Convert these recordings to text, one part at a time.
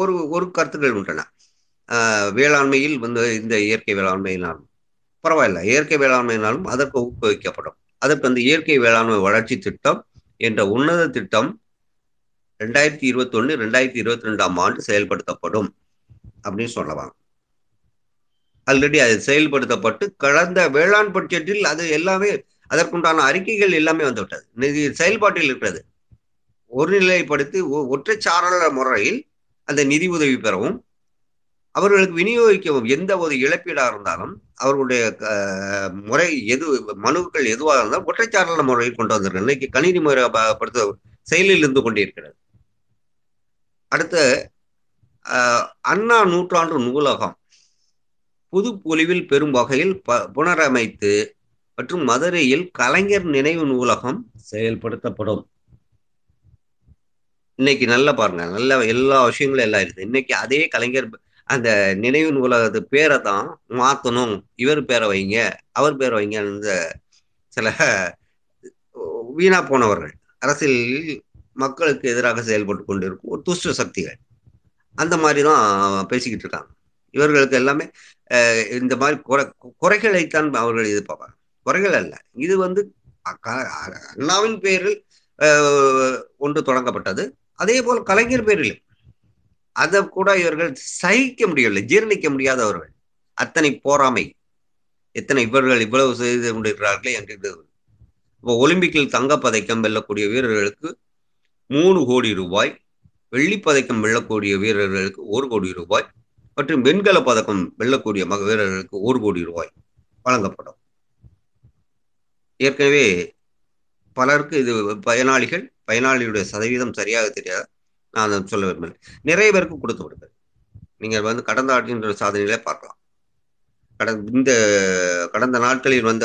ஒரு ஒரு கருத்துக்கள் உள்ளன. வேளாண்மையில் வந்து இந்த இயற்கை வேளாண்மையினாலும் பரவாயில்ல. இயற்கை வேளாண்மையினாலும் அதற்கு ஊக்குவிக்கப்படும். அதற்கு அந்த இயற்கை வேளாண்மை வளர்ச்சி திட்டம் என்ற உன்னத திட்டம் ரெண்டாயிரத்தி இருபத்தி ஒன்று ரெண்டாயிரத்தி இருபத்தி ரெண்டாம் ஆண்டு செயல்படுத்தப்படும் அப்படின்னு சொல்லலாம். ஆல்ரெடி அது செயல்படுத்தப்பட்டு கடந்த வேளாண் பட்ஜெட்டில் அது எல்லாமே அதற்குண்டான அறிக்கைகள் எல்லாமே வந்துவிட்டது. இது செயல்பாட்டில் இருக்கிறது. ஒருநிலைப்படுத்தி ஒற்றைச்சாரல முறையில் அந்த நிதி உதவி பெறவும் அவர்களுக்கு விநியோகிக்கவும் எந்த ஒரு இழப்பீடாக இருந்தாலும் அவர்களுடைய முறை எது மனுக்கள் எதுவாக இருந்தாலும் ஒற்றைச்சாரல முறையில் கொண்டு வந்திருக்கிறது. இன்னைக்கு கணினி முறைப்படுத்த செயலில் இருந்து கொண்டிருக்கிறது. அடுத்து அண்ணா நூற்றாண்டு நூலகம் புது பொலிவில் பெறும் வகையில் ப புனரமைத்து மற்றும் மதுரையில் கலைஞர் நினைவு நூலகம் செயல்படுத்தப்படும். இன்னைக்கு நல்லா பாருங்க. நல்ல எல்லா விஷயங்களும் எல்லாம் இருக்குது இன்னைக்கு அதே கலைஞர் அந்த நினைவு நூலகத்து பேரை தான் மாற்றணும் இவர் பேரை வைங்க அவர் பேரை வைங்க இந்த சில வீணா போனவர்கள். அரசியலில் மக்களுக்கு எதிராக செயல்பட்டு கொண்டிருக்கும் ஒரு துஷ்ட சக்திகள். அந்த மாதிரி தான் பேசிக்கிட்டு இருக்காங்க. இவர்களுக்கு எல்லாமே இந்த மாதிரி குறை குறைகளைத்தான் அவர்கள் எதிர்பார்ப்பாங்க. குறைகள் அல்ல. இது வந்து அண்ணாவின் பேரில் ஒன்று தொடங்கப்பட்டது. அதே போல் கலைஞர் பேரில் அதை கூட இவர்கள் சகிக்க முடியவில்லை ஜீர்ணிக்க முடியாதவர்கள். அத்தனை போராமை எத்தனை இவர்கள் இவ்வளவு செய்து கொண்டிருக்கிறார்களே என்று இப்போ ஒலிம்பிக்கில் தங்கப்பதக்கம் வெல்லக்கூடிய வீரர்களுக்கு மூணு கோடி ரூபாய் வெள்ளிப்பதக்கம் வெல்லக்கூடிய வீரர்களுக்கு ஒரு கோடி ரூபாய் மற்றும் வெண்கல பதக்கம் வெல்லக்கூடிய மக வீரர்களுக்கு ஒரு கோடி ரூபாய் வழங்கப்படும். ஏற்கனவே பலருக்கு இது பயனாளிகள் பயனாளியுடைய சதவீதம் சரியாக தெரியாது நான் சொல்ல விரும்புகிறேன் நிறைய பேருக்கு கொடுத்து விடுது. நீங்கள் வந்து கடந்த ஆண்டின் சாதனைகளே பார்க்கலாம். கடந்த இந்த கடந்த நாட்களில் வந்த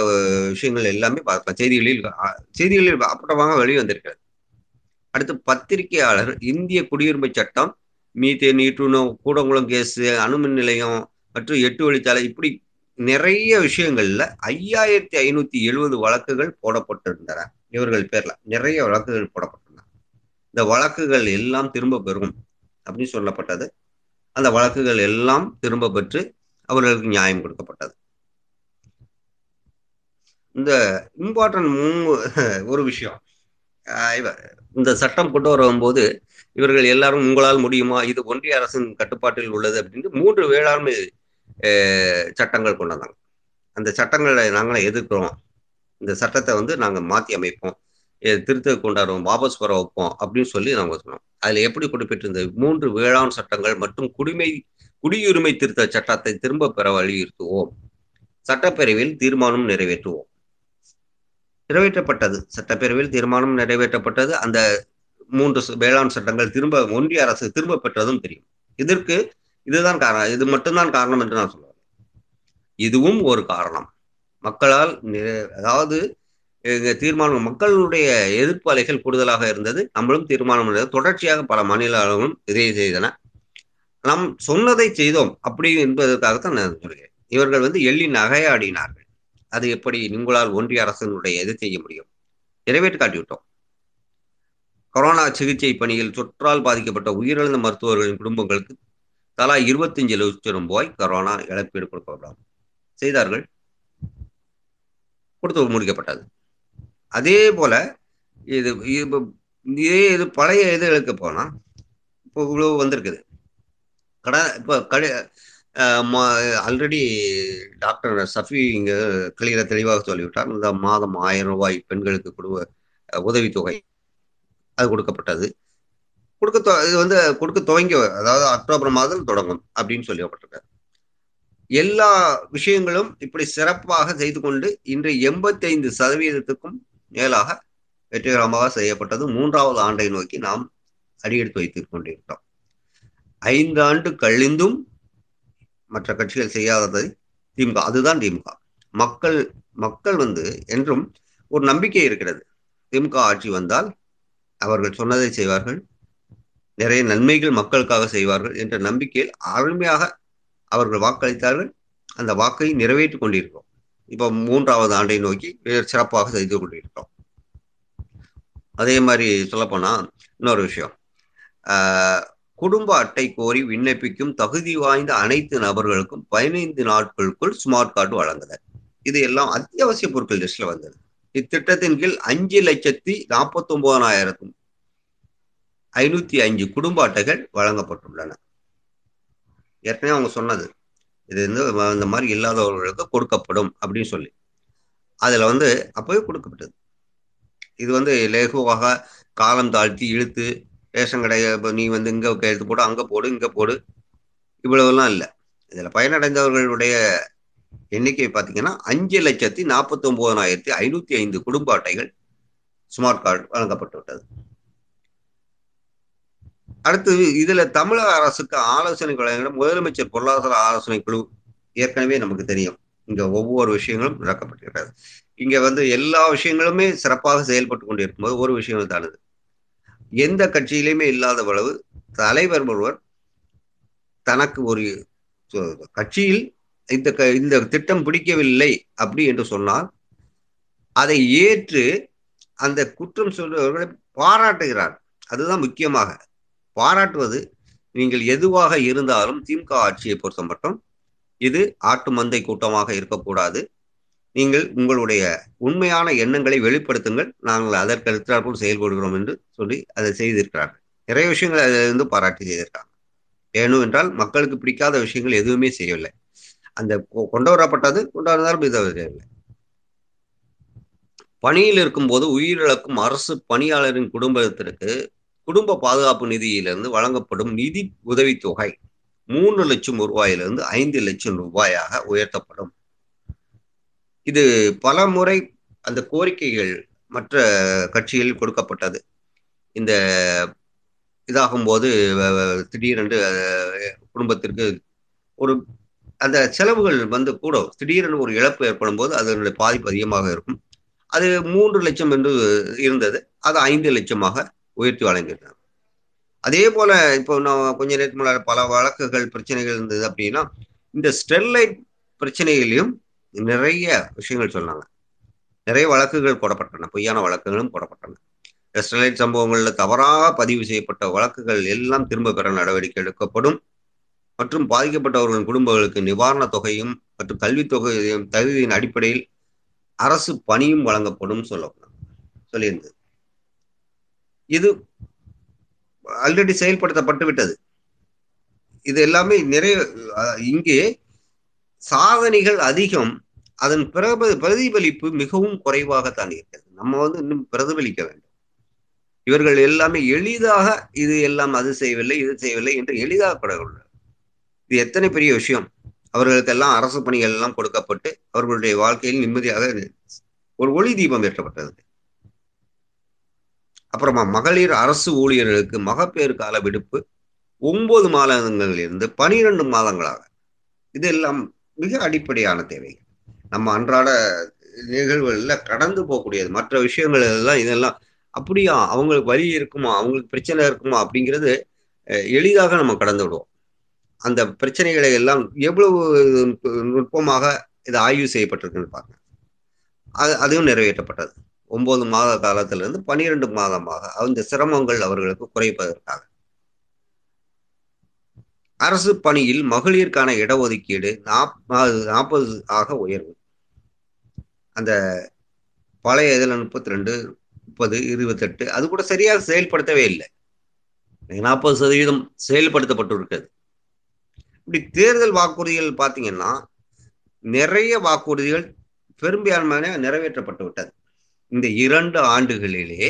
விஷயங்கள் எல்லாமே பார்க்கலாம். செய்திகளில் செய்திகளில் அப்பட்டமாக வெளிவந்திருக்கிறது அடுத்து பத்திரிகையாளர் இந்திய குடியுரிமை சட்டம் மீத்தேன் நீட்டுணோ கூடங்குளம் கேஸு அணுமின் நிலையம் மற்றும் எட்டு வழிச்சாலை இப்படி நிறைய விஷயங்கள்ல ஐயாயிரத்தி ஐநூத்தி எழுபது வழக்குகள் போடப்பட்டிருந்தன. இவர்கள் பேர்ல நிறைய வழக்குகள் போடப்பட்டிருந்தன இந்த வழக்குகள் எல்லாம் திரும்ப பெறும் அப்படின்னு சொல்லப்பட்டது. அந்த வழக்குகள் எல்லாம் திரும்ப பெற்று அவர்களுக்கு நியாயம் கொடுக்கப்பட்டது. இந்த இம்பார்ட்டன்ட் ஒரு விஷயம். இந்த சட்டம் கொண்டு வரும்போது இவர்கள் எல்லாரும் உங்களால் முடியுமா? இது ஒன்றிய அரசின் கட்டுப்பாட்டில் உள்ளது அப்படின்ட்டு மூன்று வேளாண்மை சட்டங்கள் கொண்டு வந்தாங்க. அந்த சட்டங்களை நாங்களே எதிர்க்கிறோம். இந்த சட்டத்தை வந்து நாங்கள் மாற்றி அமைப்போம். திருத்த கொண்டாடுவோம் வாபஸ் வர வைப்போம் அப்படின்னு சொல்லி நாங்கள் சொன்னோம். அதில் எப்படி குறிப்பிட்டிருந்தது மூன்று வேளாண் சட்டங்கள் மற்றும் குடிமை குடியுரிமை திருத்த சட்டத்தை திரும்ப பெற வலியுறுத்துவோம். சட்டப்பேரவையில் தீர்மானம் நிறைவேற்றுவோம். நிறைவேற்றப்பட்டது. சட்டப்பேரவையில் தீர்மானம் நிறைவேற்றப்பட்டது. அந்த மூன்று வேளாண் சட்டங்கள் திரும்ப ஒன்றிய அரசு திரும்ப பெற்றதும் தெரியும். இதற்கு இதுதான் காரணம் இது மட்டும்தான் காரணம் என்று நான் சொல்லுவேன் இதுவும் ஒரு காரணம். மக்களால் அதாவது தீர்மானம் மக்களுடைய எதிர்ப்பு அலைகள் கூடுதலாக இருந்தது நம்மளும் தீர்மானம் தொடர்ச்சியாக பல மாநில அளவும் இதை செய்தன. நாம் சொன்னதை செய்தோம் அப்படி என்பதற்காகத்தான் நான் சொல்கிறேன் இவர்கள் வந்து எள்ளி நகையாடினார்கள். அது எப்படி உங்களால் ஒன்றிய அரசினுடைய எது செய்ய முடியும்? நிறைவேற்றி காட்டிவிட்டோம் கொரோனா சிகிச்சை பணியில் தொற்றால் பாதிக்கப்பட்ட உயிரிழந்த மருத்துவர்களின் குடும்பங்களுக்கு தலா இருபத்தஞ்சு லட்சம் ரூபாய் கொரோனா இழப்பீடு கொடுக்கப்படும். செய்தார்கள். கொடுத்து முடிக்கப்பட்டது. அதே போல இது இதே இது பழைய இது எடுக்க போனால் இப்போ இவ்வளவு வந்திருக்குது. கட இப்போ கடை ஆல்ரெடி டாக்டர் சஃபி இங்கே கிளியில தெளிவாக சொல்லிவிட்டார். இந்த மாதம் ஆயிரம் ரூபாய் பெண்களுக்கு கொடுவ உதவித்தொகை அது கொடுக்கப்பட்டது. கொடுக்க இது வந்து கொடுக்க துவங்கி அதாவது அக்டோபர் மாதம் தொடங்கும் அப்படின்னு சொல்லப்பட்டிருக்காரு எல்லா விஷயங்களும் இப்படி சிறப்பாக செய்து கொண்டு இன்று எண்பத்தி ஐந்து சதவீதத்துக்கும் மேலாக வெற்றிகரமாக செய்யப்பட்டது. மூன்றாவது ஆண்டை நோக்கி நாம் அடியெடுத்து வைத்துக் கொண்டிருக்கிறோம். ஐந்து ஆண்டு கழிந்தும் மற்ற கட்சிகள் செய்யாததை திமுக அதுதான் திமுக. மக்கள் மக்கள் வந்து என்றும் ஒரு நம்பிக்கை இருக்கிறது. திமுக ஆட்சி வந்தால் அவர்கள் சொன்னதை செய்வார்கள். நிறைய நன்மைகள் மக்களுக்காக செய்வார்கள் என்ற நம்பிக்கையில் அருமையாக அவர்கள் வாக்களித்தார்கள். அந்த வாக்கை நிறைவேற்றி கொண்டிருக்கிறோம். இப்போ மூன்றாவது ஆண்டை நோக்கி சிறப்பாக செய்து கொண்டிருக்கிறோம். அதே மாதிரி சொல்லப்போனா இன்னொரு விஷயம். குடும்ப அட்டை கோரி விண்ணப்பிக்கும் தகுதி வாய்ந்த அனைத்து நபர்களுக்கும் பதினைந்து நாட்களுக்குள் ஸ்மார்ட் கார்டு வழங்குதல். இது எல்லாம் அத்தியாவசிய பொருட்கள் லிஸ்ட்ல வந்தது. இத்திட்டத்தின் கீழ் அஞ்சு லட்சத்தி நாற்பத்தி ஒன்பதாயிரத்தும் ஐநூத்தி அஞ்சு குடும்ப அட்டைகள் வழங்கப்பட்டுள்ளன. ஏற்கனவே அவங்க சொன்னது. இது வந்து இந்த மாதிரி இல்லாதவர்களுக்கு கொடுக்கப்படும் அப்படின்னு சொல்லி. அதில் வந்து அப்போவே கொடுக்கப்பட்டது. இது வந்து லேகுவாக காலம் தாழ்த்தி இழுத்து ரேஷன் கடையை இப்போ நீ வந்து இங்கே கையெழுத்து போடு அங்கே போடு இங்கே போடு இவ்வளவுலாம் இல்லை. இதில் பயனடைந்தவர்களுடைய எண்ணிக்கை பார்த்தீங்கன்னா அஞ்சு லட்சத்தி நாற்பத்தி ஒன்பதாயிரத்தி ஐநூற்றி ஐந்து குடும்ப அட்டைகள் ஸ்மார்ட் கார்டு வழங்கப்பட்டு விட்டது. அடுத்து இதுல தமிழக அரசுக்கு ஆலோசனை வழங்கின முதலமைச்சர் பொருளாதார ஆலோசனை குழு ஏற்கனவே நமக்கு தெரியும். இங்க ஒவ்வொரு விஷயங்களும் நடக்கப்பட்டிருக்கிறது இங்க வந்து எல்லா விஷயங்களுமே சிறப்பாக செயல்பட்டு கொண்டிருக்கும்போது ஒரு விஷயம் தானது எந்த கட்சியிலுமே இல்லாத அளவு தலைவர் ஒருவர் தனக்கு ஒரு கட்சியில் இந்த இந்த திட்டம் பிடிக்கவில்லை அப்படி என்று சொன்னால் அதை ஏற்று அந்த குற்றம் சொல்றவர்களை பாராட்டுகிறார். அதுதான் முக்கியமாக. பாராட்டுவது நீங்கள் எதுவாக இருந்தாலும் திமுக ஆட்சியை பொறுத்த மட்டும் இது ஆட்டு மந்தை கூட்டமாக இருக்கக்கூடாது. நீங்கள் உங்களுடைய உண்மையான எண்ணங்களை வெளிப்படுத்துங்கள். நாங்கள் அதற்கு அடுத்தாற்போல் செயல்படுகிறோம் என்று சொல்லி அதை செய்திருக்கிறார்கள். நிறைய விஷயங்கள் அதிலிருந்து பாராட்டி செய்திருக்காங்க ஏனும் என்றால் மக்களுக்கு பிடிக்காத விஷயங்கள் எதுவுமே செய்யவில்லை. அந்த கொண்டு வரப்பட்டது கொண்டு இது இல்லை பணியில் இருக்கும்போது உயிரிழக்கும் அரசு பணியாளரின் குடும்பத்திற்கு குடும்ப பாதுகாப்பு நிதியிலிருந்து வழங்கப்படும் நிதி உதவித்தொகை மூன்று லட்சம் ரூபாயிலிருந்து ஐந்து லட்சம் ரூபாயாக உயர்த்தப்படும். இது பல முறை அந்த கோரிக்கைகள் மற்ற கட்சிகளில் கொடுக்கப்பட்டது. இந்த இதாகும்போது திடீரென்று குடும்பத்திற்கு ஒரு அந்த செலவுகள் வந்து கூட திடீரென்று ஒரு இழப்பு ஏற்படும் போது அதனுடைய பாதிப்பு அதிகமாக இருக்கும். அது மூன்று லட்சம் என்று இருந்தது. அது ஐந்து லட்சமாக உயர்த்தி வழங்கியிருந்தாங்க அதே போல இப்போ நான் கொஞ்ச நேரத்துக்கு முன்னாடி பல வழக்குகள் பிரச்சனைகள் இருந்தது அப்படின்னா இந்த ஸ்டெர்லைட் பிரச்சனைகளையும் நிறைய விஷயங்கள் சொன்னாங்க. நிறைய வழக்குகள் போடப்பட்டன பொய்யான வழக்குகளும் போடப்பட்டன. ஸ்டெர்லைட் சம்பவங்களில் தவறாக பதிவு செய்யப்பட்ட வழக்குகள் எல்லாம் திரும்ப பெற நடவடிக்கை எடுக்கப்படும். மற்றும் பாதிக்கப்பட்டவர்களின் குடும்பங்களுக்கு நிவாரண தொகையும் மற்றும் கல்வித் தொகையும் தகுதியின் அடிப்படையில் அரசு பணியும் வழங்கப்படும் சொல்லப்படும் சொல்லியிருந்தது. இது ஆல்ரெடி செயல்படுத்தப்பட்டு விட்டது. இது எல்லாமே நிறைய இங்கே சாதனைகள் அதிகம் அதன் பிரப பிரதிபலிப்பு மிகவும் குறைவாகத்தான் இருக்கிறது. நம்ம வந்து இன்னும் பிரதிபலிக்க வேண்டும். இவர்கள் எல்லாமே எளிதாக இது எல்லாம் அது செய்யவில்லை இது செய்யவில்லை என்று எளிதாக படவில்லை இது எத்தனை பெரிய விஷயம். அவர்களுக்கெல்லாம் அரசு பணிகள் எல்லாம் கொடுக்கப்பட்டு அவர்களுடைய வாழ்க்கையில் நிம்மதியாக ஒரு ஒளி தீபம் ஏற்றப்பட்டது. அப்புறமா மகளிர் அரசு ஊழியர்களுக்கு மகப்பேறு கால விடுப்பு ஒன்பது மாதங்களில் இருந்து பனிரெண்டு மாதங்களாக. இதெல்லாம் மிக அடிப்படையான தேவைகள் நம்ம அன்றாட நிகழ்வுகளில் கடந்து போகக்கூடியது. மற்ற விஷயங்கள் எல்லாம் இதெல்லாம் அப்படியா? அவங்களுக்கு வழி இருக்குமா? அவங்களுக்கு பிரச்சனை இருக்குமா? அப்படிங்கிறது எளிதாக நம்ம கடந்து விடுவோம். அந்த பிரச்சனைகளை எல்லாம் எவ்வளவு நுட்பமாக இது ஆய்வு செய்யப்பட்டிருக்குன்னு பாருங்க. அது அதுவும் நிறைவேற்றப்பட்டது. ஒன்பது மாத காலத்திலிருந்து பனிரெண்டு மாதமாக அந்த சிரமங்கள் அவர்களுக்கு குறைப்பதற்காக. அரசு பணியில் மகளிருக்கான இடஒதுக்கீடு நாற்பது நாற்பது ஆக உயர்வு. அந்த பழைய இதில் முப்பத்தி ரெண்டு முப்பது இருபத்தெட்டு அது கூட சரியாக செயல்படுத்தவே இல்லை. நாற்பது சதவீதம் செயல்படுத்தப்பட்டு இருக்கிறது இப்படி தேர்தல் வாக்குறுதிகள் பார்த்தீங்கன்னா நிறைய வாக்குறுதிகள் பெரும்பான்மையாக நிறைவேற்றப்பட்டு விட்டது. இந்த இரண்டு ஆண்டுகளிலே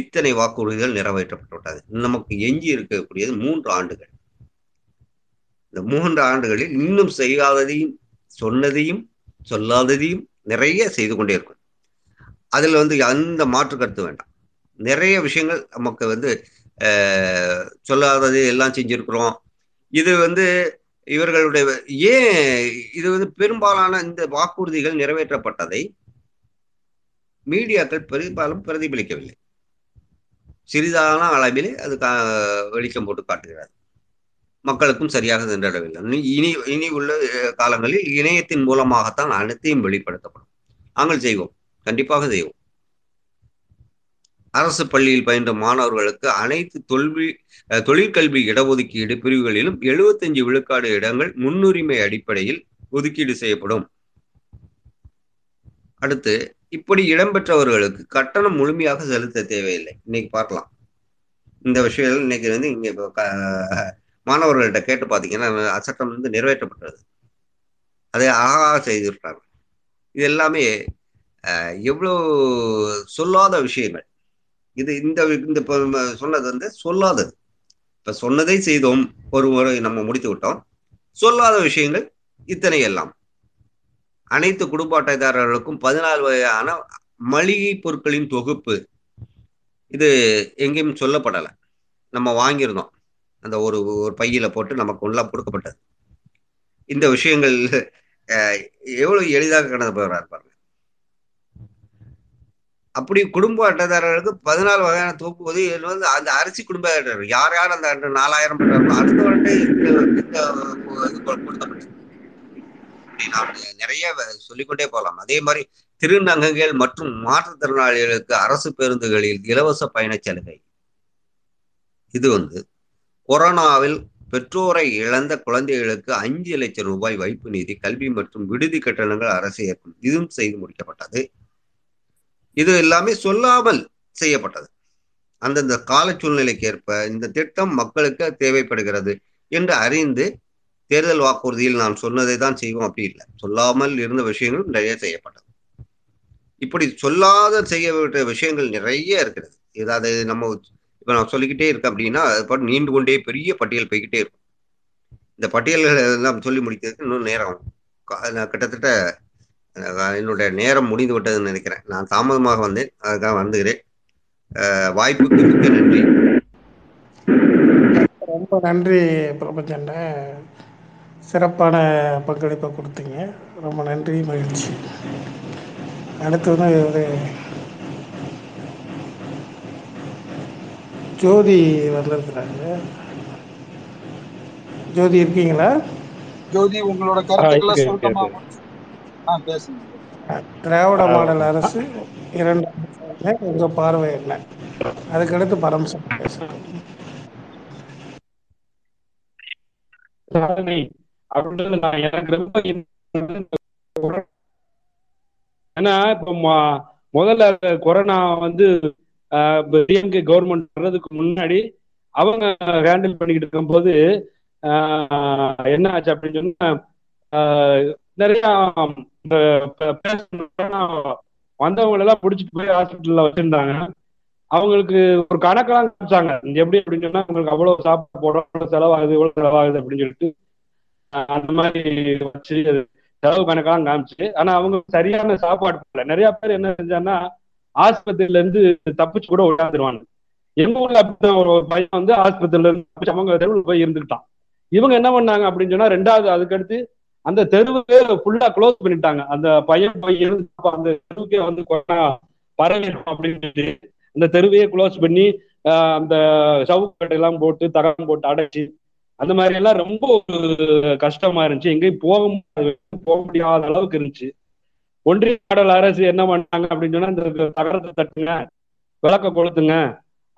இத்தனை வாக்குறுதிகள் நிறைவேற்றப்பட்டுவிட்டது. நமக்கு எஞ்சி இருக்கக்கூடியது மூன்று ஆண்டுகள். இந்த மூன்று ஆண்டுகளில் இன்னும் செய்யாததையும் சொன்னதையும் சொல்லாததையும் நிறைய செய்து கொண்டே இருக்கும். அதில் வந்து அந்த மாற்று கருத்து வேண்டாம். நிறைய விஷயங்கள் நமக்கு வந்து சொல்லாதது எல்லாம் செஞ்சுருக்குறோம். இது வந்து இவர்களுடைய ஏன் இது வந்து பெரும்பாலான இந்த வாக்குறுதிகள் நிறைவேற்றப்பட்டதை மீடியாக்கள் பெரும்பாலும் பிரதிபலிக்கவில்லை. சிறிதான அளவிலே அது வெளிச்சம் போட்டு காட்டுகிறது. மக்களுக்கும் சரியாக சென்றடவில்லை இனி இனி உள்ள காலங்களில் இணையத்தின் மூலமாகத்தான் அனைத்தையும் வெளிப்படுத்தப்படும். நாங்கள் செய்வோம். கண்டிப்பாக செய்வோம். அரசு பள்ளியில் பயின்ற மாணவர்களுக்கு அனைத்து தொல்வி தொழிற்கல்வி இடஒதுக்கீடு பிரிவுகளிலும் 75 விழுக்காடு இடங்கள் முன்னுரிமை அடிப்படையில் ஒதுக்கீடு செய்யப்படும். அடுத்து இப்படி இடம்பெற்றவர்களுக்கு கட்டணம் முழுமையாக செலுத்த தேவையில்லை. இன்னைக்கு பார்க்கலாம். இந்த விஷயங்கள் இன்னைக்கு வந்து இங்க இப்போ மாணவர்கள்ட்ட கேட்டு பார்த்தீங்கன்னா அச்சட்டம் வந்து நிறைவேற்றப்பட்டது. அதை அழகாக செய்திருக்காங்க இது எல்லாமே எவ்வளோ சொல்லாத விஷயங்கள். இது இந்த இந்த நம்ம சொன்னது வந்து சொல்லாதது. இப்ப சொன்னதை செய்தோம் ஒரு முறை நம்ம முடித்து விட்டோம் சொல்லாத விஷயங்கள் இத்தனை எல்லாம். அனைத்து குடும்ப அட்டைதாரர்களுக்கும் பதினாலு வகையான மளிகை பொருட்களின் தொகுப்பு. இது எங்கேயும் சொல்லப்படலை. நம்ம வாங்கியிருந்தோம். அந்த ஒரு ஒரு பையில போட்டு நமக்கு உள்ள கொடுக்கப்பட்டது. இந்த விஷயங்கள் எவ்வளவு எளிதாக கடந்து போகிறார் பாருங்க. அப்படி குடும்ப அட்டைதாரர்களுக்கு பதினாலு வகையான தொகுப்பு உதவி வந்து அந்த அரிசி குடும்ப அட்டைதாரர் யார் யார் அந்த நாலாயிரம் அடுத்த வருடம் இந்த இது கொடுக்கப்பட்டது? இப்படி நிறைய சொல்லிக்கொண்டே போகலாம். அதே மாதிரி திருநங்கைகள் மற்றும் மாற்றுத்திறனாளிகளுக்கு அரசு பேருந்துகளில் இலவச பயணச்சலுகை இது வந்து கொரோனாவில் பெற்றோரை இழந்த குழந்தைகளுக்கு அஞ்சு லட்சம் ரூபாய் வைப்பு நிதி கல்வி மற்றும் விடுதி கட்டணங்கள் அரசு ஏற்கும். இதுவும் செய்து முடிக்கப்பட்டது. இது எல்லாமே சொல்லாமல் செய்யப்பட்டது. அந்தந்த கால சூழ்நிலைக்கு ஏற்ப இந்த திட்டம் மக்களுக்கு தேவைப்படுகிறது என்று அறிந்து தேர்தல் வாக்குறுதியில் நான் சொன்னதை தான் செய்வோம். அப்படி இல்லை. சொல்லாமல் இருந்த விஷயங்கள் நிறைய செய்யப்பட்டது. இப்படி சொல்லாத செய்ய விஷயங்கள் நிறைய இருக்கிறது. ஏதாவது நம்ம இப்ப நான் சொல்லிக்கிட்டே இருக்கேன் அப்படின்னா அது நீண்டு கொண்டே பெரிய பட்டியல் போய்கிட்டே இருக்கும். இந்த பட்டியல்களை எல்லாம் சொல்லி முடிக்கிறதுக்கு இன்னும் நேரம் ஆகும். நான் கிட்டத்தட்ட என்னுடைய நேரம் முடிந்து விட்டதுன்னு நினைக்கிறேன். நான் தாமதமாக வந்தேன். அதுக்காக வந்துகிறேன். வாய்ப்புக்கு மிக்க நன்றி. ரொம்ப நன்றி பிரபஞ்சண்ட சிறப்பான பங்களிப்பை கொடுத்தீங்க. ரொம்ப நன்றி மகிழ்ச்சி. அடுத்து வந்து ஒரு ஜோதி வரலிருக்கிறாங்க ஜோதி இருக்கீங்களா? ஜோதி உங்களோட திராவிட மாடல் அரசு இரண்டு உங்க பார்வை என்ன? அதுக்கடுத்து பரம்சம் பேசுறேன் அப்படின்றது நான் எனக்கு ரொம்ப ஏன்னா இப்போ முதல்ல கொரோனா வந்து டிஎம்கே கவர்மெண்ட் வர்றதுக்கு முன்னாடி அவங்க ஹேண்டில் பண்ணிக்கிட்டு இருக்கும்போது ஆஹ், என்ன ஆச்சு அப்படின்னு சொன்னா ஆஹ், நிறைய இந்த வந்தவங்க எல்லாம் பிடிச்சிட்டு போய் ஹாஸ்பிட்டல்ல வச்சிருந்தாங்க. அவங்களுக்கு ஒரு கணக்கெல்லாம் காமிச்சாங்க. எப்படி அப்படின்னு சொன்னா உங்களுக்கு அவ்வளவு சாப்பாடு போடுறோம் செலவாகுது இவ்வளவு செலவாகுது அப்படின்னு சொல்லிட்டு அந்த மாதிரி வச்சு செலவு கணக்கெல்லாம் காமிச்சு. ஆனா அவங்க சரியான சாப்பாடு போடல. நிறைய பேர் என்ன செஞ்சாங்கன்னா ஆஸ்பத்திரியில இருந்து தப்பிச்சு கூட உட்காந்துருவாங்க எங்க ஊர்ல அப்படிதான் ஒரு பையன் வந்து ஆஸ்பத்திரியில இருந்து தப்பிச்சு அவங்க தெருவில் போய் இருந்துக்கிட்டான். இவங்க என்ன பண்ணாங்க அப்படின்னு சொன்னா ரெண்டாவது அதுக்கடுத்து அந்த தெருவுக்கே ஃபுல்லா க்ளோஸ் பண்ணிட்டாங்க. அந்த பையன் போய் இருந்து அந்த தெருவுக்கே வந்து கொரோனா பரவிடும் அப்படின்னு சொல்லி அந்த தெருவையே க்ளோஸ் பண்ணி ஆஹ் அந்த சவுக்கட்டை எல்லாம் போட்டு தகரம் போட்டு அடைச்சு அந்த மாதிரி எல்லாம் ரொம்ப ஒரு கஷ்டமா இருந்துச்சு. எங்கேயும் போக முடியாது, போக முடியாத அளவுக்கு இருந்துச்சு. ஒன்றிய கடல் அரசு என்ன பண்ணாங்க அப்படின்னு சொன்னா இந்த தகரத்தை தட்டுங்க விளக்க கொளுத்துங்க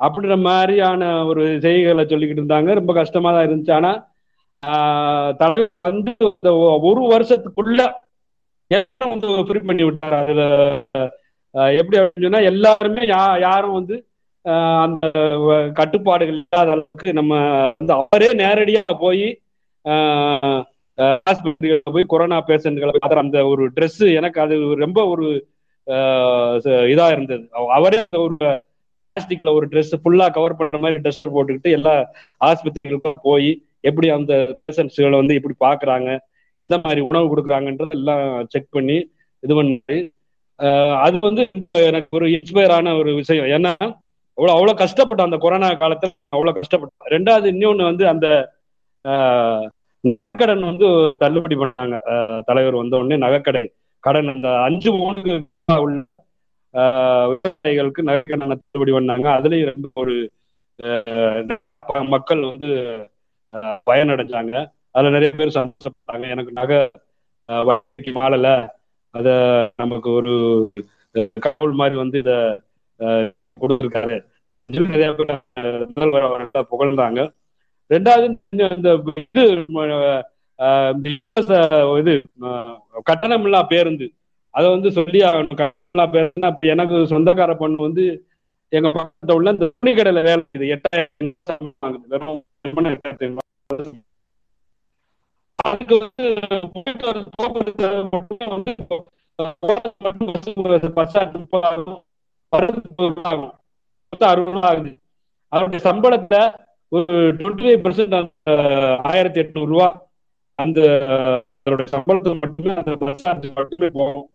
அப்படின்ற மாதிரியான ஒரு செய்திகளை சொல்லிக்கிட்டு இருந்தாங்க. ரொம்ப கஷ்டமா தான் இருந்துச்சு. ஆனா ஆஹ் தலைவர் வந்து ஒரு வருஷத்துக்குள்ள வந்து ஃப்ரீ பண்ணி விட்டாரு? அதுல எப்படி அப்படின்னு சொன்னா எல்லாருமே யா யாரும் வந்து அந்த கட்டுப்பாடுகள் இல்லாத அளவுக்கு நம்ம வந்து அவரே நேரடியா போய் ஹாஸ்பிட்டல்ல போய் கொரோனா பேஷண்ட்களை பார்க்குற அந்த ஒரு ட்ரெஸ் எனக்கு அது ரொம்ப ஒரு ஆஹ் இதா இருந்தது. அவரே ஒரு பிளாஸ்டிக்ல ஒரு ட்ரெஸ் ஃபுல்லா கவர் பண்ற மாதிரி ட்ரெஸ் போட்டுக்கிட்டு எல்லா ஆஸ்பத்திரிகளுக்கும் போய் எப்படி அந்த பேஷண்ட்ஸ்களை வந்து எப்படி பாக்குறாங்க இந்த மாதிரி உணவு கொடுக்குறாங்கன்றது எல்லாம் செக் பண்ணி இது பண்ணி அது வந்து எனக்கு ஒரு இன்ஸ்பயர் ஆன ஒரு விஷயம். ஏன்னா அவ்வளவு அவ்வளவு கஷ்டப்பட்டோம் அந்த கொரோனா காலத்துல அவ்வளவு கஷ்டப்பட்டோம் ரெண்டாவது இன்னொன்னு வந்து அந்த ஆஹ், நகைக்கடன் வந்து தள்ளுபடி பண்ணாங்க. தலைவர் வந்த உடனே நகைக்கடன். கடன் அந்த அஞ்சு மூணு உள்ள விவசாயிகளுக்கு நகைக்கடன் தள்ளுபடி பண்ணாங்க. அதுலயும் ரொம்ப ஒரு மக்கள் வந்து பயனடைஞ்சாங்க. அதுல நிறைய பேர் சந்தோஷப்பட்டாங்க. எனக்கு நகை ஆஹ், வட்டிக்கு மாறல அத நமக்கு ஒரு கடவுள் மாதிரி வந்து இத கொடுத்துருக்காரு. நிறைய பேர் முதல்வர் அவர்கள புகழ்ந்தாங்க. ரெண்டாவது இந்த இது இது கட்டணமில்லா பேருந்து. அதை வந்து சொல்லி ஆகணும். பேருந்து எனக்கு சொந்தக்கார பொண்ணு வந்து எங்க பக்கத்துல உள்ள இந்த துணி கடையில வேலை இது எட்டாயிரம் வெறும் எட்டாயிரத்தி அதுக்கு வந்து போக்குவரத்து வந்து பஸ் சார்ஜ் ஆகும் மொத்தம் அறுபது ரூபா ஆகுது அவருடைய சம்பளத்தை ஒரு டுவெண்ட்டி ஃபைவ் பர்சன்ட் அந்த ஆயிரத்தி எட்நூறு ரூபா அந்த அஹ், அவருடைய சம்பளத்துக்கு மட்டுமே அந்த பஸ் சார்ஜ் மட்டுமே போகும்.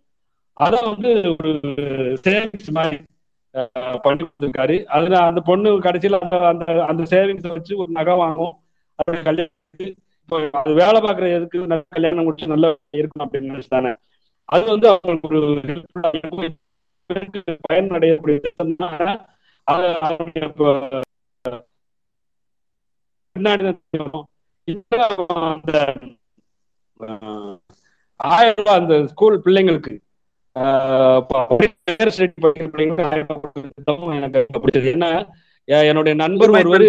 அதை வந்து ஒரு சேவிங்ஸ் மாதிரி பண்ணி கொடுத்துருக்காரு. அதுல அந்த பொண்ணு கடைசியில அந்த அந்த அந்த சேவிங்ஸ் வச்சு ஒரு நகை வாங்கும். அவருடைய கல்யாணத்துக்கு இப்போ அது வேலை பார்க்குற எதுக்கு கல்யாணம் முடிச்சு நல்லா இருக்கணும் அப்படின்னு நினைச்சு தானே அது வந்து அவங்களுக்கு ஒரு பயனடையக்கூடிய பின்னாடி அந்த ஆயிரம் ரூபாய் அந்த ஸ்கூல் பிள்ளைங்களுக்கு எனக்கு பிடிச்சது. என்ன எ- என்னுடைய நண்பர் ஒருவர்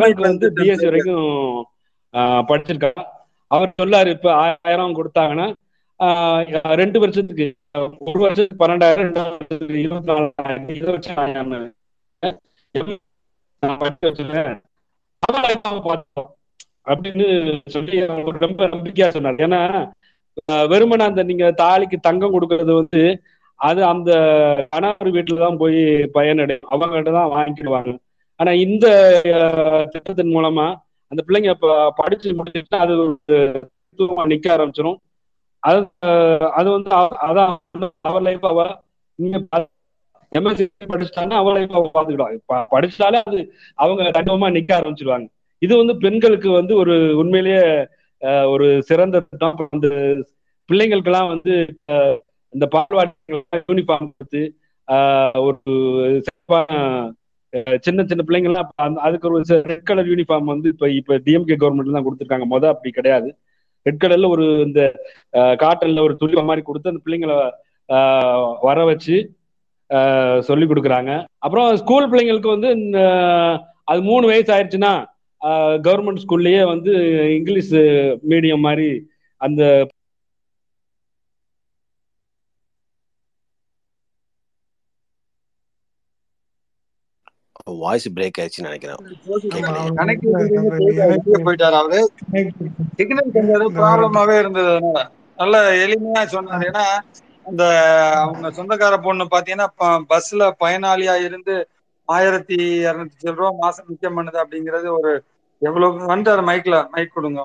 பெண் வந்து பிஎஸ்சி வரைக்கும் ஆஹ், படிச்சிருக்காங்க அவர் சொல்லாரு இப்ப ஆயிரம் கொடுத்தாங்கன்னா ரெண்டு வருஷத்துக்கு ஒரு வருஷத்துக்கு பன்னெண்டாயிரம் ரெண்டாவது இருபத்தி நாலாயிரம் இதை வச்சு நான் வச்சிருக்கேன் பார்த்தோம் அப்படின்னு சொல்லி அவர் ரொம்ப நம்பிக்கையா சொன்னார் ஏன்னா வெறுமனை அந்த நீங்க தாலிக்கு தங்கம் கொடுக்கறது வந்து அது அந்த கணவர் வீட்டுலதான் போய் பயனடையும். அவங்ககிட்ட தான் வாங்கிடுவாங்க ஆனா இந்த திட்டத்தின் மூலமா அந்த பிள்ளைங்க இப்ப படிச்சு முடிச்சுட்டு அது ஒரு நிக்க ஆரம்பிச்சிடும் அது அது வந்து அதான் அவர் லைஃப் அவ நீங்க எம்எஸ்சி படிச்சுட்டாங்கன்னா அவ லைஃப் அவ பாத்துக்கிடுவாங்க படிச்சாலே அது அவங்க தனிமமா நிக்க ஆரம்பிச்சிருவாங்க. இது வந்து பெண்களுக்கு வந்து ஒரு உண்மையிலேயே ஒரு சிறந்த திட்டம். பிள்ளைங்களுக்கெல்லாம் வந்து இந்த பால்வாடி யூனிஃபார்ம் கொடுத்து ஒரு சிறப்பான சின்ன சின்ன பிள்ளைங்கள்லாம் அதுக்கு ஒரு ரெட் கலர் யூனிஃபார்ம் வந்து இப்ப இப்ப டிஎம்கே கவர்மெண்ட்ல தான் கொடுத்துருக்காங்க. மொதல் அப்படி கிடையாது. ரெட் ஒரு இந்த காட்டல்ல ஒரு துளி மாதிரி கொடுத்து அந்த பிள்ளைங்களை வர வச்சு சொல்லி கொடுக்குறாங்க. அப்புறம் ஸ்கூல் பிள்ளைங்களுக்கு வந்து இந்த, அது மூணு வயசு ஆயிடுச்சுன்னா கவர்மெண்ட் ஸ்கூல்லயே வந்து இங்கிலீஷ் மீடியம் மாதிரி அந்த வாய்ஸ் பிரேக் ஆயிடுச்சுன்னு நினைக்கிறேன். போயிட்டாரு அவரு. சிக்னல் கொஞ்சம் ப்ராப்ளமாவே இருந்தது. நல்ல எளிமையா சொன்னாரு. ஏன்னா அந்த அவங்க சொந்தக்கார பொண்ணு பாத்தீங்கன்னா பஸ்ல பயனாளியா இருந்து ஆயிரத்தி இருநூத்தி சில ரூபா மாசம் மிச்சம் பண்ணுது அப்படிங்கிறது ஒரு எவ்வளவு வந்துட்டாரு மைக்ல மைக் கொடுங்க.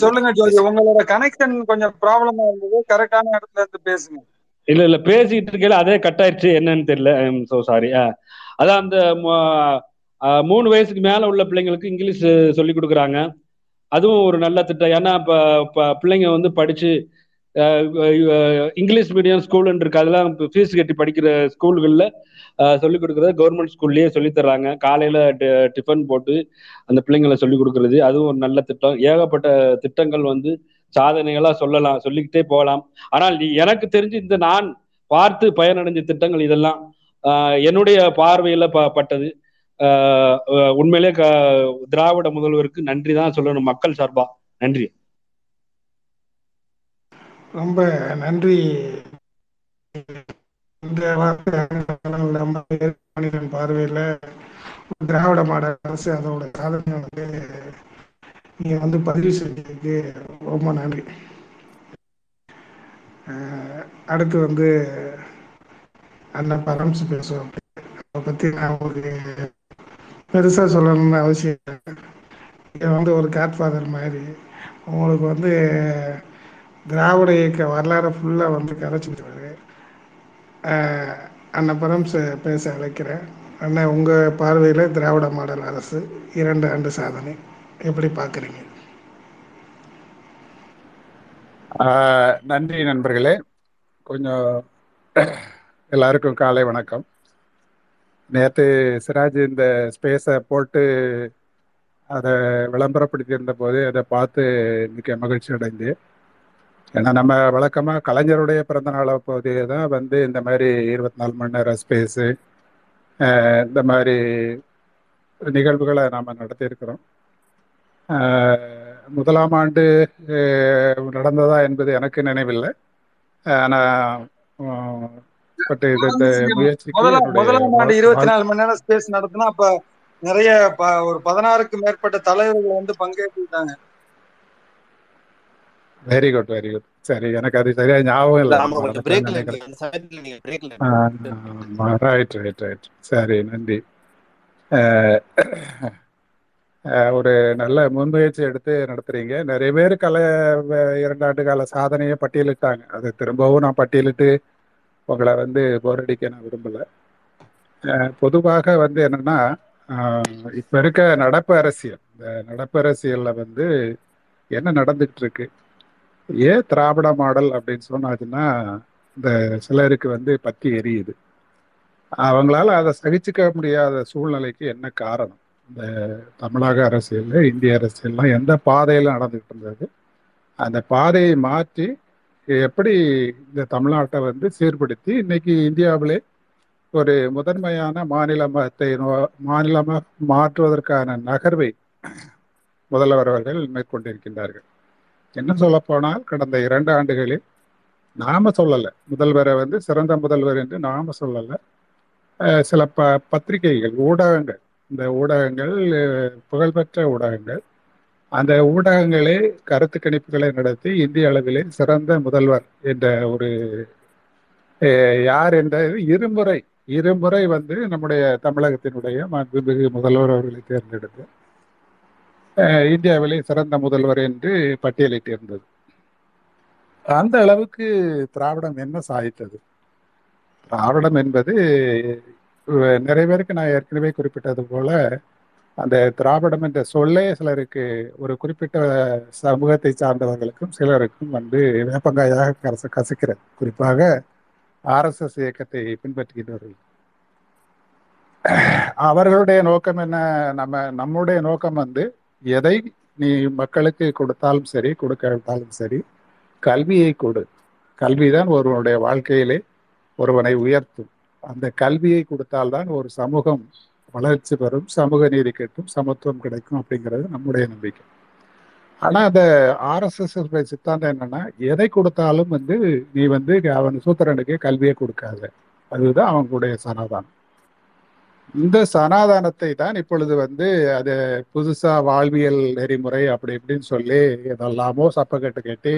சொல்லுங்க ஜோதி. உங்களோட கனெக்ஷன் கொஞ்சம் ப்ராப்ளமா இருந்தது. கரெக்டான இடத்துல இருந்து பேசுங்க. இல்ல இல்ல பேசிட்டு இருக்கையில அதே கட் ஆயிடுச்சு என்னன்னு தெரியல. சோ சாரி அதான் அந்த ம- மூணு வயசுக்கு மேல உள்ள பிள்ளைங்களுக்கு இங்கிலீஷ் சொல்லி கொடுக்குறாங்க. அதுவும் ஒரு நல்ல திட்டம். ஏன்னா இப்போ பிள்ளைங்க வந்து படிச்சு இங்கிலீஷ் மீடியம் ஸ்கூலுன்னு இருக்கு. அதெல்லாம் ஃபீஸ் கட்டி படிக்கிற ஸ்கூல்களில் சொல்லி கொடுக்குறது கவர்மெண்ட் ஸ்கூல்லயே சொல்லி தர்றாங்க. காலையில டி- டிஃபன் போட்டு அந்த பிள்ளைங்களை சொல்லிக் கொடுக்கறது. அதுவும் ஒரு நல்ல திட்டம். ஏகப்பட்ட திட்டங்கள் வந்து சாதனைகளா சொல்லலாம் சொல்லிக்கிட்டே போகலாம். ஆனால் நீ- எனக்கு தெரிஞ்சு இந்த நான் பார்த்து பயனடைஞ்ச திட்டங்கள் இதெல்லாம் ஆஹ், என்னுடைய பார்வையில ப பட்டது. ஆஹ், உண்மையிலே க திராவிட முதல்வருக்கு நன்றி தான் சொல்லணும் மக்கள் சார்பா. நன்றி. ரொம்ப நன்றி. இந்த வார்த்தை பார்வையில் திராவிட மாடல் அரசு அதோட சாதனை வந்து நீங்க வந்து பதிவு செஞ்சதுக்கு ரொம்ப நன்றி. அடுத்து வந்து அண்ணன் பரம்ஸ் பேசுவோம் அதை பற்றி நான் உங்களுக்கு பெருசாக சொல்லணும்னு அவசியம் இல்லை. இது வந்து ஒரு காட்ஃபாதர் மாதிரி உங்களுக்கு வந்து திராவிட இயக்க வரலாறு ஃபுல்லாக வந்து கரைச்சிருவாரு அண்ணன் பரம்ஸ் பேச அழைக்கிறேன். அண்ணன் உங்கள் பார்வையில் திராவிட மாடல் அரசு இரண்டு ஆண்டு சாதனை. எப்படி பார்க்குறீங்க? நன்றி நண்பர்களே. கொஞ்சம் எல்லாருக்கும் காலை வணக்கம். நேற்று சிராஜ் இந்த ஸ்பேஸை போட்டு அதை விளம்பரப்படுத்தியிருந்த போது அதை பார்த்து மிக்க மகிழ்ச்சி அடைந்தேன். ஏன்னா நம்ம வழக்கமாக கலைஞருடைய பிறந்த நாளை போதே தான் வந்து இந்த மாதிரி இருபத்தி நாலு மணி நேரம் ஸ்பேஸு இந்த மாதிரி நிகழ்வுகளை நாம் நடத்தியிருக்கிறோம். முதலாம் ஆண்டு நடந்ததா என்பது எனக்கு நினைவில்லை. ஆனால் பட் இது இந்த முயற்சிக்கு முதலாம் ஆண்டு இருபத்தி நாலு மணி நேரம் ஸ்பேஸ் நடத்தினா அப்ப நிறைய ப- ஒரு பதினாறுக்கு மேற்பட்ட தலைவர்கள் வந்து பங்கேற்றுட்டாங்க வெரி குட் வெரி குட் சரி எனக்கு அது சரியா ஞாபகம் இல்லை. ரைட் ரைட் ரைட் சரி நன்றி. ஒரு நல்ல முன்முயற்சி எடுத்து நடத்துறீங்க. நிறைய பேர் கல வ- இரண்டாண்டு கால சாதனையை பட்டியலிட்டாங்க. அது திரும்பவும் நான் பட்டியலிட்டு உங்களை வந்து போரடிக்க நான் விரும்பலை. பொதுவாக வந்து என்னன்னா இப்போ இப்ப இருக்க நடப்பு அரசியல் இந்த நடப்பு அரசியல்ல வந்து என்ன நடந்துகிட்டு இருக்கு ஏன் திராவிட மாடல் அப்படின்னு சொன்னாச்சுன்னா இந்த சிலருக்கு வந்து பத்தி எரியுது. அவங்களால அதை சகிச்சுக்க முடியாத சூழ்நிலைக்கு என்ன காரணம்? இந்த தமிழக அரசியலில் இந்திய அரசியல்லாம் எந்த பாதையில் நடந்துகிட்டு இருந்தது? அந்த பாதையை மாற்றி எப்படி இந்த தமிழ்நாட்டை வந்து சீர்படுத்தி இன்னைக்கு இந்தியாவிலே ஒரு முதன்மையான மாநிலத்தை நோ- மாற்றுவதற்கான நகர்வை முதல்வர் அவர்கள் மேற்கொண்டிருக்கின்றார்கள். என்ன சொல்ல போனால் கடந்த இரண்டு ஆண்டுகளில் நாம சொல்லலை. முதல்வரை வந்து சிறந்த முதல்வர் என்று நாம சொல்லலை. சில ப பத்திரிகைகள் ஊடகங்கள் இந்த ஊடகங்கள் புகழ்பெற்ற ஊடகங்கள். அந்த ஊடகங்களே கருத்து கணிப்புகளை நடத்தி இந்திய அளவிலே சிறந்த முதல்வர் என்ற ஒரு யார் என்ற இருமுறை இருமுறை வந்து நம்முடைய தமிழகத்தினுடைய மாண்புமிகு முதல்வர் அவர்களை தேர்ந்தெடுத்து அஹ், இந்தியாவிலே சிறந்த முதல்வர் என்று பட்டியலிட்டிருந்தது அந்த அளவுக்கு திராவிடம் என்ன சாதித்தது? திராவிடம் என்பது நிறைய பேருக்கு நான் ஏற்கனவே குறிப்பிட்டது போல அந்த திராவிடம் என்ற சொல்லே சிலருக்கு ஒரு குறிப்பிட்ட சமூகத்தை சார்ந்தவர்களுக்கும் சிலருக்கும் வந்து வேப்பங்காயாக கச கசக்கிறது. குறிப்பாக ஆர்எஸ்எஸ் இயக்கத்தை பின்பற்றுகின்றவர்கள். அவர்களுடைய நோக்கம் என்ன? நம்ம நம்முடைய நோக்கம் வந்து எதை நீ மக்களுக்கு கொடுத்தாலும் சரி கொடுக்காவிட்டாலும் சரி கல்வியை கொடு. கல்விதான் ஒருவனுடைய வாழ்க்கையிலே ஒருவனை உயர்த்தும். அந்த கல்வியை கொடுத்தால்தான் ஒரு சமூகம் வளர்ச்சி பெறும் சமூக நீதி கிடைக்கும் சமத்துவம் கிடைக்கும் அப்படிங்கிறது நம்முடைய நம்பிக்கை. ஆனா அந்த ஆர்எஸ்எஸ் சித்தாந்தம் என்னன்னா எதை கொடுத்தாலும் வந்து நீ வந்து அவன் சூத்திரனுக்கு கல்வியை கொடுக்காத. அதுதான் அவங்களுடைய சனாதானம். இந்த சனாதானத்தை தான் இப்பொழுது வந்து அது புதுசா வாழ்வியல் நெறிமுறை அப்படி இப்படின்னு சொல்லி இதெல்லாமோ சப்பக்கட்டு கேட்டு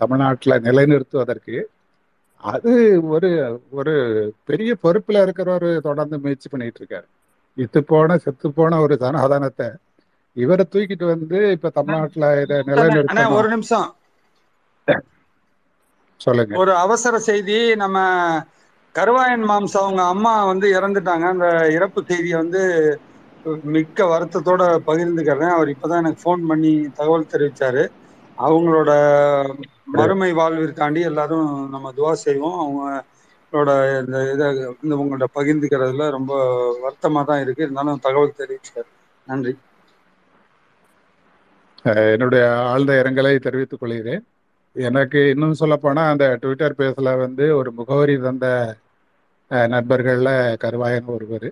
தமிழ்நாட்டில் நிலைநிறுத்துவதற்கு அது ஒரு ஒரு பெரிய பொறுப்புல இருக்கிறவர் தொடர்ந்து முயற்சி பண்ணிட்டு இருக்காரு இத்து போன செத்து போன ஒரு சனாதனத்தை இவரை தூக்கிட்டு வந்து இப்ப தமிழ்நாட்டுல இதை அண்ணா நிலைநிறுத்தணும். ஒரு நிமிஷம். சொல்லுங்க. ஒரு அவசர செய்தி நம்ம கருவாயன் மாம்ஸ் அவங்க அம்மா வந்து இறந்துட்டாங்க. அந்த இறப்பு செய்தியை வந்து மிக்க வருத்தத்தோட பகிர்ந்துக்கிறேன். அவர் இப்பதான் எனக்கு ஃபோன் பண்ணி தகவல் தெரிவிச்சாரு. அவங்களோட மறுமை வாழ்விற்காண்டி எல்லாரும் நம்ம துவா செய்வோம். அவங்களோட இந்த இதை இந்த உங்கள்ட்ட பகிர்ந்துக்கிறதுல ரொம்ப வருத்தமா தான் இருக்கு. இருந்தாலும் தகவல் தெரிவிச்சாரு நன்றி. என்னுடைய ஆழ்ந்த இரங்கலை தெரிவித்துக் கொள்கிறேன். எனக்கு இன்னும் சொல்லப்போனால் அந்த ட்விட்டர் பேஸில் வந்து ஒரு முகவரி தந்த நண்பர்களில் நண்பர்கள்ல கருவாயன் ஒருவர்.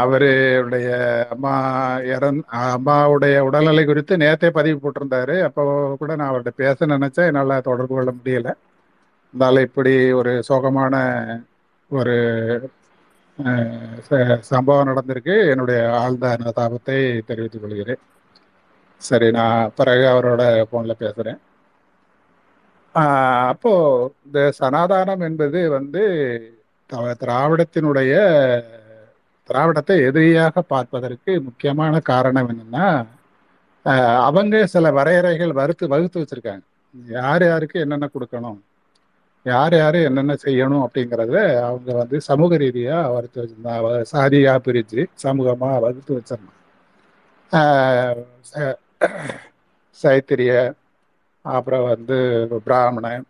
அவருடைய அம்மா இறந் அம்மாவுடைய உடல்நிலை குறித்து நேற்றே பதிவு போட்டிருந்தாரு. அப்போ கூட நான் அவர்கிட்ட பேச நினச்சேன். என்னால் தொடர்பு கொள்ள முடியலை. இருந்தாலும் இப்படி ஒரு சோகமான ஒரு ச- சம்பவம் நடந்திருக்கு. என்னுடைய ஆழ்ந்த அனுதாபத்தை தெரிவித்துக் கொள்கிறேன். சரி நான் பிறகு அவரோட ஃபோனில் பேசுகிறேன் அப்போ இந்த சனாதானம் என்பது வந்து த- திராவிடத்தினுடைய திராவிடத்தை எதிரியாக பார்ப்பதற்கு முக்கியமான காரணம் என்னன்னா அவங்க சில வரையறைகள் வறுத்து வகுத்து வச்சிருக்காங்க. யார் யாருக்கு என்னென்ன கொடுக்கணும் யார் யார் என்னென்ன செய்யணும் அப்படிங்கிறத அவங்க வந்து சமூக ரீதியாக வறுத்து வச்சிருந்தாங்க சாதியாக பிரித்து சமூகமாக வகுத்து வச்சிருந்தாங்க ச- சைத்திரிய அப்புறம் வந்து பிராமணன்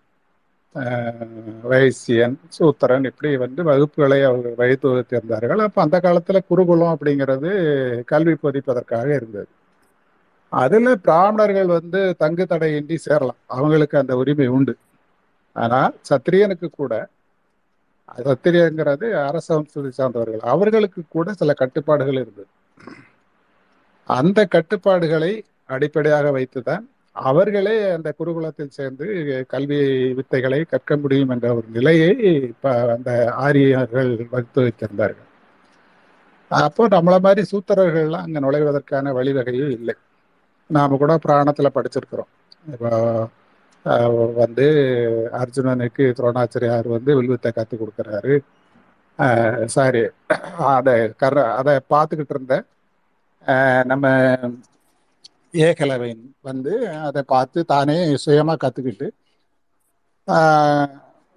வைசியன் சூத்திரன் இப்படி வந்து வகுப்புகளை அவர்கள் வைத்து அப்போ அந்த காலத்தில் குருகுலம் அப்படிங்கிறது கல்வி போதிப்பதற்காக இருந்தது. அதில் பிராமணர்கள் வந்து தங்கு தடையின்றி சேரலாம். அவங்களுக்கு அந்த உரிமை உண்டு. ஆனால் சத்திரியனுக்கு கூட சத்திரியங்கிறது அரச வம்சத்தை சார்ந்தவர்கள். அவர்களுக்கு கூட சில கட்டுப்பாடுகள் இருந்தது. அந்த கட்டுப்பாடுகளை அடிப்படையாக வைத்துதான் அவர்களே அந்த குருகுலத்தில் சேர்ந்து கல்வி வித்தைகளை கற்க முடியும் என்ற ஒரு நிலையை இப்ப அந்த ஆரியர்கள் வகுத்து வைத்திருந்தார்கள். அப்போ நம்மளை மாதிரி சூத்திரர்கள்லாம் அங்கே நுழைவதற்கான வழிவகையும் இல்லை. நாம கூட புராணத்தில் படிச்சிருக்கிறோம். இப்போ வந்து அர்ஜுனனுக்கு துரோணாச்சாரியார் வந்து வில்வித்தை கற்றுக் கொடுக்குறாரு. சாரி அதை கர அதை பார்த்துக்கிட்டு இருந்த நம்ம ஏகலவன் வந்து அதை பார்த்து தானே சுயமாக கற்றுக்கிட்டு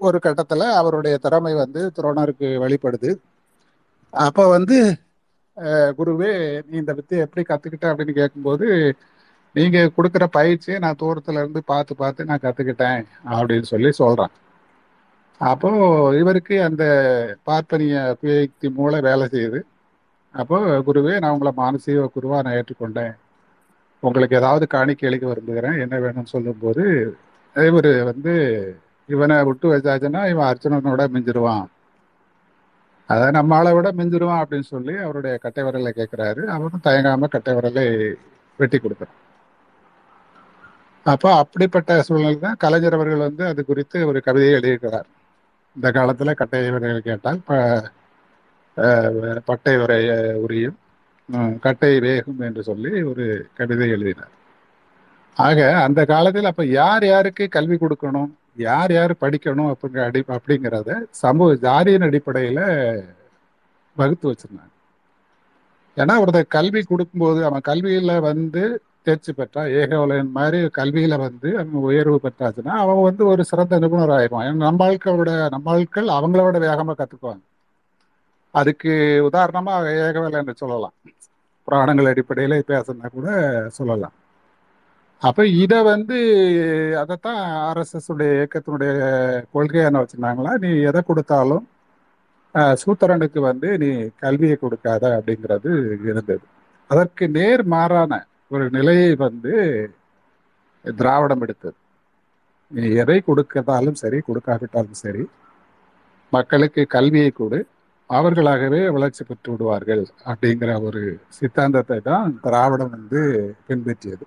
ஒரு கட்டத்தில் அவருடைய திறமை வந்து துரோணருக்கு வெளிப்படுது. அப்போ வந்து குருவே நீ இந்த வித்தியை எப்படி கற்றுக்கிட்ட அப்படின்னு கேட்கும்போது நீங்கள் கொடுக்குற பயிற்சியை நான் தூரத்துல இருந்து பார்த்து பார்த்து நான் கற்றுக்கிட்டேன் அப்படின்னு சொல்லி சொல்கிறான் அப்போ இவருக்கு அந்த பார்ப்பனிய பேய்த்தி மூளை வேலை செய்யுது. அப்போ குருவே நான் உங்களை மானசீக குருவா நான் ஏற்றுக்கொண்டேன். உங்களுக்கு ஏதாவது காணிக்கைகளுக்கு விரும்புகிறேன் என்ன வேணும்னு சொல்லும்போது இவர் வந்து இவனை விட்டு வச்சாச்சுன்னா இவன் அர்ச்சனனோட மிஞ்சிருவான். அதை நம்ம ஆளை விட மிஞ்சிருவான் அப்படின்னு சொல்லி அவருடைய கட்டை விரலை கேட்குறாரு. அவரும் தயங்காம கட்டை விரலை வெட்டி கொடுக்குறான் அப்போ அப்படிப்பட்ட சூழ்நிலை தான் கலைஞர் அவர்கள் வந்து அது குறித்து ஒரு கவிதையை எழுதியிருக்கிறார். இந்த காலத்தில் கட்டை விரைகள் கேட்டால் ப பட்டை உரைய உரியும். கட்டை வேகும் என்று சொல்லி ஒரு கவிதை எழுதினார். ஆக அந்த காலத்தில் அப்ப யார் யாருக்கு கல்வி கொடுக்கணும் யார் யார் படிக்கணும் அப்படிங்கிற அடி அப்படிங்கிறத சமூக ஜாதியின் அடிப்படையில வகுத்து வச்சிருந்தாங்க. ஏன்னா ஒருத்தர் கல்வி கொடுக்கும்போது அவன் கல்வியில வந்து தேர்ச்சி பெற்றா ஏகவலையன் மாதிரி கல்வியில வந்து அவன் உயர்வு பெற்றாச்சுன்னா அவன் வந்து ஒரு சிறந்த நிபுணர் ஆயிடுவான். ஏன்னா நம்ம ஆட்களோட நம்ம ஆட்கள் அவங்களோட வேகமா கத்துக்குவாங்க. அதுக்கு உதாரணமா ஏகவலன் சொல்லலாம். புராணங்கள் அடிப்படையில் பேசுனா கூட சொல்லலாம். அப்போ இதை வந்து அதைத்தான் ஆர்எஸ்எஸ் உடைய இயக்கத்தினுடைய கொள்கையான என்ன நீ எதை கொடுத்தாலும் சூத்திரனுக்கு வந்து நீ கல்வியை கொடுக்காத அப்படிங்கிறது இருந்தது. அதற்கு நேர் மாறான ஒரு நிலையை வந்து திராவிடம் எடுத்தது. நீ எதை கொடுக்கதாலும் சரி கொடுக்காவிட்டாலும் சரி மக்களுக்கு கல்வியை கொடு அவர்களாகவே வளர்ச்சி பெற்று விடுவார்கள் அப்படிங்கிற ஒரு சித்தாந்தத்தை தான் திராவிடம் வந்து பின்பற்றியது.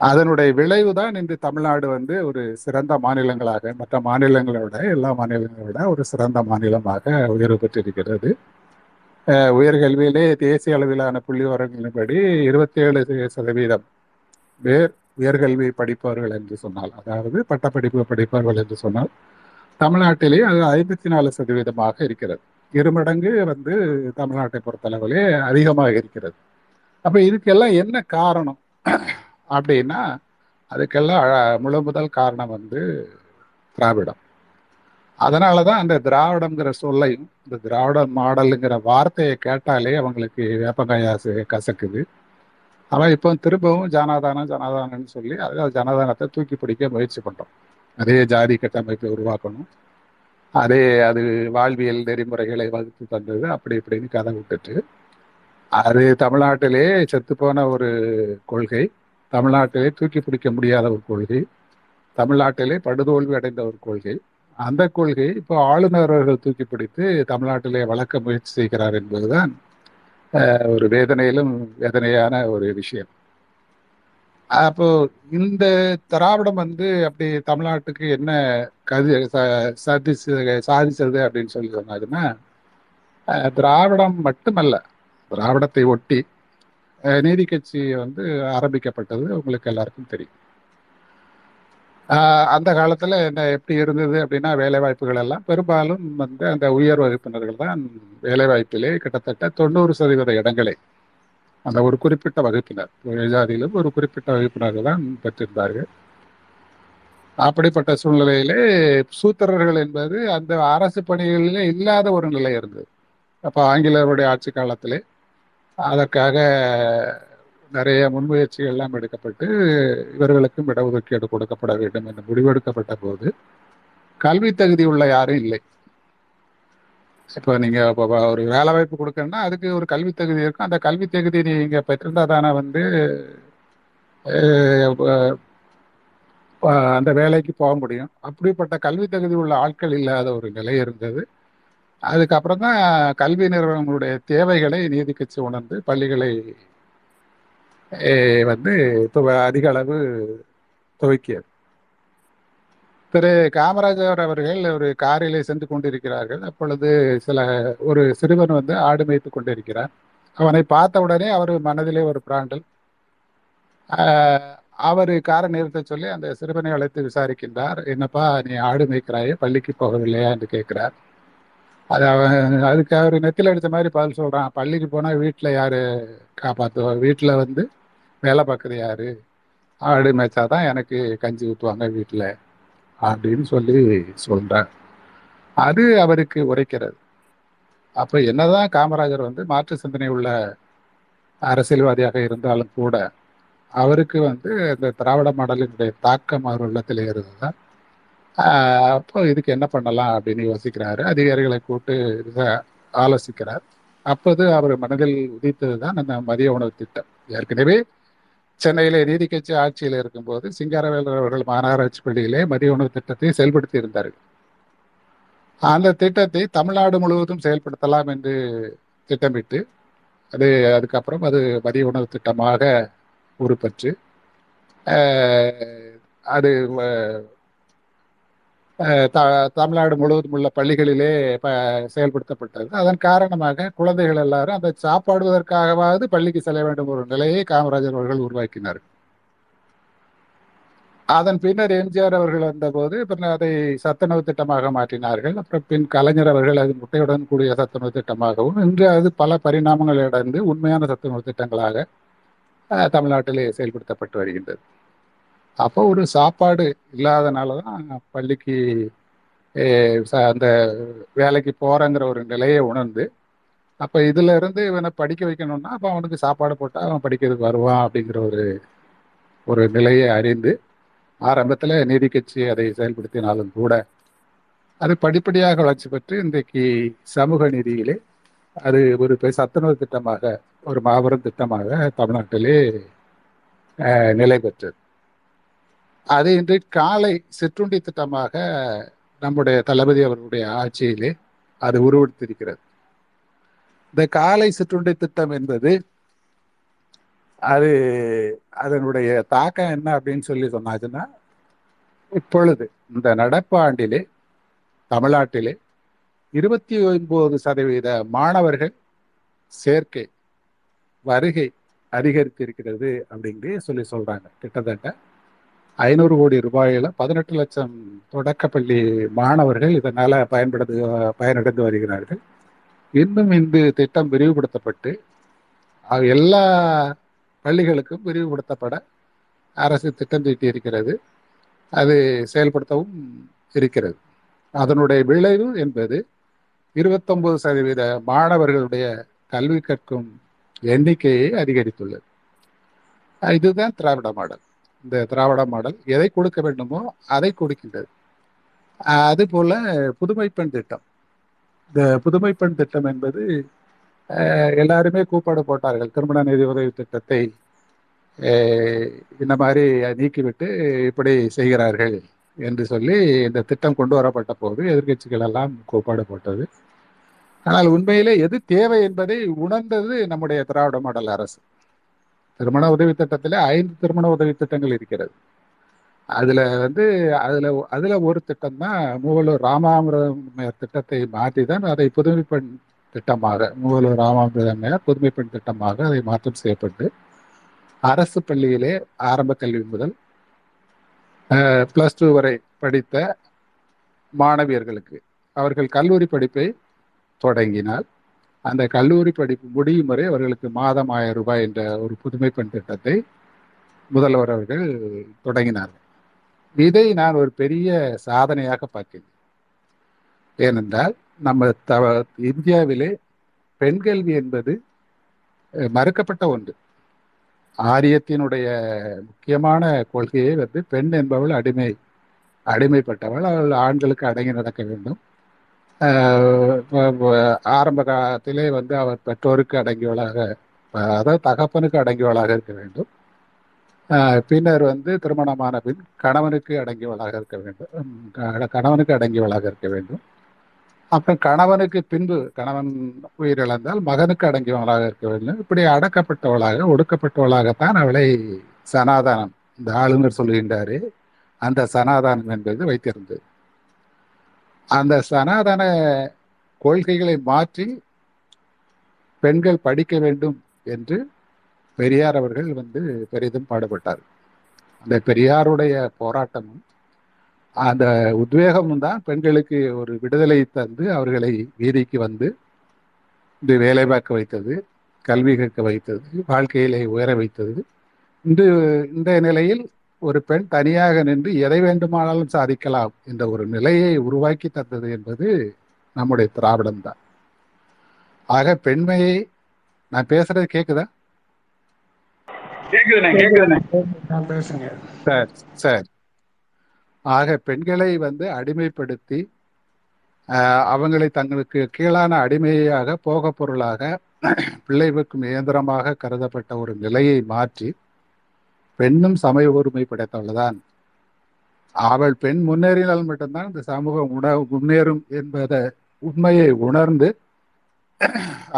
அதனுடைய விளைவு தான் இன்று தமிழ்நாடு வந்து ஒரு சிறந்த மாநிலங்களாக மற்ற மாநிலங்களை விட எல்லா மாநிலங்களை விட ஒரு சிறந்த மாநிலமாக உயர்வு பெற்றிருக்கிறது. உயர்கல்வியிலே தேசிய அளவிலான புள்ளி விவரங்களின்படி இருபத்தி ஏழு சதவீதம் பேர் உயர்கல்வி படிப்பவர்கள் என்று சொன்னால் அதாவது பட்டப்படிப்பு படிப்பவர்கள் என்று சொன்னால் தமிழ்நாட்டிலே அது ஐம்பத்தி நாலு சதவீதமாக இருக்கிறது. இருமடங்கு வந்து தமிழ்நாட்டை பொறுத்தளவிலே அதிகமாக இருக்கிறது. அப்போ இதுக்கெல்லாம் என்ன காரணம்? அப்படின்னா அதுக்கெல்லாம் அழ- முழு முதல் காரணம் வந்து திராவிடம். அதனாலதான் அந்த திராவிடம்ங்கிற சொல்லையும் இந்த திராவிட மாடலுங்கிற வார்த்தையை கேட்டாலே அவங்களுக்கு வேப்பங்காயா கசக்குது. அவன் இப்போ திரும்பவும் ஜனாதானம் ஜனாதானம்னு சொல்லி அதாவது ஜனதானத்தை தூக்கி பிடிக்க முயற்சி பண்ணுறோம் அதே ஜாதி கட்டமைப்பை உருவாக்கணும். அதே அது வாழ்வியல் நெறிமுறைகளை வகுத்து தந்தது. அப்படி இப்படின்னு கதை விட்டுட்டு. அது தமிழ்நாட்டிலே செத்துப்போன ஒரு கொள்கை. தமிழ்நாட்டிலே தூக்கி பிடிக்க முடியாத ஒரு கொள்கை. தமிழ்நாட்டிலே படுதோல்வி அடைந்த ஒரு கொள்கை. அந்த கொள்கை இப்போ ஆளுநர் அவர்கள் தூக்கி பிடித்து தமிழ்நாட்டிலே வளர்க்க முயற்சி செய்கிறார் என்பதுதான் ஒரு வேதனையிலும் வேதனையான ஒரு விஷயம். அப்போ இந்த திராவிடம் வந்து அப்படி தமிழ்நாட்டுக்கு என்ன கதி ச- சாதிச்சது அப்படின்னு சொல்லி சொன்னாங்கன்னா திராவிடம் மட்டுமல்ல திராவிடத்தை ஒட்டி நீதி கட்சி வந்து ஆரம்பிக்கப்பட்டது உங்களுக்கு எல்லாருக்கும் தெரியும். அந்த காலத்தில் என்ன எப்படி இருந்தது அப்படின்னா வேலை வாய்ப்புகள் எல்லாம் பெரும்பாலும் வந்து அந்த உயர் வகுப்பினர்கள் தான் வேலை வாய்ப்பிலே கிட்டத்தட்ட தொண்ணூறு சதவீத இடங்களை அந்த ஒரு குறிப்பிட்ட வகுப்பினர் உயர் ஒரு குறிப்பிட்ட வகுப்பினர்கள் தான் பெற்றிருந்தார்கள். அப்படிப்பட்ட சூழ்நிலையிலே சூத்திரர்கள் என்பது அந்த அரசு பணிகளிலே இல்லாத ஒரு நிலை இருந்தது. அப்போ ஆங்கிலருடைய ஆட்சி காலத்திலே அதற்காக நிறைய முன்முயற்சிகள் எல்லாம் எடுக்கப்பட்டு இவர்களுக்கும் இடஒதுக்கீடு கொடுக்கப்பட வேண்டும் என்று முடிவெடுக்கப்பட்ட போது கல்வி தகுதி உள்ள யாரும் இல்லை. இப்போ நீங்க ஒரு வேலை வாய்ப்பு கொடுக்கணும்னா அதுக்கு ஒரு கல்வி தகுதி இருக்கும். அந்த கல்வி தகுதி நீங்க பெற்றிருந்தா தானே வந்து அந்த வேலைக்கு போக முடியும். அப்படிப்பட்ட கல்வி தகுதி உள்ள ஆட்கள் இல்லாத ஒரு நிலை இருந்தது. அதுக்கப்புறம் தான் கல்வி நிறுவனங்களுடைய தேவைகளை நீதி கட்சி உணர்ந்து பள்ளிகளை வந்து இப்போ அதிக அளவு துவக்கியது. திரு காமராஜர் அவர்கள் ஒரு காரிலே சென்று கொண்டிருக்கிறார்கள். அப்பொழுது சில ஒரு சிறுவன் வந்து ஆடு மேய்த்து கொண்டிருக்கிறார். அவனை பார்த்த உடனே அவர் மனதிலே ஒரு பிராண்டல். அவர் காரை நிறுத்த சொல்லி அந்த சிறுவனை அழைத்து விசாரிக்கின்றார். என்னப்பா நீ ஆடு மேய்க்கிறாயே பள்ளிக்கு போகவில்லையா? என்று கேட்கிறார். அது அவன் அதுக்கு அவர் நெத்தில் அடித்த மாதிரி பதில் சொல்கிறான் பள்ளிக்கு போனால் வீட்டில் யார் காப்பாற்றுவா வீட்டில் வந்து வேலை பார்க்குறது யார்? ஆடு மேய்ச்சாதான் எனக்கு கஞ்சி ஊற்றுவாங்க வீட்டில் அப்படின்னு சொல்லி சொல்றார். அது அவருக்கு உரைக்கிறது. அப்ப என்னதான் காமராஜர் வந்து மாற்று சிந்தனை உள்ள அரசியல்வாதியாக இருந்தாலும் கூட அவருக்கு வந்து இந்த திராவிட மாடலினுடைய தாக்கம் அவர் உள்ளத்தில் இருந்ததுதான். அப்போ இதுக்கு என்ன பண்ணலாம் அப்படின்னு யோசிக்கிறாரு. அதிகாரிகளை கூட்டு ஆலோசிக்கிறார். அப்போது அவர் மனதில் உதித்தது தான் அந்த மதிய உணவு திட்டம். ஏற்கனவே சென்னையிலே நீதி கட்சி ஆட்சியில் இருக்கும்போது சிங்காரவேலர் அவர்கள் மாநகராட்சி பள்ளியிலே மதிய உணவு திட்டத்தை செயல்படுத்தி இருந்தார்கள் அந்த திட்டத்தை தமிழ்நாடு முழுவதும் செயல்படுத்தலாம் என்று திட்டமிட்டு அது அதுக்கப்புறம் அது மதிய உணவு திட்டமாக உருப்பற்று அது தமிழ்நாடு முழுவதும் உள்ள பள்ளிகளிலே செயல்படுத்தப்பட்டது. அதன் காரணமாக குழந்தைகள் எல்லாரும் அந்த சாப்பாடுவதற்காகவாவது பள்ளிக்கு செல்ல வேண்டும் ஒரு நிலையை காமராஜர் அவர்கள் உருவாக்கினார். அதன் பின்னர் எம்ஜிஆர் அவர்கள் வந்தபோது பின்னர் அதை சத்துணவு திட்டமாக மாற்றினார்கள். அப்புறம் பின் கலைஞர் அவர்கள் அது முட்டையுடன் கூடிய சத்துணவு திட்டமாகவும் இன்று அது பல பரிணாமங்களை அடைந்து உண்மையான சத்துணவு திட்டங்களாக தமிழ்நாட்டிலே செயல்படுத்தப்பட்டு வருகின்றது. அப்போ ஒரு சாப்பாடு இல்லாதனால தான் பள்ளிக்கு ச- அந்த வேலைக்கு போகிறேங்கிற ஒரு நிலையை உணர்ந்து அப்போ இதுல இருந்து இவனை படிக்க வைக்கணும்னா அப்போ அவனுக்கு சாப்பாடு போட்டால் அவன் படிக்கிறதுக்கு வருவான் அப்படிங்கிற ஒரு ஒரு நிலையை அறிந்து ஆரம்பத்தில் நீதி கட்சி அதை செயல்படுத்தினாலும் கூட அது படிப்படியாக வளர்ச்சி பெற்று இன்றைக்கு சமூக நீதியிலே அது ஒரு பெ- சத்துணவு திட்டமாக ஒரு மாபெரும் திட்டமாக தமிழ்நாட்டிலே நிலை பெற்றது. அது இன்று காலை சிற்றுண்டி திட்டமாக நம்முடைய தளபதி அவர்களுடைய ஆட்சியிலே அது உருவெடுத்திருக்கிறது. இந்த காலை சிற்றுண்டி திட்டம் என்பது அது அதனுடைய தாக்கம் என்ன அப்படின்னு சொல்லி சொன்னாச்சுன்னா இப்பொழுது இந்த நடப்பாண்டிலே தமிழ்நாட்டிலே இருபத்தி ஒன்பது சதவீத மாணவர்கள் சேர்க்கை வருகை அதிகரித்திருக்கிறது அப்படிங்கிறே சொல்லி சொல்றாங்க. கிட்டத்தட்ட ஐநூறு கோடி ரூபாயில பதினெட்டு லட்சம் தொடக்கப்பள்ளி மாணவர்கள் இதனால பயன்படுத்து பயனடைந்து வருகிறார்கள். இன்னும் இந்த திட்டம் விரிவுபடுத்தப்பட்டு எல்லா பள்ளிகளுக்கும் விரிவுபடுத்தப்பட அரசு திட்டம் தீட்டி இருக்கிறது அது செயல்படுத்தவும் இருக்கிறது. அதனுடைய விளைவு என்பது இருபத்தொன்பது சதவீத மாணவர்களுடைய கல்வி கற்கும் எண்ணிக்கையை அதிகரித்துள்ளது. இதுதான் திராவிட மாடல். இந்த திராவிட மாடல் எதை கொடுக்க வேண்டுமோ அதை கொடுக்கின்றது அது போல புதுமை பெண் திட்டம். இந்த புதுமை பெண் திட்டம் என்பது எல்லாருமே கூப்பாடு போட்டார்கள். திருமண நிதி உதவி திட்டத்தை அஹ், இந்த மாதிரி நீக்கிவிட்டு இப்படி செய்கிறார்கள் என்று சொல்லி இந்த திட்டம் கொண்டு வரப்பட்ட போது எதிர்க்கட்சிகள் எல்லாம் கூப்பாடு போட்டது. ஆனால் உண்மையிலே எது தேவை என்பதை உணர்ந்தது நம்முடைய திராவிட மாடல் அரசு. திருமண உதவி திட்டத்தில் ஐந்து திருமண உதவி திட்டங்கள் இருக்கிறது. அதில் வந்து அதில் அதில் ஒரு திட்டம் தான் மூவலூர் ராமாமிர்தமையர் திட்டத்தை மாற்றி தான் அதை புதுமை பெண் திட்டமாக மூவலூர் ராமாமிர்தமையர் புதுமை பெண் திட்டமாக அதை மாற்றம் செய்யப்பட்டு அரசு பள்ளியிலே ஆரம்ப கல்வி முதல் ப்ளஸ் டூ வரை படித்த மாணவியர்களுக்கு அவர்கள் கல்லூரி படிப்பை தொடங்கினால் அந்த கல்லூரி படிப்பு முடியும் வரை அவர்களுக்கு மாதம் ஆயிரம் ரூபாய் என்ற ஒரு புதுமை பெண் திட்டத்தை முதல்வர் அவர்கள் தொடங்கினார்கள். இதை நான் ஒரு பெரிய சாதனையாக பார்க்கிறேன் ஏனென்றால் நம்ம த இந்தியாவிலே பெண் கல்வி என்பது மறுக்கப்பட்ட ஒன்று. ஆரியத்தினுடைய முக்கியமான கொள்கையே வந்து பெண் என்பவள் அடிமை அடிமைப்பட்டவள். அவள் ஆண்களுக்கு அடங்கி நடக்க வேண்டும். ஆரம்ப காலத்திலே வந்து அவர் பெற்றோருக்கு அடங்கியவளாக அதாவது தகப்பனுக்கு அடங்கியவளாக இருக்க வேண்டும். பின்னர் வந்து திருமணமான பின் கணவனுக்கு அடங்கியவளாக இருக்க வேண்டும். கணவனுக்கு அடங்கியவளாக இருக்க வேண்டும். அப்புறம் கணவனுக்கு பின்பு கணவன் உயிரிழந்தால் மகனுக்கு அடங்கியவளாக இருக்க வேண்டும். இப்படி அடக்கப்பட்டவளாக ஒடுக்கப்பட்டவளாகத்தான் அவளை சனாதானம் இந்த ஆளுநர் சொல்லுகின்றாரு அந்த சனாதானம் என்பது வைத்திருந்தது. அந்த சனாதன கொள்கைகளை மாற்றி பெண்கள் படிக்க வேண்டும் என்று பெரியார் அவர்கள் வந்து பெரிதும் பாடுபட்டார். அந்த பெரியாருடைய போராட்டமும் அந்த உத்வேகமும் தான் பெண்களுக்கு ஒரு விடுதலை தந்து அவர்களை வீதிக்கு வந்து இன்று வேலை பார்க்க வைத்தது கல்வி கற்க வைத்தது வாழ்க்கையிலே உயர வைத்தது. இன்று இந்த நிலையில் ஒரு பெண் தனியாக நின்று எதை வேண்டுமானாலும் சாதிக்கலாம் என்ற ஒரு நிலையை உருவாக்கி தந்தது என்பது நம்முடைய திராவிடம் தான். ஆக பெண்மையை நான் பேசுறது கேக்குதா? சரி சரி. ஆக பெண்களை வந்து அடிமைப்படுத்தி ஆஹ், அவங்களை தங்களுக்கு கீழான அடிமையாக போக பொருளாக பிள்ளை வைக்கும் இயந்திரமாக கருதப்பட்ட ஒரு நிலையை மாற்றி பெண்ணும் சமய உரிமை படைத்தவள்தான். அவள் பெண் முன்னேறினால் மட்டும்தான் இந்த சமூகம் உண முன்னேறும் என்பதை உண்மையை உணர்ந்து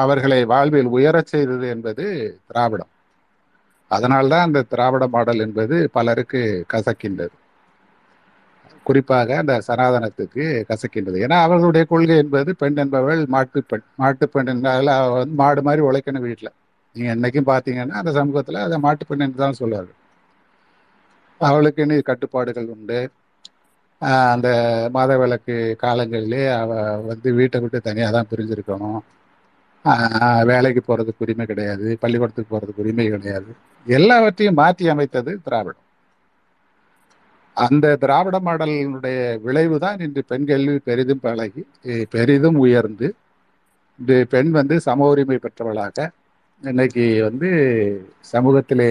அவர்களை வாழ்வில் உயரச் செய்தது என்பது திராவிடம். அதனால்தான் அந்த திராவிட மாடல் என்பது பலருக்கு கசக்கின்றது. குறிப்பாக அந்த சனாதனத்துக்கு கசக்கின்றது. ஏன்னா அவர்களுடைய கொள்கை என்பது பெண் என்பவள் மாட்டு பெண் மாட்டு பெண் என்றால் வந்து மாடு மாதிரி உழைக்கணும் வீட்டில். நீங்கள் என்னைக்கும் பார்த்தீங்கன்னா அந்த சமூகத்தில் அதை மாட்டு பெண் என்று தான் சொல்லுவார்கள் அவளுக்குன்னு கட்டுப்பாடுகள் உண்டு. அந்த மாத விளக்கு காலங்களிலே அவ வந்து வீட்டை விட்டு தனியாக தான் பிரிஞ்சிருக்கணும். வேலைக்கு போகிறதுக்கு உரிமை கிடையாது. பள்ளிக்கூடத்துக்கு போகிறதுக்கு உரிமை கிடையாது. எல்லாவற்றையும் மாற்றி அமைத்தது திராவிடம். அந்த திராவிட மாடலினுடைய விளைவு தான் இன்று பெண் கல்வி பெரிதும் பழகி பெரிதும் உயர்ந்து இந்த பெண் வந்து சம உரிமை பெற்றவளாக இன்னைக்கு வந்து சமூகத்திலே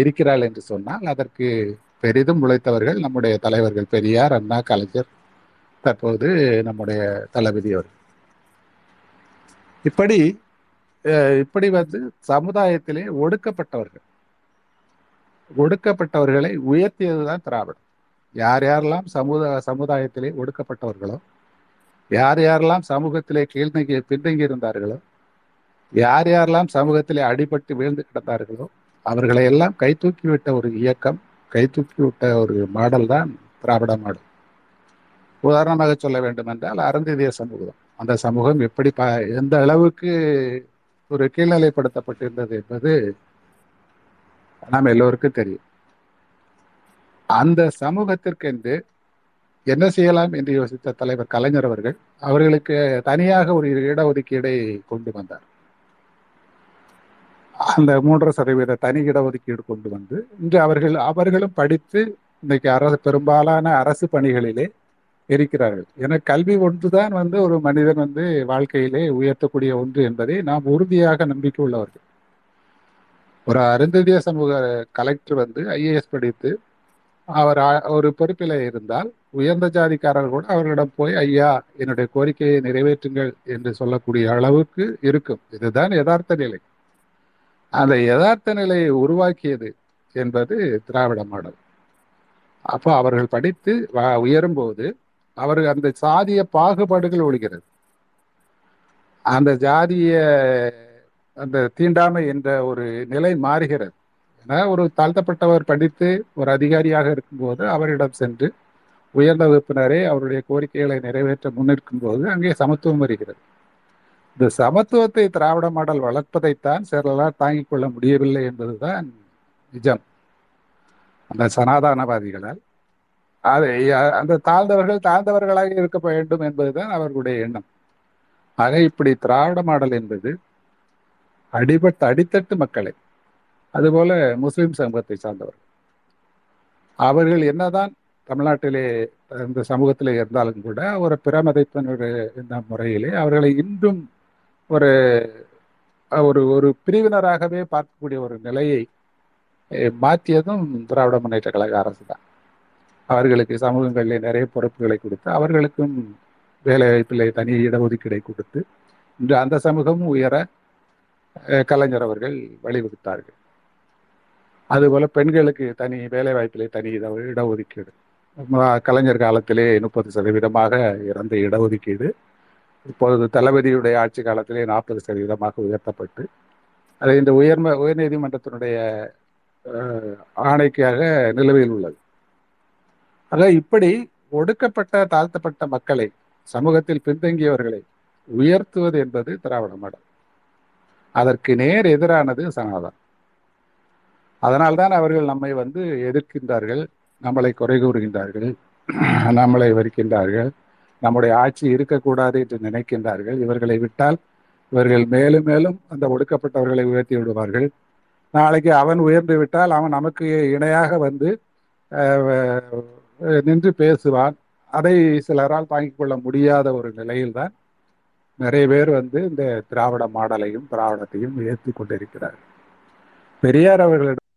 இருக்கிறாள் என்று சொன்னால் அதற்கு பெரிதும் உழைத்தவர்கள் நம்முடைய தலைவர்கள் பெரியார் அண்ணா கலைஞர் தற்போது நம்முடைய தளபதி அவர் இப்படி அஹ், இப்படி வந்து சமுதாயத்திலே ஒடுக்கப்பட்டவர்கள். ஒடுக்கப்பட்டவர்களை உயர்த்தியதுதான் திராவிடம். யார் யாரெல்லாம் சமுதாய சமுதாயத்திலே ஒடுக்கப்பட்டவர்களோ யார் யாரெல்லாம் சமூகத்திலே கீழ்நங்கி பின்தங்கி இருந்தார்களோ யார் யாரெல்லாம் சமூகத்திலே அடிபட்டு வீழ்ந்து கிடந்தார்களோ அவர்களை எல்லாம் கை விட்ட ஒரு இயக்கம் கை விட்ட ஒரு மாடல் தான் திராவிட மாடல். உதாரணமாக சொல்ல வேண்டும் என்றால் அருந்ததிய சமூகம். அந்த சமூகம் எப்படி ப எந்த அளவுக்கு ஒரு கீழ்நிலைப்படுத்தப்பட்டிருந்தது என்பது நாம் எல்லோருக்கும் தெரியும். அந்த சமூகத்திற்கென்று என்ன செய்யலாம் என்று யோசித்த தலைவர் கலைஞர் அவர்கள் அவர்களுக்கு தனியாக ஒரு இடஒதுக்கீடை கொண்டு வந்தார். அந்த மூன்றரை சதவீத தனி இடஒதுக்கீடு கொண்டு வந்து இன்று அவர்கள் அவர்களும் படித்து இன்னைக்கு அரசு பெரும்பாலான அரசு பணிகளிலே இருக்கிறார்கள். என கல்வி ஒன்றுதான் வந்து ஒரு மனிதன் வந்து வாழ்க்கையிலே உயர்த்தக்கூடிய ஒன்று என்பதை நாம் உறுதியாக நம்பிக்கை உள்ளவர்கள். ஒரு அருந்ததிய சமூக கலெக்டர் வந்து ஐஏஎஸ் படித்து அவர் ஒரு பொறுப்பில் இருந்தால் உயர்ந்த ஜாதிக்காரர்கள் கூட அவர்களிடம் போய் ஐயா என்னுடைய கோரிக்கையை நிறைவேற்றுங்கள் என்று சொல்லக்கூடிய அளவுக்கு இருக்கும். இதுதான் யதார்த்த நிலை. அந்த யதார்த்த நிலையை உருவாக்கியது என்பது திராவிட மாடல். அப்போ அவர்கள் படித்து வ- உயரும்போது அவர்கள் அந்த சாதிய பாகுபாடுகள் ஒழிகிறது அந்த ஜாதிய அந்த தீண்டாமை என்ற ஒரு நிலை மாறுகிறது. ஏன்னா ஒரு தாழ்த்தப்பட்டவர் படித்து ஒரு அதிகாரியாக இருக்கும்போது அவரிடம் சென்று உயர்ந்த வகுப்பினரே அவருடைய கோரிக்கைகளை நிறைவேற்ற முன்னிற்கும் போது அங்கே சமத்துவம் வருகிறது. இந்த சமத்துவத்தை திராவிட மாடல் வளர்ப்பதைத்தான் சிலரால் தாங்கிக் கொள்ள முடியவில்லை என்பதுதான் நிஜம். அந்த சனாதானவாதிகளால். அதை அந்த தாழ்ந்தவர்கள் தாழ்ந்தவர்களாக இருக்க வேண்டும் என்பதுதான் அவர்களுடைய எண்ணம். ஆக இப்படி திராவிட மாடல் என்பது அடிபட்ட அடித்தட்டு மக்களை அதுபோல முஸ்லிம் சமூகத்தை சார்ந்தவர்கள். அவர்கள் என்னதான் தமிழ்நாட்டிலே இந்த சமூகத்திலே இருந்தாலும் கூட ஒரு பிரமதிப்பினர் இந்த முறையிலே அவர்களை இன்றும் ஒரு ஒரு ஒரு பிரிவினராகவே பார்க்கக்கூடிய ஒரு நிலையை மாற்றியதும் திராவிட முன்னேற்ற கழக அரசு தான். அவர்களுக்கு சமூகங்களில் நிறைய பொறுப்புகளை கொடுத்து அவர்களுக்கும் வேலை வாய்ப்பிலே தனி இடஒதுக்கீடை கொடுத்து இன்று அந்த சமூகமும் உயர கலைஞர் அவர்கள் வழிவகுத்தார்கள். அதுபோல பெண்களுக்கு தனி வேலை வாய்ப்பிலே தனி இட இடஒதுக்கீடு. கலைஞர் காலத்திலே முப்பது சதவீதமாக இறந்த இடஒதுக்கீடு. இப்பொழுது தளபதியுடைய ஆட்சி காலத்திலே நாற்பது சதவீதமாக உயர்த்தப்பட்டு அது இந்த உயர்ம உயர்நீதிமன்றத்தினுடைய அஹ், ஆணைக்காக நிலுவையில் உள்ளது. ஆக இப்படி ஒடுக்கப்பட்ட தாழ்த்தப்பட்ட மக்களை சமூகத்தில் பின்தங்கியவர்களை உயர்த்துவது என்பது திராவிட மாடல். அதற்கு நேர் எதிரானது சனாதன் அதனால்தான் அவர்கள் நம்மை வந்து எதிர்க்கின்றார்கள் நம்மளை குறை கூறுகின்றார்கள் நம்மளை வரிக்கின்றார்கள் நம்முடைய ஆட்சி இருக்கக்கூடாது என்று நினைக்கின்றார்கள். இவர்களை விட்டால் இவர்கள் மேலும் மேலும் அந்த ஒடுக்கப்பட்டவர்களை உயர்த்தி விடுவார்கள். நாளைக்கு அவன் உயர்ந்து விட்டால் அவன் நமக்கு இணையாக வந்து அஹ், நின்று பேசுவான். அதை சிலரால் தாங்கிக் கொள்ள முடியாத ஒரு நிலையில்தான் நிறைய பேர் வந்து இந்த திராவிட மாடலையும் திராவிடத்தையும் ஏற்றி கொண்டிருக்கிறார்கள். பெரியார் அவர்களிடம்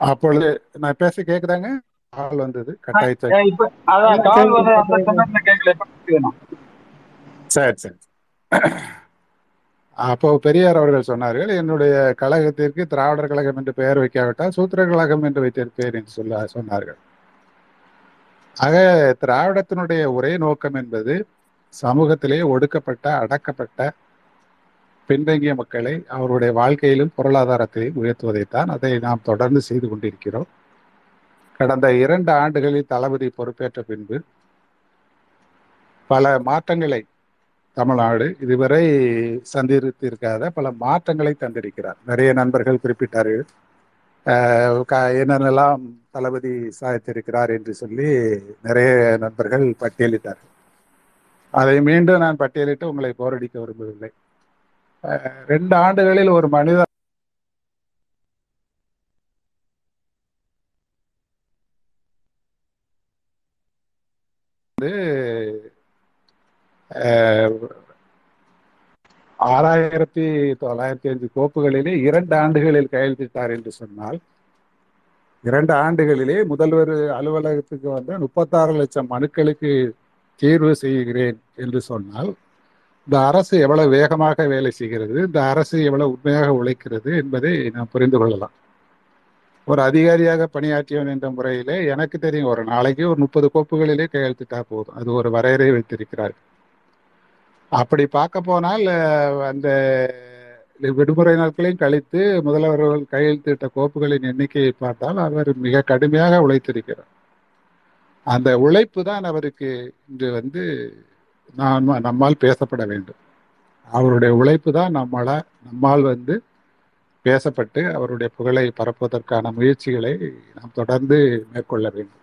அப்பொழுது நான் பேச கேக்குதாங்க? வந்தது கால் வந்து அந்த சமயத்துல கேட்கல இப்ப கேட்குதுண்ணா. சரி சரி. அப்போ பெரியார் அவர்கள் சொன்னார்கள் என்னுடைய கழகத்திற்கு திராவிடர் கழகம் என்று பெயர் வைக்காவிட்டால் சூத்திரர் கழகம் என்று வைத்திருப்பேன் என்று சொல்ல சொன்னார்கள். ஆக திராவிடத்தினுடைய ஒரே நோக்கம் என்பது சமூகத்திலே ஒடுக்கப்பட்ட அடக்கப்பட்ட பின்தங்கிய மக்களை அவருடைய வாழ்க்கையிலும் பொருளாதாரத்திலும் உயர்த்துவதைத்தான் அதை நாம் தொடர்ந்து செய்து கொண்டிருக்கிறோம். கடந்த இரண்டு ஆண்டுகளில் தளபதி பொறுப்பேற்ற பின்பு பல மாற்றங்களை தமிழ்நாடு இதுவரை சந்தித்திருக்காத பல மாற்றங்களை தந்திருக்கிறார். நிறைய நண்பர்கள் குறிப்பிட்டார்கள். க- என்னென்னலாம் தளபதி சாதித்திருக்கிறார் என்று சொல்லி நிறைய நண்பர்கள் பட்டியலிட்டார்கள். அதை மீண்டும் நான் பட்டியலிட்டு உங்களை போரடிக்க விரும்பவில்லை. ரெண்டு ஆண்டுகளில் ஒரு மனிதர் வந்து ஆறாயிரத்தி தொள்ளாயிரத்தி அஞ்சு கோப்புகளிலே இரண்டு ஆண்டுகளில் கையெழுத்திட்டார் என்று சொன்னால் இரண்டு ஆண்டுகளிலே முதல்வர் அலுவலகத்துக்கு வந்த முப்பத்தாறு லட்சம் மனுக்களுக்கு தீர்வு செய்கிறேன் என்று சொன்னால் இந்த அரசு எவ்வளவு வேகமாக வேலை செய்கிறது இந்த அரசு எவ்வளவு உண்மையாக உழைக்கிறது என்பதை நாம் புரிந்து கொள்ளலாம். ஒரு அதிகாரியாக பணியாற்றியவன் என்ற முறையிலே எனக்கு தெரியும் ஒரு நாளைக்கு ஒரு முப்பது கோப்புகளிலே கையெழுத்திட்டா போதும். அது ஒரு வரையறை வைத்திருக்கிறார். அப்படி பார்க்க போனால் அந்த விடுமுறை நாட்களையும் கழித்து முதல்வர்கள் கையெழுத்திட்ட கோப்புகளின் எண்ணிக்கையை பார்த்தால் அவர் மிக கடுமையாக உழைத்திருக்கிறார். அந்த உழைப்பு தான் அவருக்கு இன்று வந்து நாம் நம்மால் பேசப்பட வேண்டும். அவருடைய உழைப்பு தான் நம்மள நம்மால் வந்து பேசப்பட்டு அவருடைய புகழை பரப்புவதற்கான முயற்சிகளை நாம் தொடர்ந்து மேற்கொள்ள வேண்டும்.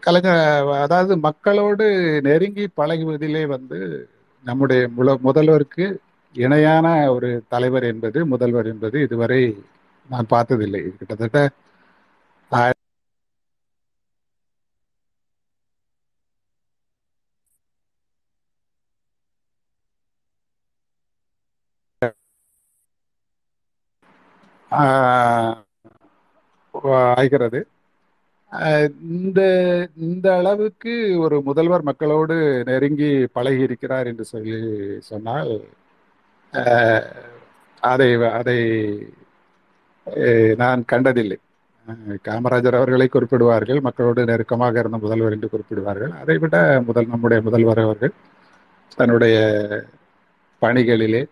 கலைஞர் அதாவது மக்களோடு நெருங்கி பழகுவதிலே வந்து நம்முடைய முல முதல்வருக்கு இணையான ஒரு தலைவர் என்பது முதல்வர் என்பது இதுவரை நான் பார்த்ததில்லை. கிட்டத்தட்ட ஆயிரத்தி ஆஹ் ஆகிறது இந்த இந்த அளவுக்கு ஒரு முதல்வர் மக்களோடு நெருங்கி பழகி இருக்கிறார் என்று சொல்லி சொன்னால் அதை அதை நான் கண்டதில்லை. காமராஜர் அவர்களை குறிப்பிடுவார்கள் மக்களோடு நெருக்கமாக இருந்த முதல்வர் என்று குறிப்பிடுவார்கள். அதை விட முதல் நம்முடைய முதல்வர் அவர்கள் தன்னுடைய பணிகளிலே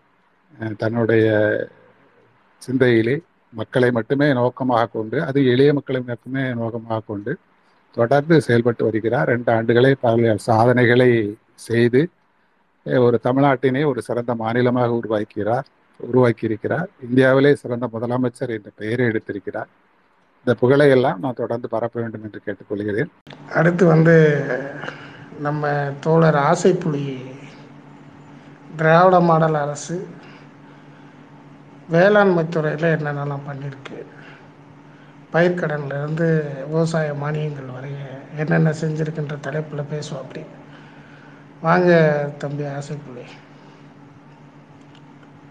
தன்னுடைய சிந்தையிலே மக்களை மட்டுமே நோக்கமாக கொண்டு அது எளிய மக்களை மட்டுமே நோக்கமாக கொண்டு தொடர்ந்து செயல்பட்டு வருகிறார். ரெண்டு ஆண்டுகளே பல சாதனைகளை செய்து ஒரு தமிழ்நாட்டினை ஒரு சிறந்த மாநிலமாக உருவாக்கிறார் உருவாக்கி இருக்கிறார் இந்தியாவிலே சிறந்த முதலமைச்சர் என்ற பெயரை எடுத்திருக்கிறார். இந்த புகழை எல்லாம் நான் தொடர்ந்து பரப்ப வேண்டும் என்று கேட்டுக்கொள்கிறேன். அடுத்து வந்து நம்ம தோழர் ஆசைப்புலி திராவிட மாடல் அரசு வேளாண்மை துறையில் என்னென்னலாம் பண்ணியிருக்கு பயிர்க்கடன்லேருந்து விவசாய மானியங்கள் வரைய என்னென்ன செஞ்சுருக்குன்ற தலைப்பில் பேசுவோம் அப்படி. வாங்க தம்பி ஆசைப்புள்ளி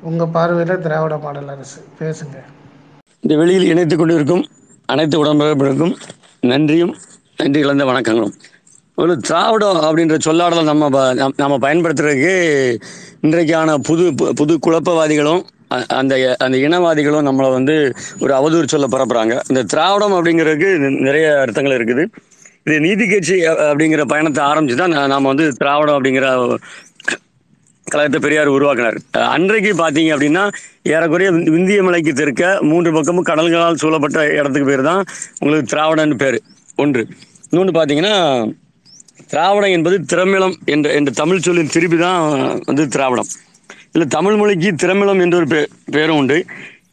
உங்கள் பார்வையில் திராவிட மாடல் அரசு பேசுங்க. இந்த வெளியில் இணைத்து கொண்டிருக்கும் அனைத்து உடம்புகளுக்கும் நன்றியும் நன்றி கலந்த வணக்கங்களும். ஒரு திராவிடம் அப்படின்ற சொல்லாடலை நம்ம ப- நம்- நம்ம பயன்படுத்துறதுக்கு இன்றைக்கான புது பு- புது குழப்பவாதிகளும் அந்த அந்த இனவாதிகளும் நம்மளை வந்து ஒரு அவதூறு சொல்ல பரப்புறாங்க. இந்த திராவிடம் அப்படிங்கிறதுக்கு நிறைய அர்த்தங்கள் இருக்குது. இது நீதி கட்சி அப்படிங்கிற பயணத்தை ஆரம்பிச்சு தான் நாம் வந்து திராவிடம் அப்படிங்கிற கழகத்தை பெரியார் உருவாக்கினார். அன்றைக்கு பார்த்தீங்க அப்படின்னா ஏறக்குறைய இந்திய மலைக்கு தெற்க மூன்று பக்கமும் கடல்களால் சூழப்பட்ட இடத்துக்கு பேர் தான் உங்களுக்கு திராவிடன்னு பேர். ஒன்று. இன்னொன்று பார்த்தீங்கன்னா திராவிடம் என்பது திரமிழம் என்ற என்ற தமிழ் சொல்லின் திருப்பி தான் வந்து திராவிடம். இல்லை தமிழ் மொழிக்கு திறமிளம் என்ற ஒரு பே பேரும் உண்டு.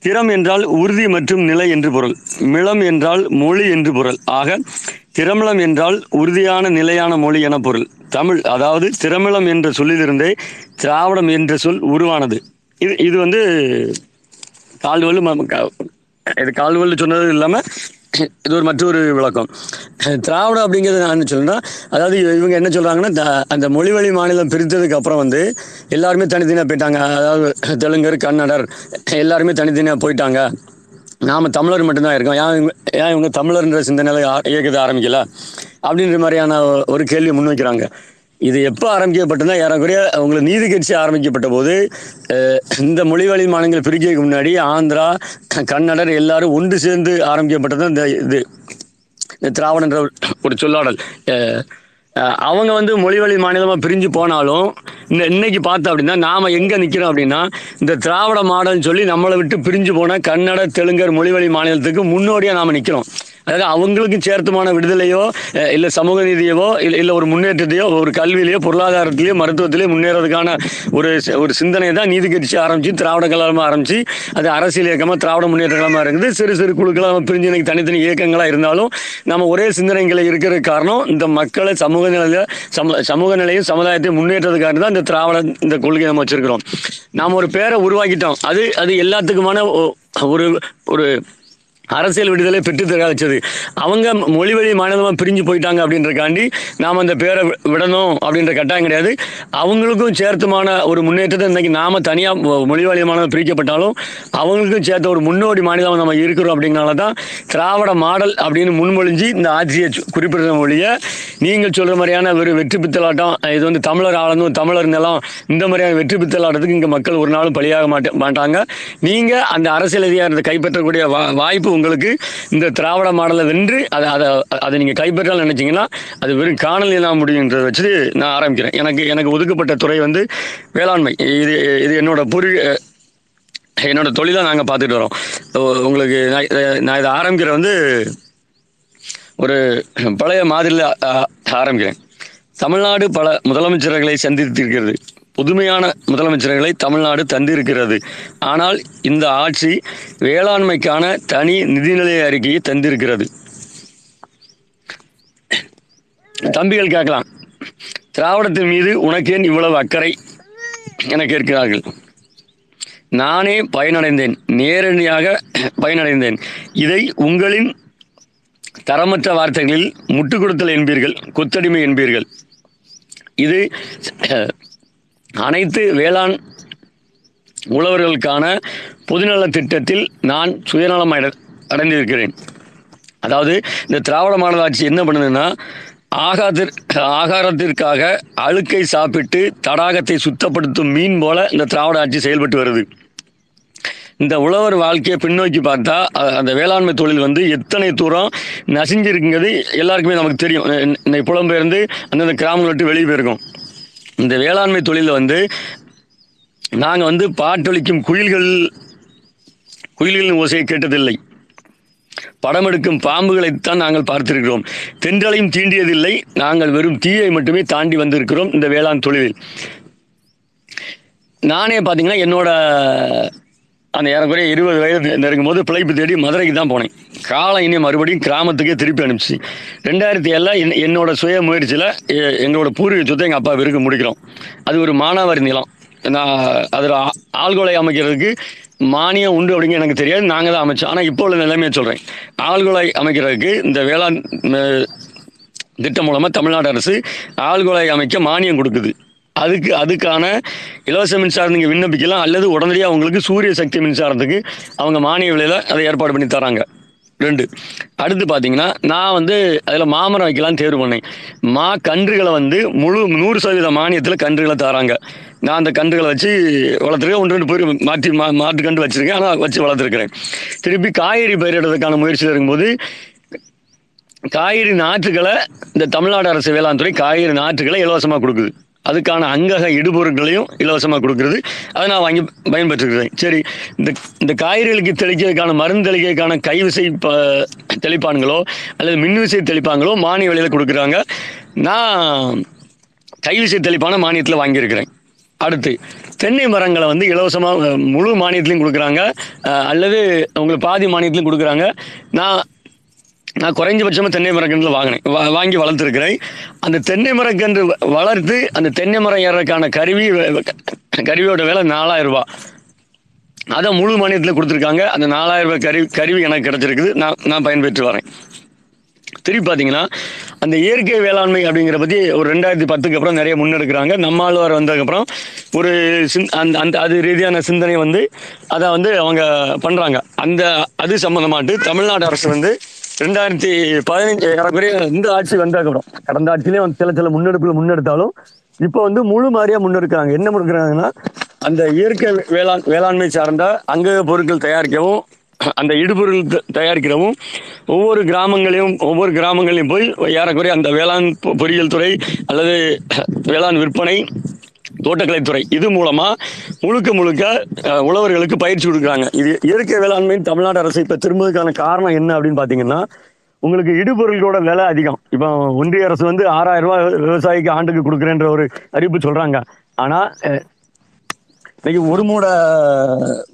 திறம் என்றால் உறுதி மற்றும் நிலை என்று பொருள். மிளம் என்றால் மொழி என்று பொருள். ஆக திறமிளம் என்றால் உறுதியான நிலையான மொழி என பொருள். தமிழ் அதாவது திறமிளம் என்ற சொல்லிலிருந்தே திராவிடம் என்ற சொல் உருவானது. இது இது வந்து கால்வல்லு இது கால்வல்லு சொன்னது இல்லாமல் இது ஒரு மற்றொரு விளக்கம். திராவிடம் அப்படிங்கிறது நான் என்ன சொல்றேன்னா அதாவது இவங்க என்ன சொல்கிறாங்கன்னா த- அந்த மொழிவழி மாநிலம் பிரித்ததுக்கு அப்புறம் வந்து எல்லாருமே தனித்தனியாக போயிட்டாங்க. அதாவது தெலுங்கர் கன்னடர் எல்லாருமே தனித்தனியாக போயிட்டாங்க. நாம் தமிழர் மட்டும்தான் இருக்கோம். ஏன் இவங்க ஏன் இவங்க தமிழர்ன்ற சிந்தனையில் இயக்கத்தை ஆரம்பிக்கல? அப்படின்ற மாதிரியான ஒரு கேள்வியை முன்வைக்கிறாங்க இது எப்போ ஆரம்பிக்கப்பட்டதுன்னா ஏறக்குறைய உங்களுக்கு நீதி கட்சி ஆரம்பிக்கப்பட்ட போது அஹ், இந்த மொழிவழி மாநிலங்கள் பிரிக்கிறதுக்கு முன்னாடி ஆந்திரா கன்னடர் எல்லாரும் ஒன்று சேர்ந்து ஆரம்பிக்கப்பட்டது இந்த இது திராவிடன்ற ஒரு- ஒரு சொல்லாடல். அஹ், அவங்க வந்து மொழிவழி மாநிலமாக பிரிஞ்சு போனாலும் இந்த இன்னைக்கு பார்த்தோம் அப்படின்னா நாம் எங்கே நிற்கிறோம் அப்படின்னா இந்த திராவிட மாடல்னு சொல்லி நம்மளை விட்டு பிரிஞ்சு போன கன்னட தெலுங்கர் மொழிவழி மாநிலத்துக்கு முன்னோடியாக நாம் நிற்கிறோம் அதாவது அவங்களுக்கும் சேர்த்துமான விடுதலையோ இல்லை சமூக நீதியவோ இல்லை இல்லை ஒரு முன்னேற்றத்தையோ ஒரு கல்வியிலையோ பொருளாதாரத்திலையோ மருத்துவத்திலேயோ முன்னேறதுக்கான ஒரு சி- ஒரு சிந்தனை தான் நீதி கட்சி ஆரம்பிச்சு திராவிட கழகமாக ஆரம்பிச்சு அது அரசியல் இயக்கமாக திராவிட முன்னேற்ற கழகமா இருக்குது. சிறு சிறு குழுக்களாக பிரிஞ்சு இன்னைக்கு தனித்தனி இயக்கங்களாக இருந்தாலும் நம்ம ஒரே சிந்தனைகளை இருக்கிற காரணம் இந்த மக்களை சமூக நிலையில சம சமூக நிலையும் சமுதாயத்தையும் முன்னேற்றதுக்காக தான் இந்த திராவிட இந்த கொள்கையை நம்ம வச்சிருக்கிறோம். நாம ஒரு பேரை உருவாக்கிட்டோம். அது அது எல்லாத்துக்குமான ஒரு ஒரு அரசியல் விடுதலை பெற்று தர அவங்க மொழி வழி மாநிலமாக பிரிஞ்சு போயிட்டாங்க அப்படின்றக்காண்டி நாம் அந்த பேரை விடணும் அப்படின்ற கட்டாயம் கிடையாது. அவங்களுக்கும் சேர்த்துமான ஒரு முன்னேற்றத்தை இன்னைக்கு நாம் தனியாக மொழி வழி மாநிலம் பிரிக்கப்பட்டாலும் அவங்களுக்கும் சேர்த்த ஒரு முன்னோடி மாநிலம் நம்ம இருக்கிறோம் அப்படிங்கிறனால தான் திராவிட மாடல் அப்படின்னு முன்மொழிஞ்சு இந்த ஆட்சியை குறிப்பிடுற மொழியை நீங்கள் சொல்கிற மாதிரியான ஒரு வெற்றி பித்தலாட்டம் இது வந்து தமிழர் ஆளணும் தமிழர் நிலம் இந்த மாதிரியான வெற்றி பித்தலாட்டத்துக்கு இங்கே மக்கள் ஒரு நாளும் பலியாக மாட்ட மாட்டாங்க. நீங்கள் அந்த அரசியல் அதிகாரத்தை கைப்பற்றக்கூடிய வா வாய்ப்பு உங்களுக்கு இந்த திராவிட மாடலை வென்று அதை அதை அதை நீங்கள் கைப்பற்றால் நினைச்சீங்கன்னா அது வெறும் காணொலி தான் முடியுன்றதை வச்சு நான் ஆரம்பிக்கிறேன். எனக்கு எனக்கு ஒதுக்கப்பட்ட துறை வந்து வேளாண்மை. இது இது என்னோட பூர்வீக என்னோட தொழிலாக நாங்கள் பார்த்துட்டு வரோம். உங்களுக்கு நான் நான் இதை ஆரம்பிக்கிற வந்து ஒரு பழைய மாதிரியில் ஆரம்பிக்கிறேன். தமிழ்நாடு பல முதலமைச்சர்களை சந்தித்திருக்கிறது. புதுமையான முதலமைச்சர்களை தமிழ்நாடு தந்திருக்கிறது. ஆனால் இந்த ஆட்சி வேளாண்மைக்கான தனி நிதிநிலை அறிக்கையை தந்திருக்கிறது. தம்பிகள் கேட்கலாம். திராவிடத்தின் மீது உனக்கேன் இவ்வளவு அக்கறை? என கேட்கிறார்கள். நானே பயனடைந்தேன். நேரடியாக பயனடைந்தேன். இதை உங்களின் தரமற்ற வார்த்தைகளில் முட்டு கொடுத்தல் என்பீர்கள் கொத்தடிமை என்பீர்கள். இது அனைத்து வேளாண் உழவர்களுக்கான பொதுநல திட்டத்தில் நான் சுயநலம் அடைந்திருக்கிறேன். அதாவது இந்த திராவிட மாடல் ஆட்சி என்ன பண்ணுதுன்னா ஆகாதிற் ஆகாரத்திற்காக அழுக்கை சாப்பிட்டு தடாகத்தை சுத்தப்படுத்தும் மீன் போல இந்த திராவிட ஆட்சி செயல்பட்டு வருது. இந்த உழவர் வாழ்க்கையை பின்னோக்கி பார்த்தா அந்த வேளாண்மை தொழில் வந்து எத்தனை தூரம் நசிஞ்சிருக்குங்கிறது எல்லாருக்குமே நமக்கு தெரியும். இன்னைக்கு புலம்பெயர்ந்து அந்தந்த கிராமங்களை விட்டு வெளியே போயிருக்கோம். இந்த வேளாண்மை தொழிலில் வந்து நாங்கள் வந்து பாட்டொழிக்கும் குயில்கள் குயில்களின் ஓசையை கேட்டதில்லை. படம் எடுக்கும் பாம்புகளைத்தான் நாங்கள் பார்த்திருக்கிறோம். தென்றலையும் தீண்டியதில்லை. நாங்கள் வெறும் தீயை மட்டுமே தாண்டி வந்திருக்கிறோம் இந்த வேளாண் தொழிலில். நானே பார்த்தீங்கன்னா என்னோட அந்த ஏறக்குறைய இருபது வயது நெருங்கும் போது பிழைப்பு தேடி மதுரைக்கு தான் போனேன். காலம் இனி மறுபடியும் கிராமத்துக்கே திருப்பி அனுப்பிச்சு. ரெண்டாயிரத்தி ஏழில் என் என்னோட சுய முயற்சியில் எ- எங்களோட பூர்வீக சொத்தை எங்கள் அப்பா விருக்கு முடிக்கிறோம். அது ஒரு மானாவாரி நிலம். நான் அதில் ஆள்கொலை அமைக்கிறதுக்கு மானியம் உண்டு அப்படிங்க எனக்கு தெரியாது. நாங்கள் தான் அமைச்சோம். ஆனால் இப்போ உள்ள நிலைமையை சொல்கிறேன் ஆள்கொலை அமைக்கிறதுக்கு இந்த வேளாண் திட்டம் மூலமாக தமிழ்நாடு அரசு ஆள்கொலை அமைக்க மானியம் கொடுக்குது. அதுக்கு அதுக்கான இலவச மின்சாரம் நீங்கள் விண்ணப்பிக்கலாம். அல்லது உடனடியாக உங்களுக்கு சூரிய சக்தி மின்சாரத்துக்கு அவங்க மானிய விலையில் அதை ஏற்பாடு பண்ணி தராங்க. ரெண்டு. அடுத்து பார்த்தீங்கன்னா நான் வந்து அதில் மாமரம் வைக்கலாம்னு தேர்வு பண்ணேன். மா கன்றுகளை வந்து முழு நூறு சதவீத மானியத்தில் கன்றுகளை தராங்க. நான் அந்த கன்றுகளை வச்சு வளர்த்துருக்கேன். ஒன்று ரெண்டு பேர் மாற்றி மா மாட்டு கன்று வச்சுருக்கேன். ஆனால் வச்சு வளர்த்துருக்கிறேன். திருப்பி காய்கறி பயிரிடுறதுக்கான முயற்சியில் இருக்கும்போது காய்கறி நாற்றுகளை இந்த தமிழ்நாடு அரசு வேளாண் துறை காய்கறி நாற்றுகளை இலவசமாக கொடுக்குது. அதுக்கான அங்கக இடுபொருட்களையும் இலவசமாக கொடுக்குறது. அதை நான் வாங்கி பயன்பெற்றுக்கிறேன். சரி இந்த இந்த காய்கறிகளுக்கு தெளிக்கிறதுக்கான மருந்து தெளிக்கிறதுக்கான கைவிசை ப தெளிப்பான்களோ அல்லது மின்விசை தெளிப்பான்களோ மானிய விலையில் கொடுக்குறாங்க. நான் கைவிசை தெளிப்பான மானியத்தில் வாங்கியிருக்கிறேன். அடுத்து தென்னை மரங்களை வந்து இலவசமாக முழு மானியத்திலையும் கொடுக்குறாங்க. அல்லது உங்களுக்கு பாதி மானியத்திலையும் கொடுக்குறாங்க. நான் நான் குறைஞ்சபட்சமாக தென்னை மரக்கன்று வாங்கினேன். வா- வாங்கி வளர்த்துருக்கிறேன். அந்த தென்னை மரக்கன்று வ- வளர்த்து அந்த தென்னை மரம் ஏறதுக்கான கருவி கருவியோட விலை நாலாயிரம் ரூபாய். அதை முழு மானியத்தில் கொடுத்துருக்காங்க. அந்த நாலாயிரம் ரூபாய் கருவி கருவி எனக்கு கிடைச்சிருக்குது. நான் நான் பயன்பெற்று வரேன். திருப்பி பார்த்தீங்கன்னா அந்த இயற்கை வேளாண்மை அப்படிங்கிற பற்றி ஒரு ரெண்டாயிரத்தி பத்துக்கு அப்புறம் நிறைய முன்னெடுக்கிறாங்க. நம்மாழ்வார் வந்ததுக்கப்புறம் ஒரு சிந் அந்த அந்த அது ரீதியான சிந்தனை வந்து அதை வந்து அவங்க பண்ணுறாங்க அந்த அது சம்மந்தமாட்டு தமிழ்நாடு அரசு வந்து ரெண்டாயிரத்தி பதினஞ்சு ஏறக்குறைய இந்த ஆட்சி வந்தாக்கப்புறம் கடந்த ஆட்சியிலே வந்து சில சில முன்னெடுப்புகள் முன்னெடுத்தாலும் இப்போ வந்து முழு மாதிரியாக முன்னெடுக்கிறாங்க. என்ன முன்னெடுக்கிறாங்கன்னா அந்த இயற்கை வேளாண் வேளாண்மை சார்ந்த அங்க பொருட்கள் தயாரிக்கவும் அந்த இடுபொருள் த- தயாரிக்கிறவும் ஒவ்வொரு கிராமங்களையும் ஒவ்வொரு கிராமங்களையும் போய் ஏறக்குறைய அந்த வேளாண் பொ- பொறியியல் துறை அல்லது வேளாண் விற்பனை தோட்டக்கலைத்துறை. இது மூலமா முழுக்க முழுக்க உழவர்களுக்கு பயிற்சி கொடுக்குறாங்க. இது இயற்கை வேளாண்மையின் தமிழ்நாடு அரசு இப்ப திரும்பதுக்கான காரணம் என்ன அப்படின்னு பாத்தீங்கன்னா உங்களுக்கு இடுபொருள்களோட விலை அதிகம். இப்போ ஒன்றிய அரசு வந்து ஆறாயிரம் ரூபாய் விவசாயிக்கு ஆண்டுக்கு கொடுக்குறேன்ற ஒரு அறிவிப்பு சொல்றாங்க. ஆனா இன்னைக்கு ஒரு மூடை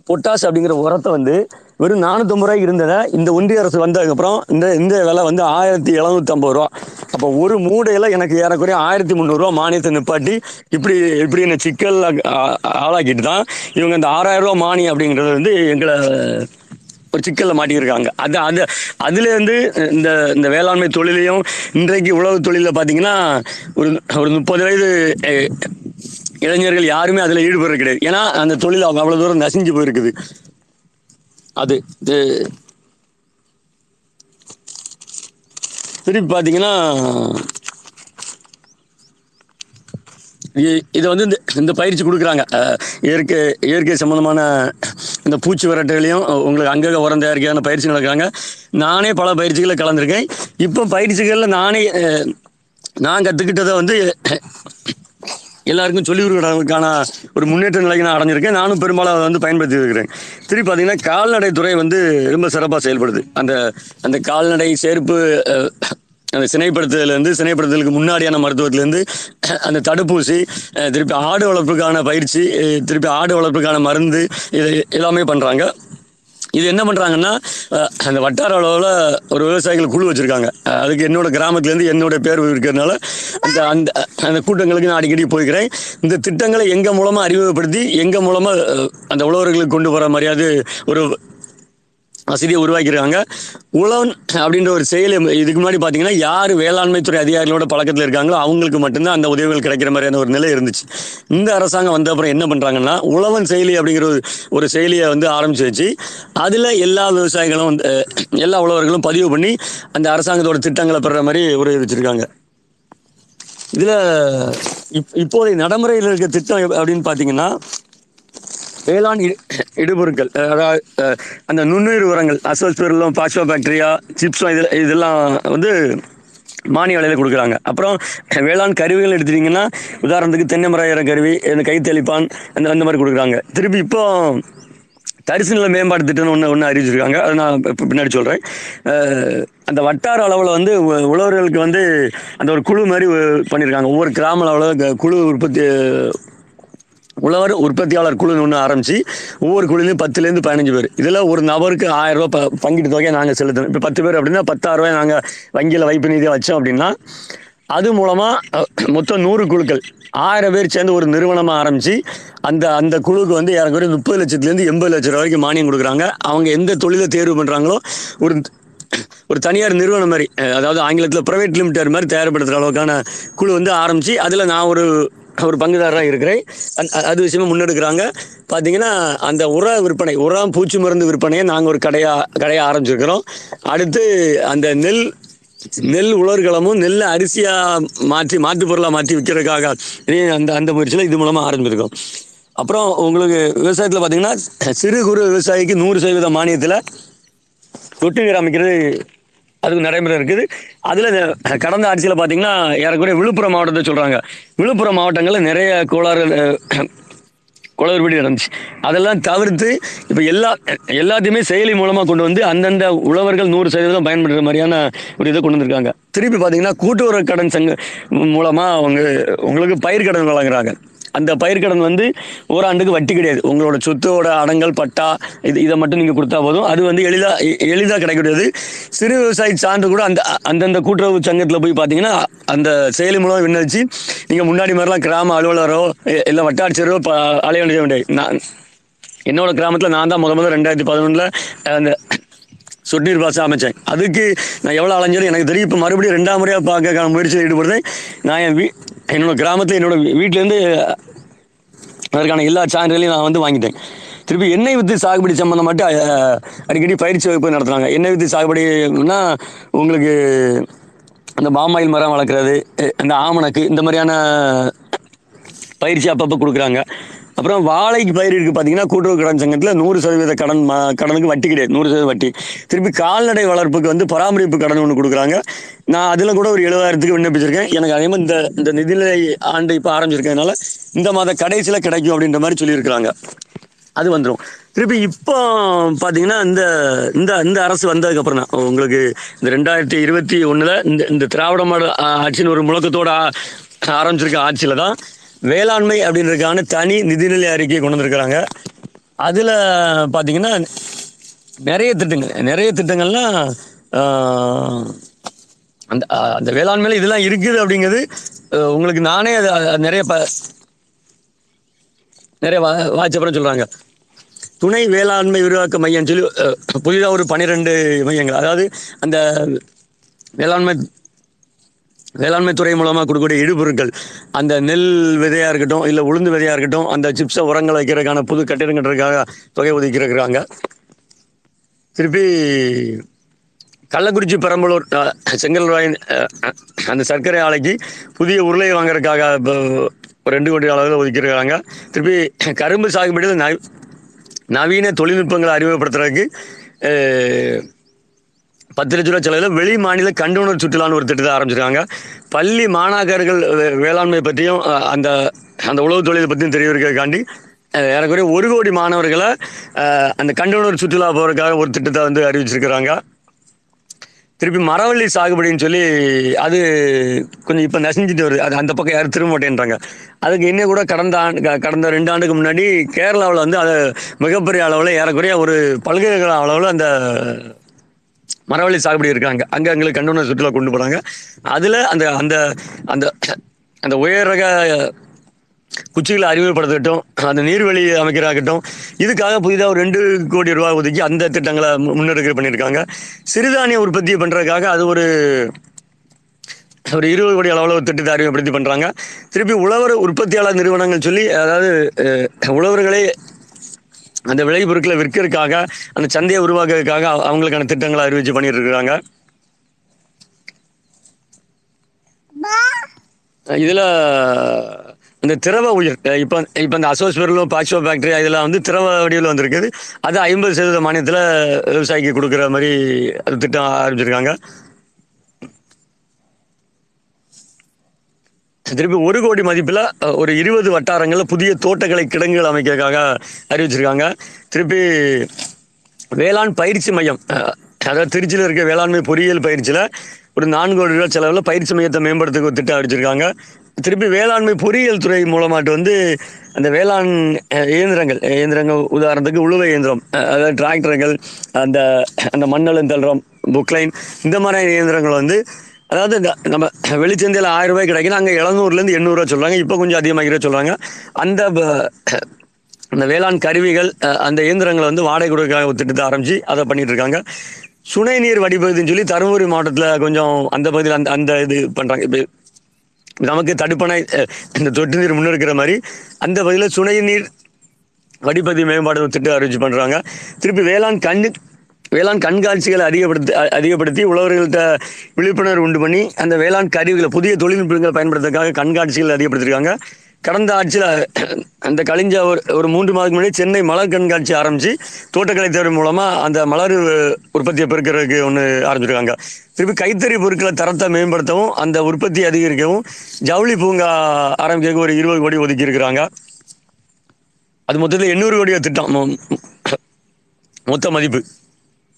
பொட்டாஸ் அப்படிங்கிற உரத்தை வந்து வெறும் நானூற்றம்பது ரூபாய்க்கு இருந்ததை இந்த ஒன்றிய அரசு வந்ததுக்கப்புறம் இந்த இந்த விலை வந்து ஆயிரத்தி எழுநூற்றம்பது ரூபா. அப்போ ஒரு மூடையில் எனக்கு ஏறக்குறைய ஆயிரத்தி முந்நூறுரூவா மானியத்தை நிப்பாட்டி இப்படி இப்படி என்ன சிக்கல் ஆளாக்கிட்டு தான் இவங்க இந்த ஆறாயிரம் ரூபா மானியம் அப்படிங்கிறது வந்து எங்களை ஒரு சிக்கலில் மாட்டியிருக்காங்க. அது அது அதுலேருந்து இந்த இந்த வேளாண்மை தொழிலையும் இன்றைக்கு உழவு தொழிலில் பார்த்தீங்கன்னா ஒரு ஒரு முப்பது வயது இளைஞர்கள் யாருமே அதில் ஈடுபடுறது கிடையாது. ஏன்னா அந்த தொழில் அவங்க அவ்வளோ தூரம் நசிஞ்சு போயிருக்குது. அது இது. திருப்பி பார்த்தீங்கன்னா இதை வந்து இந்த இந்த பயிற்சி கொடுக்குறாங்க. அஹ், இயற்கை இயற்கை சம்மந்தமான இந்த பூச்சி விரட்டுகளையும் உங்களுக்கு அங்கங்கே உரம் தயாரிக்கான பயிற்சி நடக்கிறாங்க நானே பல பயிற்சிகளை கலந்துருக்கேன். இப்போ பயிற்சிகளில் நானே நான் கற்றுக்கிட்டதை வந்து எல்லாருக்கும் சொல்லி கொடுக்கறதுக்கான ஒரு முன்னேற்ற நிலைக்கு நான் அடைஞ்சிருக்கேன். நானும் பெரும்பாலும் அதை வந்து பயன்படுத்தி இருக்கிறேன் திருப்பி பார்த்தீங்கன்னா கால்நடை துறை வந்து ரொம்ப சிறப்பாக செயல்படுது. அந்த அந்த கால்நடை சேர்ப்பு அந்த சினைப்படுத்துதலேருந்து சினைப்படுத்துதலுக்கு முன்னாடியான மருத்துவத்திலேருந்து அந்த தடுப்பூசி திருப்பி ஆடு வளர்ப்புக்கான பயிற்சி திருப்பி ஆடு வளர்ப்புக்கான மருந்து இது எல்லாமே பண்ணுறாங்க இது என்ன பண்ணுறாங்கன்னா அந்த வட்டார அளவில் ஒரு விவசாயிகள் குழு வச்சுருக்காங்க. அதுக்கு என்னோட கிராமத்துலேருந்து என்னோட பேர் இருக்கிறதுனால அந்த அந்த அந்த கூட்டங்களுக்கு நான் அடிக்கடி போய்க்கிறேன். இந்த திட்டங்களை எங்கள் மூலமாக அறிமுகப்படுத்தி எங்கள் மூலமாக அந்த உழவர்களுக்கு கொண்டு போகிற மாதிரியாவது ஒரு வசதியை உருவாக்கியிருக்காங்க. உழவன் அப்படின்ற ஒரு செயலி இதுக்கு முன்னாடி பார்த்தீங்கன்னா யார் வேளாண்மை துறை அதிகாரிகளோட பழக்கத்தில் இருக்காங்களோ அவங்களுக்கு மட்டும்தான் அந்த உதவிகள் கிடைக்கிற மாதிரியான ஒரு நிலை இருந்துச்சு. இந்த அரசாங்கம் வந்த அப்புறம் என்ன பண்ணுறாங்கன்னா உழவன் செயலி அப்படிங்கிற ஒரு ஒரு செயலியை வந்து ஆரம்பிச்சு வச்சு அதில் எல்லா விவசாயிகளும் வந்து, எல்லா உழவர்களும் பதிவு பண்ணி அந்த அரசாங்கத்தோட திட்டங்களை பெறுற மாதிரி ஒரு வச்சுருக்காங்க. இதில் இப் இப்போதைய நடைமுறையில் இருக்க திட்டம் அப்படின்னு பார்த்தீங்கன்னா வேளாண் இடுபொருட்கள் அதாவது அந்த நுண்ணுயிர் உரங்கள் அசோஸ்பெரலும் பாஸ்போ பாக்டீரியா சிப்ஸும் இதில் இதெல்லாம் வந்து மானிய விலையில் கொடுக்குறாங்க. அப்புறம் வேளாண் கருவிகள் எடுத்துட்டிங்கன்னா உதாரணத்துக்கு தென்னை மரம் கருவி இந்த கை தெளிப்பான் அந்த அந்த மாதிரி கொடுக்குறாங்க. திருப்பி இப்போ தரிசு நில மேம்பாட்டு திட்டம்னு ஒன்று ஒன்று அறிவிச்சிருக்காங்க. அதை நான் பின்னாடி சொல்கிறேன் அந்த வட்டார அளவில் வந்து உழவர்களுக்கு வந்து அந்த ஒரு குழு மாதிரி பண்ணியிருக்காங்க ஒவ்வொரு கிராம அளவில் குழு உற்பத்தி உழவர் உற்பத்தியாளர் குழுன்னு ஒன்று ஆரம்பிச்சு ஒவ்வொரு குழுலையும் பத்துலேருந்து பதினஞ்சு பேர். இதில் ஒரு நபருக்கு ஆயிரம் ரூபாய் ப பங்கீட்டு தொகையை நாங்கள் செலுத்தணும் இப்போ பத்து பேர் அப்படின்னா பத்தாயிரம் ரூபாய் நாங்கள் வங்கியில் வைப்பு நிதியாக வச்சோம் அப்படின்னா அது மூலமாக மொத்தம் நூறு குழுக்கள் ஆயிரம் பேர் சேர்ந்து ஒரு நிறுவனமாக ஆரம்பித்து அந்த அந்த குழுவுக்கு வந்து ஏறக்குறைய முப்பது லட்சத்துலேருந்து எண்பது லட்சம் ரூபா வரைக்கும் மானியம் கொடுக்குறாங்க. அவங்க எந்த தொழிலை தேர்வு பண்ணுறாங்களோ ஒரு ஒரு தனியார் நிறுவனம் மாதிரி அதாவது ஆங்கிலத்தில் ப்ரைவேட் லிமிடெட் மாதிரி தயார்படுத்துகிற அளவுக்கான குழு வந்து ஆரம்பித்து அதில் நான் ஒரு ஒரு பங்குதாரராக இருக்கிறேன். அந் அது விஷயமா முன்னெடுக்கிறாங்க. பார்த்தீங்கன்னா அந்த உர விற்பனை உரம் பூச்சி மருந்து விற்பனையை நாங்கள் ஒரு கடையாக கடையாக ஆரம்பிச்சிருக்கிறோம். அடுத்து அந்த நெல் நெல் உலர்களமும் நெல் அரிசியாக மாற்றி மாற்று பொருளாக மாற்றி விற்கிறதுக்காக அந்த அந்த முயற்சியில் இது மூலமாக ஆரம்பிச்சிருக்கோம். அப்புறம் உங்களுக்கு விவசாயத்தில் பார்த்தீங்கன்னா சிறு குறு விவசாயிக்கு நூறு சதவீத மானியத்தில் தொட்டு நீர் அமைக்கிறது அதுக்கு நடைமுறை இருக்குது. அதில் கடந்த ஆட்சியில் பார்த்தீங்கன்னா ஏறக்குறைய விழுப்புரம் மாவட்டத்தை சொல்கிறாங்க விழுப்புரம் மாவட்டங்களில் நிறைய கோளாறு குளறுபடி நடந்துச்சு. அதெல்லாம் தவிர்த்து இப்போ எல்லா எல்லாத்தையுமே செயலி மூலமாக கொண்டு வந்து அந்தந்த உழவர்கள் நூறு சதவீதம் பயன்படுற மாதிரியான ஒரு இதை கொண்டு வந்திருக்காங்க. திருப்பி பார்த்தீங்கன்னா கூட்டுறவு கடன் சங்க மூலமாக அவங்க உங்களுக்கு பயிர் கடன் வழங்குறாங்க. அந்த பயிர்க்கடன் வந்து ஓராண்டுக்கு வட்டி கிடையாது. உங்களோட சொத்தோட அடங்கல் பட்டா இது இதை மட்டும் நீங்கள் கொடுத்தா போதும். அது வந்து எளிதாக எளிதாக கிடைக்கக்கூடியது. சிறு விவசாயி சான்று கூட அந்த அந்தந்த கூட்டுறவு சங்கத்தில் போய் பார்த்தீங்கன்னா அந்த செயலி மூலம் விண்ணப்பிச்சு நீங்கள் முன்னாடி மாதிரிலாம் கிராம அலுவலரோ இல்லை வட்டாட்சியரோ ப அலைய வேண்டிய வேண்டிய நான் என்னோட கிராமத்தில் நான் தான் முத முதல் ரெண்டாயிரத்தி பதினொன்றில் அந்த சொட்டுநீர் பாசம் அமைச்சேன். அதுக்கு நான் எவ்வளோ அலைஞ்சாலும் எனக்கு தெரியும். இப்போ மறுபடியும் ரெண்டாம் முறையாக பார்க்க முயற்சியில் ஈடுபடுறேன். நான் என் வீ என்னோட கிராமத்தில் என்னோட வீட்டிலேருந்து அதற்கான எல்லா சான்றிதழையும் நான் வந்து வாங்கிட்டேன். திருப்பி எண்ணெய் வித்து சாகுபடி சம்மந்தம் மட்டும் அடிக்கடி பயிற்சி வகுப்பு நடத்துகிறாங்க எண்ணெய் வித்து சாகுபடினா உங்களுக்கு அந்த பாமாயில் மரம் வளர்க்குறது இந்த ஆமணக்கு இந்த மாதிரியான பயிற்சி அப்பப்போ கொடுக்குறாங்க. அப்புறம் வாழைக்கு பயிர் பார்த்தீங்கன்னா கூட்டுறவு கடன் சங்கத்தில் நூறு சதவீத கடன் ம- கடனுக்கு வட்டி கிடையாது. நூறு சதவீத வட்டி. திருப்பி கால்நடை வளர்ப்புக்கு வந்து பராமரிப்பு கடன் ஒன்று கொடுக்குறாங்க. நான் அதில் கூட ஒரு எழுபதாயிரத்துக்கு விண்ணப்பிச்சிருக்கேன். எனக்கு அதே மாதிரி இந்த இந்த நிதிநிலை ஆண்டு இப்போ ஆரம்பிச்சிருக்கனால இந்த மாத கடைசியில் கிடைக்கும் அப்படின்ற மாதிரி சொல்லியிருக்கிறாங்க. அது வந்துடும் திருப்பி இப்போ பார்த்தீங்கன்னா இந்த இந்த இந்த அரசு வந்ததுக்கப்புறம் தான். உங்களுக்கு இந்த ரெண்டாயிரத்தி இருபத்தி ஒன்றில் இந்த இந்த திராவிட மாடல் ஆட்சின்னு ஒரு முழக்கத்தோட ஆரம்பிச்சிருக்க ஆட்சியில் தான் வேளாண்மை அப்படின்றதுக்கான தனி நிதிநிலை அறிக்கையை கொண்டு வந்திருக்கிறாங்க. அதில் பார்த்தீங்கன்னா நிறைய திட்டங்கள் நிறைய திட்டங்கள்லாம் அந்த அந்த வேளாண்மையில் இதெல்லாம் இருக்குது அப்படிங்கிறது உங்களுக்கு நானே அது நிறைய ப நிறைய வா வாட்சப்புறம் சொல்கிறாங்க துணை வேளாண்மை விரிவாக்க மையம் சொல்லி புதிதாக ஒரு பன்னிரெண்டு மையங்கள். அதாவது அந்த வேளாண்மை வேளாண்மை துறை மூலமாக கொடுக்கக்கூடிய இடுபொருட்கள் அந்த நெல் விதையாக இருக்கட்டும் இல்லை உளுந்து விதையாக இருக்கட்டும் அந்த சிப்ஸை உரங்கள் வைக்கிறதுக்கான புது கட்டிடம் கட்டுறதுக்காக தொகை ஒதுக்கியிருக்கிறாங்க திருப்பி கள்ளக்குறிச்சி பெரம்பலூர் செங்கல் அந்த சர்க்கரை ஆலைக்கு புதிய உருளை வாங்குறதுக்காக இப்போ ஒரு ரெண்டு கோடி அளவில் ஒதுக்கியிருக்கிறாங்க திருப்பி கரும்பு சாகுபடியில் நவ நவீன தொழில்நுட்பங்களை அறிமுகப்படுத்துறதுக்கு பத்து லட்ச ரூபா செலவில் வெளி மாநில கண்டுணர் சுற்றுலான்னு ஒரு திட்டத்தை ஆரம்பிச்சிருக்காங்க. பள்ளி மாணாக்கர்கள் வே- வேளாண்மை பற்றியும் அந்த அந்த உழவு தொழிலை பற்றியும் தெரிவிக்கிறதுக்காண்டி ஏறக்குறைய ஒரு கோடி மாணவர்களை அந்த கண்டுணர் சுற்றுலா போகிறதுக்காக ஒரு திட்டத்தை வந்து அறிவிச்சிருக்கிறாங்க. திருப்பி மரவள்ளி சாகுபடின்னு சொல்லி அது கொஞ்சம் இப்போ நசிஞ்சிட்டு வருது. அது அந்த பக்கம் யாரும் திரும்ப மாட்டேன்றாங்க. அதுக்கு இன்னும் கூட கடந்த ஆண்டு கடந்த ரெண்டு ஆண்டுக்கு முன்னாடி கேரளாவில் வந்து அது மிகப்பெரிய அளவில் ஏறக்குறைய ஒரு பல்கலைக்கழக அளவில் அந்த மரவள்ளி சாகுபடி இருக்காங்க. அங்கே எங்களுக்கு கண்டுணர் சுற்றுலா கொண்டு போகிறாங்க அதில் அந்த அந்த அந்த அந்த உயர் ரக குச்சிகளை அறிமுகப்படுத்தட்டும் அந்த நீர்வழி அமைக்கிறாகட்டும் இதுக்காக புதிதாக ஒரு ரெண்டு கோடி ரூபாய் ஒதுக்கி அந்த திட்டங்களை முன்னெடுக்க பண்ணியிருக்காங்க. சிறுதானிய உற்பத்தி பண்ணுறதுக்காக அது ஒரு ஒரு இருபது கோடி அளவில் ஒரு திட்டத்தை அறிமுகப்படுத்தி பண்ணுறாங்க திருப்பி உழவர் உற்பத்தியாளர் நிறுவனங்கள் சொல்லி அதாவது உழவர்களே அந்த விளைபொருட்களை விற்கிறதுக்காக அந்த சந்தையை உருவாக்குறதுக்காக அவங்களுக்கான திட்டங்களை அறிவிச்சு பண்ணிட்டு இருக்கிறாங்க இதுல இந்த திரவ உயிர் இப்போ இப்போ இந்த அசோஸ்பெரலோ பாக்ஸோ ஃபேக்டரி இதெல்லாம் வந்து திரவ வடிவில் வந்திருக்குது. அது ஐம்பது சதவீத மானியத்தில் விவசாயிக்கு கொடுக்குற மாதிரி அது திட்டம் ஆரம்பிச்சிருக்காங்க. திருப்பி ஒரு கோடி மதிப்பில் ஒரு இருபது வட்டாரங்களில் புதிய தோட்டக்கலை கிடங்குகள் அமைக்கிறதுக்காக அறிவிச்சிருக்காங்க. திருப்பி வேளாண் பயிற்சி மையம் அதாவது திருச்சியில் இருக்க வேளாண்மை பொறியியல் பயிற்சியில் ஒரு நான்கு கோடி ரூபாய் செலவில் பயிற்சி மையத்தை மேம்படுத்துக்கு திட்டம் அறிவிச்சிருக்காங்க. திருப்பி வேளாண்மை பொறியியல் துறை மூலமாட்டு வந்து அந்த வேளாண் இயந்திரங்கள் இயந்திரங்கள் உதாரணத்துக்கு உழுவை இயந்திரம் அதாவது டிராக்டர்கள் அந்த அந்த மண்ணலும் தள்ளுறோம் புக்லைன் இந்த மாதிரி இயந்திரங்கள் வந்து அதாவது இந்த நம்ம வெளிச்சந்தையில் ஆயிரம் ரூபாய் கிடைக்குன்னா அங்கே எழுநூறுலேருந்து எண்ணூறுரூவா சொல்கிறாங்க இப்போ கொஞ்சம் அதிகமாகிற சொல்கிறாங்க அந்த ப- அந்த வேளாண் கருவிகள் அந்த இயந்திரங்களை வந்து வாடகை கொடுக்க திட்டத்தை ஆரம்பித்து அதை பண்ணிகிட்டு இருக்காங்க. சுனை நீர் வடிப்பகுதின்னு சொல்லி தருமபுரி மாவட்டத்தில் கொஞ்சம் அந்த பகுதியில் அந்த அந்த இது பண்ணுறாங்க இப்போ நமக்கு தடுப்பணை இந்த தொட்டு நீர் முன்னெடுக்கிற மாதிரி அந்த பகுதியில் சுனை நீர் வடிப்பகுதி மேம்பாடு திட்டம் அறிவிச்சு பண்ணுறாங்க திருப்பி வேளாண் கண்ணு வேளாண் கண்காட்சிகளை அதிகப்படுத்தி அதிகப்படுத்தி உழவர்கள்ட்ட விழிப்புணர்வு உண்டு பண்ணி அந்த வேளாண் கருவிகளை புதிய தொழில்நுட்பங்களை பயன்படுத்துறதுக்காக கண்காட்சிகள் அதிகப்படுத்திருக்காங்க. கடந்த ஆட்சியில் அந்த கழிஞ்ச ஒரு ஒரு மூன்று மாதத்துக்கு முன்னாடி சென்னை மலர் கண்காட்சி ஆரம்பித்து தோட்டக்கலை தேர்வு மூலமாக அந்த மலர் உற்பத்தியை பெருக்கிறதுக்கு ஒன்று ஆரம்பிச்சிருக்காங்க. திருப்பி கைத்தறி பொருட்களை தரத்தை மேம்படுத்தவும் அந்த உற்பத்தி அதிகரிக்கவும் ஜவுளி பூங்கா ஆரம்பிக்கிறதுக்கு ஒரு இருபது கோடி ஒதுக்கி இருக்கிறாங்க அது மொத்தத்தில் எண்ணூறு கோடி திட்டம் மொத்த மதிப்பு.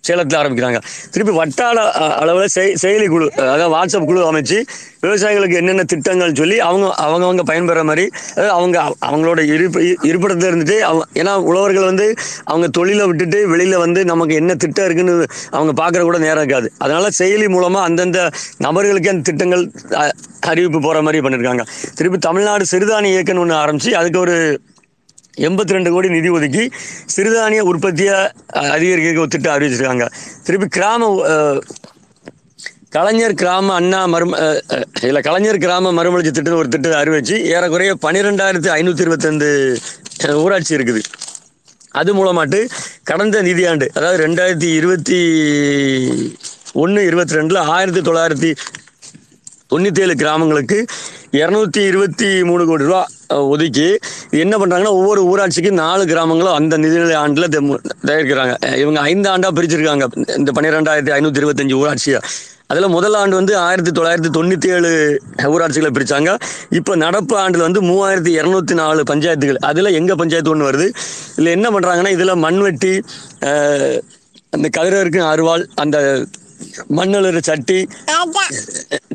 சேலத்தில் ஆரம்பிக்கிறாங்க. திருப்பி வட்டார அளவில் செய் செயலி குழு அதாவது வாட்ஸ்அப் குழு அமைச்சு விவசாயிகளுக்கு என்னென்ன திட்டங்கள் சொல்லி அவங்க அவங்கவங்க பயன்பெற மாதிரி அதாவது அவங்க அவங்களோட இருப்பு இ- இருப்பிடத்துல இருந்துட்டு அவங்க ஏன்னா உழவர்கள் வந்து அவங்க தொழிலை விட்டுட்டு வெளியில் வந்து நமக்கு என்ன திட்டம் இருக்குன்னு அவங்க பார்க்குற கூட நேரம் இருக்காது. அதனால் செயலி மூலமாக அந்தந்த நபர்களுக்கு அந்த திட்டங்கள் அறிவிப்பு போகிற மாதிரி பண்ணியிருக்காங்க திருப்பி தமிழ்நாடு சிறுதானிய இயக்கம்னு ஒன்று ஆரம்பித்து அதுக்கு ஒரு எண்பத்தி ரெண்டு கோடி நிதி ஒதுக்கி சிறுதானிய உற்பத்தியை அதிகரிக்க ஒரு திட்டம் அறிவிச்சிருக்காங்க. திருப்பி கிராம கலைஞர் கிராம அண்ணா மறும இல்லை கலைஞர் கிராம மறுமலர்ச்சி திட்டம் ஒரு திட்டத்தை அறிவிச்சு ஏறக்குறைய பன்னிரெண்டாயிரத்தி ஐநூற்றி இருபத்தஞ்சு ஊராட்சி இருக்குது. அது மூலமாட்டு கடந்த நிதியாண்டு அதாவது ரெண்டாயிரத்தி இருபத்தி ஒன்று இருபத்தி ரெண்டில் ஆயிரத்தி தொள்ளாயிரத்தி தொண்ணூற்றி ஏழு கிராமங்களுக்கு இரநூத்தி இருபத்தி மூணு கோடி ரூபா ஒதுக்கி என்ன பண்ணுறாங்கன்னா ஒவ்வொரு ஊராட்சிக்கும் நாலு கிராமங்களும் அந்த நிதிநிலை ஆண்டில் தயாரிக்கிறாங்க. இவங்க ஐந்து ஆண்டாக பிரிச்சிருக்காங்க. இந்த பன்னிரெண்டாயிரத்தி ஐநூற்றி இருபத்தஞ்சு ஊராட்சியை. அதில் முதல் ஆண்டு வந்து ஆயிரத்தி தொள்ளாயிரத்தி தொண்ணூற்றி ஏழு ஊராட்சிகளை பிரித்தாங்க இப்போ நடப்பு ஆண்டில் வந்து மூவாயிரத்தி இரநூத்தி நாலு பஞ்சாயத்துகள். அதில் எங்கள் பஞ்சாயத்து ஒன்று வருது? இதில் என்ன பண்ணுறாங்கன்னா இதில் மண்வெட்டி அந்த கதிரருக்கு அருவாள் அந்த மண்ணலறு சட்டி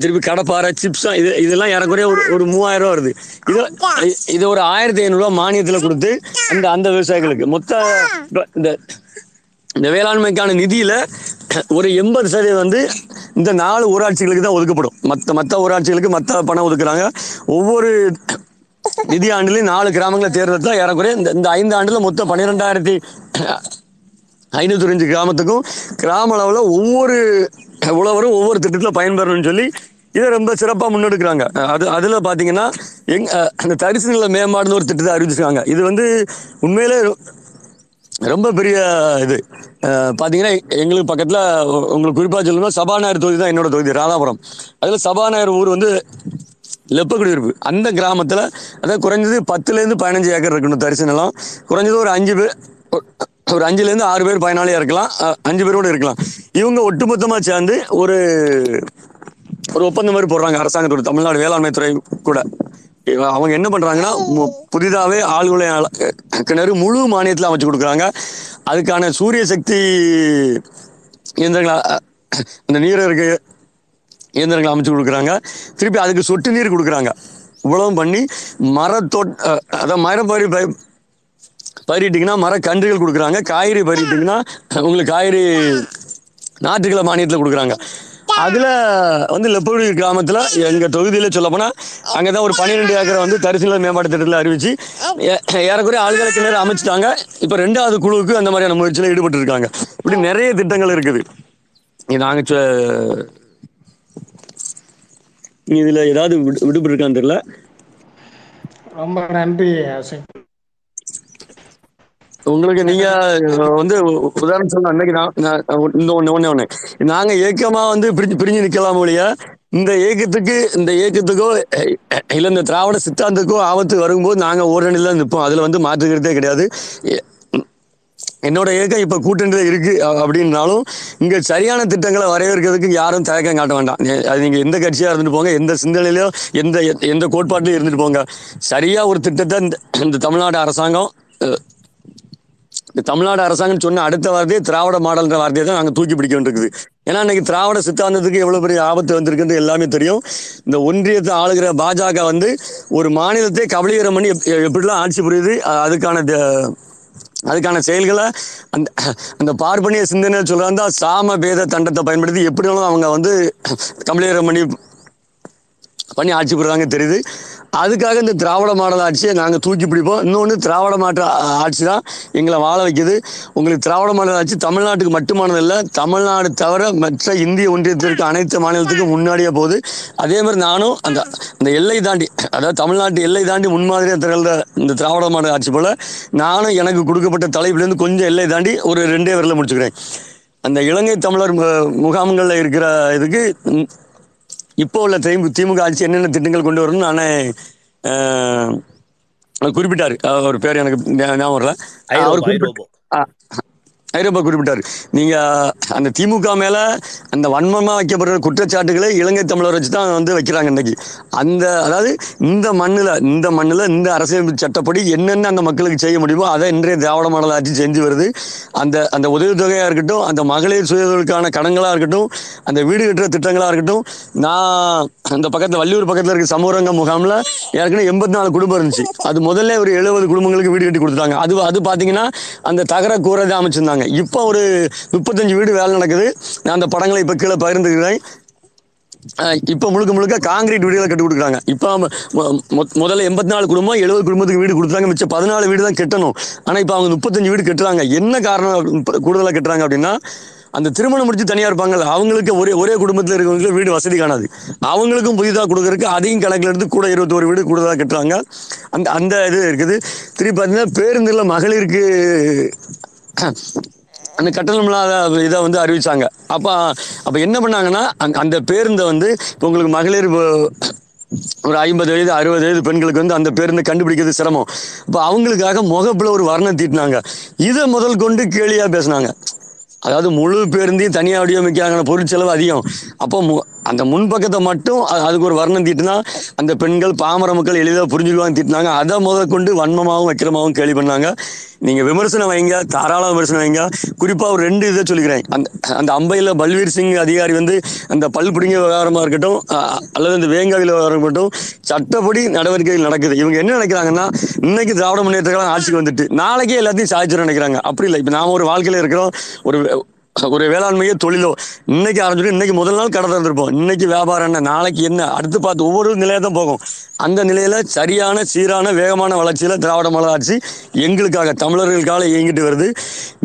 திருப்பி கடப்பாறை சிப்ஸ் இது இதெல்லாம் ஏறக்குறைய ஒரு ஒரு மூவாயிரம் ரூபா வருது. இது இது ஒரு ஆயிரத்தி ஐநூறுரூவா மானியத்தில் கொடுத்து அந்த அந்த விவசாயிகளுக்கு. மொத்த இந்த இந்த வேளாண்மைக்கான நிதியில ஒரு எண்பது சதவீதம் வந்து இந்த நாலு ஊராட்சிகளுக்கு தான் ஒதுக்கப்படும். மற்ற மற்ற ஊராட்சிகளுக்கு மற்ற பணம் ஒதுக்குறாங்க. ஒவ்வொரு நிதி ஆண்டுலையும் நாலு கிராமங்களை தேர்ந்தெடுத்தா ஏறக்குறைய இந்த இந்த ஐந்து ஆண்டுல மொத்தம் பன்னிரெண்டாயிரத்தி ஐநூத்தி அஞ்சு கிராமத்துக்கும் கிராம அளவில் ஒவ்வொரு உழவரும் ஒவ்வொரு திட்டத்தில் பயன்பெறணும்னு சொல்லி இதை ரொம்ப சிறப்பாக முன்னெடுக்கிறாங்க. அது அதில் பார்த்தீங்கன்னா எங் அந்த தரிசு நில மேம்பாடுன்னு ஒரு திட்டத்தை அறிவிச்சிருக்காங்க. இது வந்து உண்மையிலே ரொம்ப பெரிய இது. பார்த்தீங்கன்னா எங்களுக்கு பக்கத்தில் உங்களுக்கு குறிப்பாக சொல்லணும்னா சபாநாயகர் தொகுதி தான் என்னோட தொகுதி ராதாபுரம். அதில் சபாநாயகர் ஊர் வந்து லெப்ப இருப்பு அந்த கிராமத்தில் அதாவது குறைஞ்சது பத்துலேருந்து பதினஞ்சு ஏக்கர் இருக்கணும் தரிசு நிலம். குறைஞ்சது ஒரு அஞ்சு பேர் ஒரு அஞ்சுலேருந்து ஆறு பேர் பயனாளியாக இருக்கலாம். அஞ்சு பேரோட இருக்கலாம். இவங்க ஒட்டுமொத்தமாக சேர்ந்து ஒரு ஒரு ஒப்பந்தம் மாதிரி போடுறாங்க அரசாங்கத்தோட தமிழ்நாடு வேளாண்மை துறை கூட. அவங்க என்ன பண்றாங்கன்னா மு- புதிதாவே ஆழ்குலை கிணறு முழு மானியத்தில் அமைச்சு கொடுக்குறாங்க. அதுக்கான சூரிய சக்தி இயந்திரங்களை அந்த நீர் இருக்கு இயந்திரங்களை அமைச்சு கொடுக்குறாங்க. திருப்பி அதுக்கு சொட்டு நீர் கொடுக்குறாங்க. இவ்வளவும் பண்ணி மரத்தோட் அதான் மரம் பறி ப- பயிரிட்டீங்கன்னா மரக்கன்றுகள் கொடுக்குறாங்க. காய்கறி பயிரிட்டீங்கன்னா உங்களுக்கு காய்கறி நாட்டுக்கிழ மானியத்தில் கொடுக்குறாங்க. அதுல வந்து லெப்பகுடி கிராமத்துல எங்க தொகுதியில சொல்ல போனா அங்கதான் ஒரு பன்னிரெண்டு ஏக்கரை வந்து தரிசன மேம்பாட்டு திட்டத்தில் அறிவிச்சு ஏ- ஏறக்குறைய ஆளுகளை கிணறு அமைச்சிட்டாங்க. இப்ப ரெண்டாவது குழுவுக்கு அந்த மாதிரியான முயற்சியில ஈடுபட்டு இருக்காங்க இப்படி நிறைய திட்டங்கள் இருக்குது. நாங்கள் நாங்க இதுல ஏதாவது விடு- விடுபட்டு இருக்கான்னு தெரியல. ரொம்ப நன்றி உங்களுக்கு நீங்க வந்து உதாரணம் சொன்ன அன்னைக்கு நான் இந்த ஒண்ணு ஒண்ணு ஒண்ணு. நாங்க ஏக்கமா வந்து பிரிஞ்சு பிரிஞ்சு நிக்கலாம் ஒழிய இந்த ஏக்கத்துக்கு இந்த ஏக்கத்துக்கோ இல்ல இந்த திராவிட சித்தாந்தத்துக்கோ ஆபத்து வரும்போது நாங்க ஓரணில நிற்போம் அதுல வந்து மாற்றுக்கிறதே கிடையாது. என்னோட ஏக்கம் இப்ப கூட்டணியில இருக்கு அப்படின்னாலும் இங்க சரியான திட்டங்களை வரையறுக்கிறதுக்கு யாரும் தயக்கம் காட்ட வேண்டாம். அது நீங்க எந்த கட்சியா இருந்துட்டு போங்க எந்த சிந்தனையிலயோ எந்த எந்த கோட்பாட்டிலையும் இருந்துட்டு போங்க. சரியா ஒரு திட்டத்தை இந்த- இந்த தமிழ்நாடு அரசாங்கம் தமிழ்நாடு அரசாங்கம் சொன்ன அடுத்த வார்த்தையே திராவிட மாடல்ன்ற வார்த்தையை தான் நாங்கள் தூக்கி பிடிக்க வேண்டியிருக்குது ஏன்னா இன்னைக்கு திராவிட சித்தாந்தத்துக்கு எவ்வளவு பெரிய ஆபத்து வந்திருக்குன்னு எல்லாமே தெரியும். இந்த ஒன்றியத்தை ஆளுகிற பாஜக வந்து ஒரு மாநிலத்தை கபலீகரம் பண்ணி எப்படிலாம் ஆட்சி புரியுது அதுக்கான த- அதுக்கான செயல்களை அந்த அந்த பார்ப்பனிய சிந்தனை சொல்றாங்க சாம பேத தண்டத்தை பயன்படுத்தி எப்படி அவங்க வந்து கபலீகரம் பண்ணி பண்ணி ஆட்சி புரிறாங்க தெரியுது. அதுக்காக இந்த திராவிட மாடல் ஆட்சியை நாங்கள் தூக்கி பிடிப்போம். இன்னொன்று திராவிட மாற்ற ஆட்சி தான் எங்களை வாழ வைக்கிது. உங்களுக்கு திராவிட மாடல் ஆட்சி தமிழ்நாட்டுக்கு மட்டுமானது இல்லை தமிழ்நாடு தவிர மற்ற இந்திய ஒன்றியத்திற்கு அனைத்து மாநிலத்துக்கும் முன்னாடியே போகுது. அதே மாதிரி நானும் அந்த அந்த எல்லை தாண்டி அதாவது தமிழ்நாட்டு எல்லை தாண்டி முன்மாதிரியாக திகழ்ந்த இந்த திராவிட மாடல் ஆட்சி போல் நானும் எனக்கு கொடுக்கப்பட்ட தலைப்பிலேருந்து கொஞ்சம் எல்லை தாண்டி ஒரு ரெண்டே வரல முடிச்சுக்கிறேன். அந்த இலங்கை தமிழர் முகாம்களில் இருக்கிற இதுக்கு இப்போ உள்ள திமுக ஆட்சி என்னென்ன திட்டங்கள் கொண்டு வரணும்னு நானே அஹ், குறிப்பிட்டாரு. அவர் பேர் எனக்கு ஞாபகம் வரல. அவர் ஐரோப்பா குறிப்பிட்டார். நீங்க அந்த திமுக மேல அந்த வன்மமா வைக்கப்படுற குற்றச்சாட்டுகளை இலங்கை தமிழர் வச்சு தான் வந்து வைக்கிறாங்க இன்னைக்கு. அந்த அதாவது இந்த மண்ணில் இந்த மண்ணில் இந்த அரசியல் சட்டப்படி என்னென்ன அந்த மக்களுக்கு செய்ய முடியுமோ அதை இன்றைய திராவிட மாடல் ஆட்சி செஞ்சு வருது. அந்த அந்த உதவித்தொகையா இருக்கட்டும் அந்த மகளிர் சுயதொழிலுக்கான கடன்களா இருக்கட்டும் அந்த வீடு கட்டுற திட்டங்களா இருக்கட்டும் நான் அந்த பக்கத்துல வள்ளியூர் பக்கத்துல இருக்க சமூரங்க முகாம்ல ஏற்கனவே எண்பத்தி நாலு குடும்பம் இருந்துச்சு. அது முதல்ல ஒரு எழுபது குடும்பங்களுக்கு வீடு கட்டி கொடுத்துட்டாங்க. அது அது பாத்தீங்கன்னா அந்த தகர கூரை தான் அமைச்சிருந்தாங்க. இப்போ ஒரு முப்பத்தஞ்சு வீடு வேலை நடக்குது. நான் அந்த படங்களை இப்போ கீழே பகிர்ந்துக்கிறேன். இப்போ முழுக்க முழுக்க காங்கிரீட் வீடுகளை கட்டி கொடுக்குறாங்க. இப்போ முதல்ல எண்பத்தி நாலு குடும்பம் எழுபது குடும்பத்துக்கு வீடு கொடுத்தாங்க மிச்சம் பதினாலு வீடு தான் கட்டணும். ஆனால் இப்போ அவங்க முப்பத்தஞ்சு வீடு கட்டுறாங்க. என்ன காரணம் கூடுதலாக கட்டுறாங்க அப்படின்னா அந்த திருமணம் முடிச்சு தனியாக இருப்பாங்கல்ல அவங்களுக்கு ஒரே ஒரே குடும்பத்தில் இருக்கிறவங்களுக்கு வீடு வசதி காணாது. அவங்களுக்கும் புதிதாக கொடுக்கறதுக்கு அதையும் கணக்கில் எடுத்து கூட இருபத்தோரு வீடு கூடுதலாக கட்டுறாங்க. அந்த அந்த இது இருக்குது. திருப்பி பார்த்தீங்கன்னா பேருந்தில் மகளிருக்கு அந்த கட்டணமில்லாத இதை வந்து அறிவிச்சாங்க. அப்போ அப்போ என்ன பண்ணாங்கன்னா அந்த- அந்த பேருந்தை வந்து இப்போ உங்களுக்கு மகளிர் ஒரு ஐம்பது வயது அறுபது வயது பெண்களுக்கு வந்து அந்த பேருந்தை கண்டுபிடிக்கிறது சிரமம். இப்போ அவங்களுக்காக முகப்புல ஒரு வர்ணம் தீட்டினாங்க. இதை முதல் கொண்டு கேலியாக பேசினாங்க. அதாவது முழு பேருந்தையும் தனியாக வடிவமைக்காங்க பொருட்செலவு அதிகம். அப்போ மு- அந்த முன்பக்கத்தை மட்டும் அதுக்கு ஒரு வர்ணம் தீட்டினா அந்த பெண்கள் பாமர மக்கள் எளிதாக புரிஞ்சுக்குவாங்க தீட்டினாங்க. அதை முதல் கொண்டு வன்மமாகவும் வக்கிரமாகவும் கேள்வி பண்ணாங்க. நீங்க விமர்சனம் வைங்க தாராள விமர்சனம் வைங்க. குறிப்பா ஒரு ரெண்டு இதை சொல்லிக்கிறேன். அந்த அந்த அம்பையில் பல்வீர் சிங் அதிகாரி வந்து அந்த பல் பிடிங்க விவகாரமா இருக்கட்டும் அல்லது இந்த வேங்காவில் விவகாரம் இருக்கட்டும் சட்டப்படி நடவடிக்கைகள் நடக்குது. இவங்க என்ன நினைக்கிறாங்கன்னா இன்னைக்கு திராவிட முன்னேற்ற ஆட்சிக்கு வந்துட்டு நாளைக்கே எல்லாத்தையும் சாதிச்சிடும் நினைக்கிறாங்க. அப்படி இல்லை. இப்போ நாம ஒரு வாழ்க்கையில இருக்கிறோம் ஒரு ஒரு வேளாண்மையோ தொழிலோ. இன்னைக்கு ஆரம்பிச்சிட்டு இன்னைக்கு முதல் நாள் கடை திறந்திருப்போம். இன்னைக்கு வியாபாரம் என்ன நாளைக்கு என்ன அடுத்து பார்த்து ஒவ்வொரு நிலையை தான் போகும். அந்த நிலையில சரியான சீரான வேகமான வளர்ச்சியில திராவிட மாடல் ஆட்சி எங்களுக்காக தமிழர்களுக்காக இயங்கிட்டு வருது.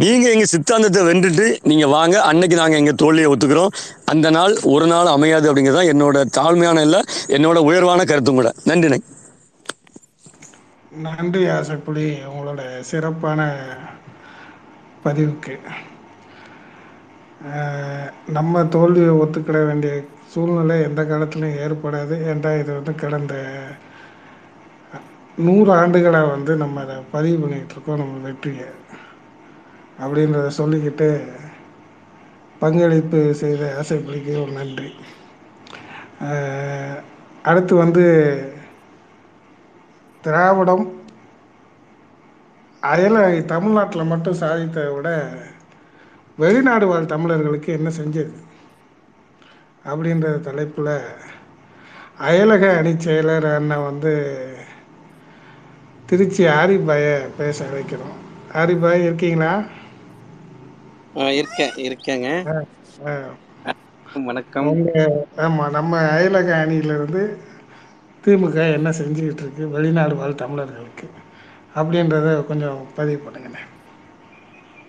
நீங்க எங்க சித்தாந்தத்தை வென்றுட்டு நீங்க வாங்க அன்னைக்கு நாங்க எங்க தோல்வியை ஒத்துக்கிறோம். அந்த நாள் ஒரு நாள் அமையாது அப்படிங்கிறது தான் என்னோட தாழ்மையான இல்லை என்னோட உயர்வான கருத்தும் கூட. நன்றிண்ணே நன்றி. ஆசைப்புலி உங்களோட சிறப்பான பதிவுக்கு. நம்ம தோல்வியை ஒத்துக்கிட வேண்டிய சூழ்நிலை எந்த காலத்திலும் ஏற்படாது. ஏன்டா இது வந்து கடந்த நூறு ஆண்டுகளாக வந்து நம்ம அதை பதிவு பண்ணிக்கிட்டு இருக்கோம் நம்ம வெற்றியை. அப்படின்றத சொல்லிக்கிட்டு பங்களிப்பு செய்த ஆசைப்புலிக்கு ஒரு நன்றி. அடுத்து வந்து திராவிடம் அயல தமிழ்நாட்டில் மட்டும் சாதித்ததை விட வெளிநாடு வாழ் தமிழர்களுக்கு என்ன செஞ்சது? அப்படின்ற தலைப்பில் அயலக அணிச் செயலர் அண்ணன் வந்து திருச்சி ஆரிபாயை பேச வைக்கிறோம் ஆரிபாய் இருக்கீங்களா? இருக்கேன் இருக்கேங்க. வணக்கம். ஆமாம் நம்ம அயலக அணியிலிருந்து திமுக என்ன செஞ்சுக்கிட்டு இருக்கு வெளிநாடு வாழ் தமிழர்களுக்கு? அப்படின்றத கொஞ்சம் பதிவு பண்ணுங்கண்ணே.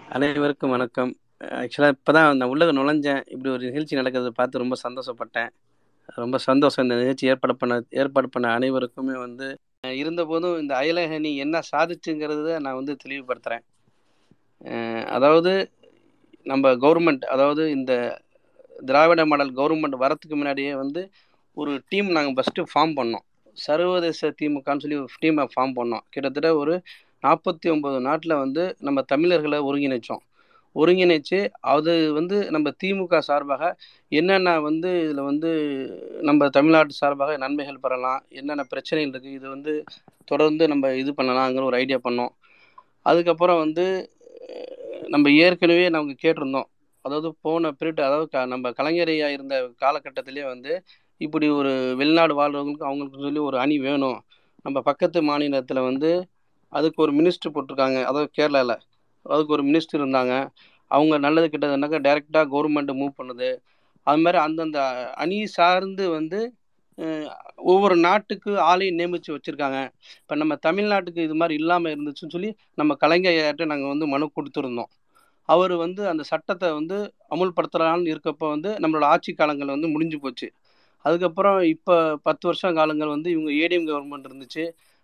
அனைவருக்கும் வணக்கம். ஆக்சுவலாக இப்போ தான் நான் உள்ளக நுழைஞ்சேன். இப்படி ஒரு நிகழ்ச்சி நடக்கிறத பார்த்து ரொம்ப சந்தோஷப்பட்டேன். ரொம்ப சந்தோஷம். இந்த நிகழ்ச்சி ஏற்பாடு பண்ண ஏற்பாடு பண்ண அனைவருக்குமே வந்து இருந்தபோதும் இந்த அயலகனி என்ன சாதிச்சுங்கிறத நான் வந்து தெளிவுபடுத்துகிறேன் அதாவது நம்ம கவர்மெண்ட் அதாவது இந்த திராவிட மாடல் கவர்மெண்ட் வரத்துக்கு முன்னாடியே வந்து ஒரு டீம் நாங்கள் ஃபஸ்ட்டு ஃபார்ம் பண்ணோம். சர்வதேச திமுகன்னு சொல்லி ஒரு டீமை ஃபார்ம் பண்ணோம். கிட்டத்தட்ட ஒரு நாற்பத்தி ஒம்பது நாட்டில் வந்து நம்ம தமிழர்களை ஒருங்கிணைச்சோம். ஒருங்கிணைச்சு அது வந்து நம்ம திமுக சார்பாக என்னென்ன வந்து இதில் வந்து நம்ம தமிழ்நாட்டு சார்பாக நன்மைகள் பெறலாம் என்னென்ன பிரச்சனைகள் இருக்குது இது வந்து தொடர்ந்து நம்ம இது பண்ணலாங்கிற ஒரு ஐடியா பண்ணோம். அதுக்கப்புறம் வந்து நம்ம ஏற்கனவே நமக்கு கேட்டிருந்தோம். அதாவது போன பீரியட் அதாவது க- நம்ம கலைஞரையா இருந்த காலகட்டத்திலே வந்து இப்படி ஒரு வெளிநாடு வாழ்றவங்களுக்கு அவங்களுக்கு சொல்லி ஒரு அணி வேணும். நம்ம பக்கத்து மாநிலத்தில் வந்து அதுக்கு ஒரு மினிஸ்டர் போட்டிருக்காங்க. அதாவது கேரளாவில் அதுக்கு ஒரு மினிஸ்டர் இருந்தாங்க. அவங்க நல்லது கிட்டதுனாக்கா டைரெக்டாக கவர்மெண்ட் மூவ் பண்ணுது. அது மாதிரி அந்தந்த அணி சார்ந்து வந்து ஒவ்வொரு நாட்டுக்கு ஆளையும் நியமித்து வச்சுருக்காங்க. இப்போ நம்ம தமிழ்நாட்டுக்கு இது மாதிரி இல்லாமல் இருந்துச்சுன்னு சொல்லி நம்ம கலைஞர்கிட்ட நாங்கள் வந்து மனு கொடுத்துருந்தோம். அவர் வந்து அந்த சட்டத்தை வந்து அமுல்படுத்தலான்னு இருக்கப்போ வந்து நம்மளோட ஆட்சி காலங்கள் வந்து முடிஞ்சு போச்சு. அதுக்கப்புறம் இப்போ பத்து வருஷம் காலங்கள் வந்து இவங்க ஏடிஎம் கவர்மெண்ட் இருந்துச்சு.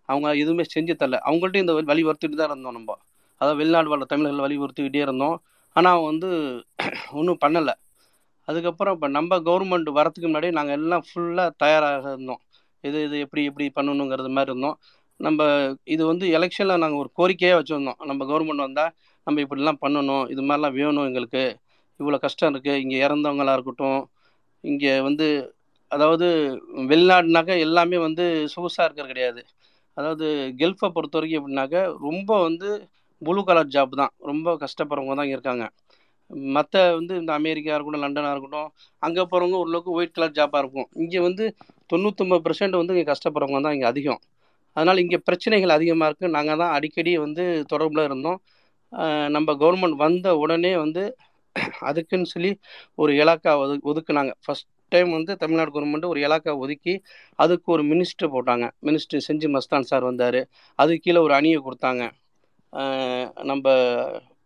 அவங்க எதுவுமே செஞ்சு தரல. அவங்கள்ட்ட இந்த வழி வலியுறுத்திட்டு தான் இருந்தோம் நம்ம. அதாவது வெளிநாடு வாழ்ற தமிழர்கள் வலியுறுத்திக்கிட்டே இருந்தோம். ஆனால் அவங்க வந்து ஒன்றும் பண்ணலை. அதுக்கப்புறம் இப்போ நம்ம கவர்மெண்ட் வரத்துக்கு முன்னாடி நாங்கள் எல்லாம் ஃபுல்லாக தயாராக இருந்தோம். இது இது எப்படி எப்படி பண்ணணுங்கிறது மாதிரி இருந்தோம். நம்ம இது வந்து எலெக்ஷனில் நாங்கள் ஒரு கோரிக்கையாக வச்சுருந்தோம். நம்ம கவர்மெண்ட் வந்தால் நம்ம இப்படிலாம் பண்ணணும். இது மாதிரிலாம் வேணும் எங்களுக்கு. இவ்வளோ கஷ்டம் இருக்குது இங்கே இறந்தவங்களாக இருக்கட்டும். இங்கே வந்து அதாவது வெளிநாடுனாக்கா எல்லாமே வந்து சொகுசாக இருக்கிறது கிடையாது. அதாவது கெல்ஃபை பொறுத்த வரைக்கும் எப்படின்னாக்க ரொம்ப வந்து ப்ளூ கலர் ஜாப் தான். ரொம்ப கஷ்டப்படுறவங்க தான் இங்கே இருக்காங்க. மற்ற வந்து இந்த அமெரிக்கா இருக்கட்டும் லண்டனாக இருக்கட்டும் அங்கே போகிறவங்க ஓரளவுக்கு ஒயிட் கலர் ஜாப்பாக இருக்கும். இங்கே வந்து தொண்ணூத்தொம்பது பர்சன்ட் வந்து இங்கே கஷ்டப்படுறவங்க தான் இங்கே அதிகம். அதனால் இங்கே பிரச்சனைகள் அதிகமாக இருக்குது நாங்கள் தான் அடிக்கடி வந்து தொடர்பில் இருந்தோம். நம்ம கவர்மெண்ட் வந்த உடனே வந்து அதுக்குன்னு சொல்லி ஒரு இலாக்கா ஒது ஒதுக்குனாங்க. ஃபஸ்ட் டைம் வந்து தமிழ்நாடு கவர்மெண்ட் ஒரு இலாக்கா ஒதுக்கி அதுக்கு ஒரு மினிஸ்டர் போட்டாங்க. மினிஸ்டர் செஞ்சி மஸ்தான் சார் வந்தார். அது கீழே ஒரு அணியை கொடுத்தாங்க. நம்ம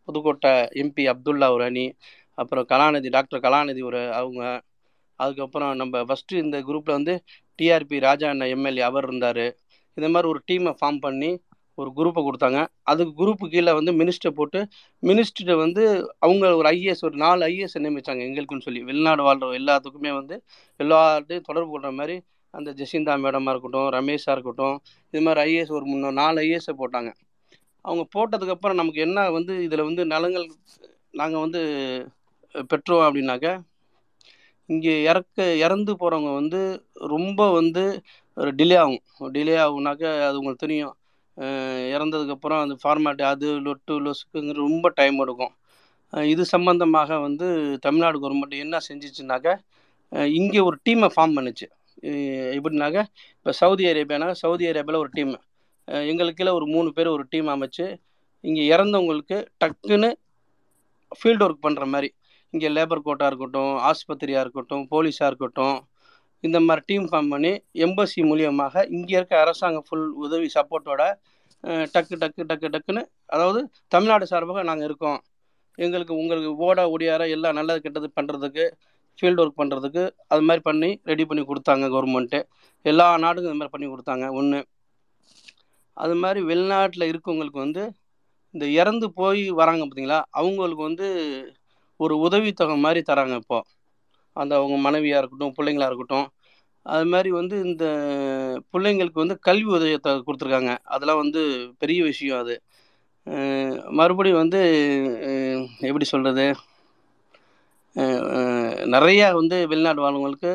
புதுக்கோட்டை எம்பி அப்துல்லா ஒரு அணி அப்புறம் கலாநிதி டாக்டர் கலாநிதி ஒரு அவங்க அதுக்கப்புறம் நம்ம ஃபஸ்ட்டு இந்த குரூப்பில் வந்து டிஆர்பி ராஜா அண்ணா எம்எல்ஏ அவர் இருந்தார். இந்த மாதிரி ஒரு டீமை ஃபார்ம் பண்ணி ஒரு குரூப்பை கொடுத்தாங்க. அதுக்கு குரூப்பு கீழே வந்து மினிஸ்டர் போட்டு மினிஸ்டர் வந்து அவங்க ஒரு ஐஏஎஸ் ஒரு நாலு ஐஏஎஸ் நியமிச்சாங்க எங்களுக்குன்னு சொல்லி. வெளிநாடு வாழ்கிற எல்லாத்துக்குமே வந்து எல்லார்ட்டையும் தொடர்பு கொள்கிற மாதிரி அந்த ஜெசிந்தா மேடமாக இருக்கட்டும் ரமேஷாக இருக்கட்டும் இது மாதிரி ஐஏஎஸ் ஒரு முன்னோ நாலு ஐஏஎஸை போட்டாங்க. அவங்க போட்டதுக்கப்புறம் நமக்கு என்ன வந்து இதில் வந்து நலங்கள் நாங்கள் வந்து பெற்றோம் அப்படின்னாக்க இங்கே இறக்க இறந்து போகிறவங்க வந்து ரொம்ப வந்து ஒரு டிலே ஆகும். டிலே ஆகுனாக்க அது உங்களுக்கு தெரியும். இறந்ததுக்கப்புறம் அந்த ஃபார்மேட் அது லொட்டு லொசுக்குங்கிற ரொம்ப டைம் எடுக்கும். இது சம்பந்தமாக வந்து தமிழ்நாடு கவர்மெண்ட் என்ன செஞ்சிச்சுனாக்க இங்கே ஒரு டீமை ஃபார்ம் பண்ணுச்சு. எப்படின்னாக்க இப்போ சவுதி அரேபியானாக்க சவுதி அரேபியாவில் ஒரு டீம் எங்களுக்கு ஒரு மூணு பேர் ஒரு டீம் அமைச்சு இங்கே இறந்தவங்களுக்கு டக்குன்னு ஃபீல்டு ஒர்க் பண்ணுற மாதிரி இங்கே லேபர் கோட்டாக இருக்கட்டும் ஆஸ்பத்திரியாக இருக்கட்டும் போலீஸாக இருக்கட்டும் இந்த மாதிரி டீம் ஃபார்ம் பண்ணி எம்பசி மூலியமாக இங்கே இருக்க அரசாங்கம் ஃபுல் உதவி சப்போர்ட்டோட டக்கு டக்கு டக்கு டக்குன்னு அதாவது தமிழ்நாடு சார்பாக நாங்கள் இருக்கோம். எங்களுக்கு உங்களுக்கு ஓட ஒடியார எல்லாம் நல்லது கெட்டது பண்ணுறதுக்கு ஃபீல்டு ஒர்க் பண்ணுறதுக்கு அது மாதிரி பண்ணி ரெடி பண்ணி கொடுத்தாங்க கவர்மெண்ட்டு எல்லா நாடுக்கும் இது மாதிரி பண்ணி கொடுத்தாங்க. ஒன்று அது மாதிரி வெளிநாட்டில் இருக்கவங்களுக்கு வந்து இந்த இறந்து போய் வராங்க பார்த்தீங்களா அவங்களுக்கு வந்து ஒரு உதவித்தொகை மாதிரி தராங்க இப்போ. அந்த அவங்க மனைவியாக இருக்கட்டும் பிள்ளைங்களா இருக்கட்டும். அது மாதிரி வந்து இந்த பிள்ளைங்களுக்கு வந்து கல்வி உதவியத்தை கொடுத்துருக்காங்க. அதெல்லாம் வந்து பெரிய விஷயம் அது. மறுபடியும் வந்து எப்படி சொல்கிறது நிறையா வந்து வெளிநாடு வாழ்வங்களுக்கு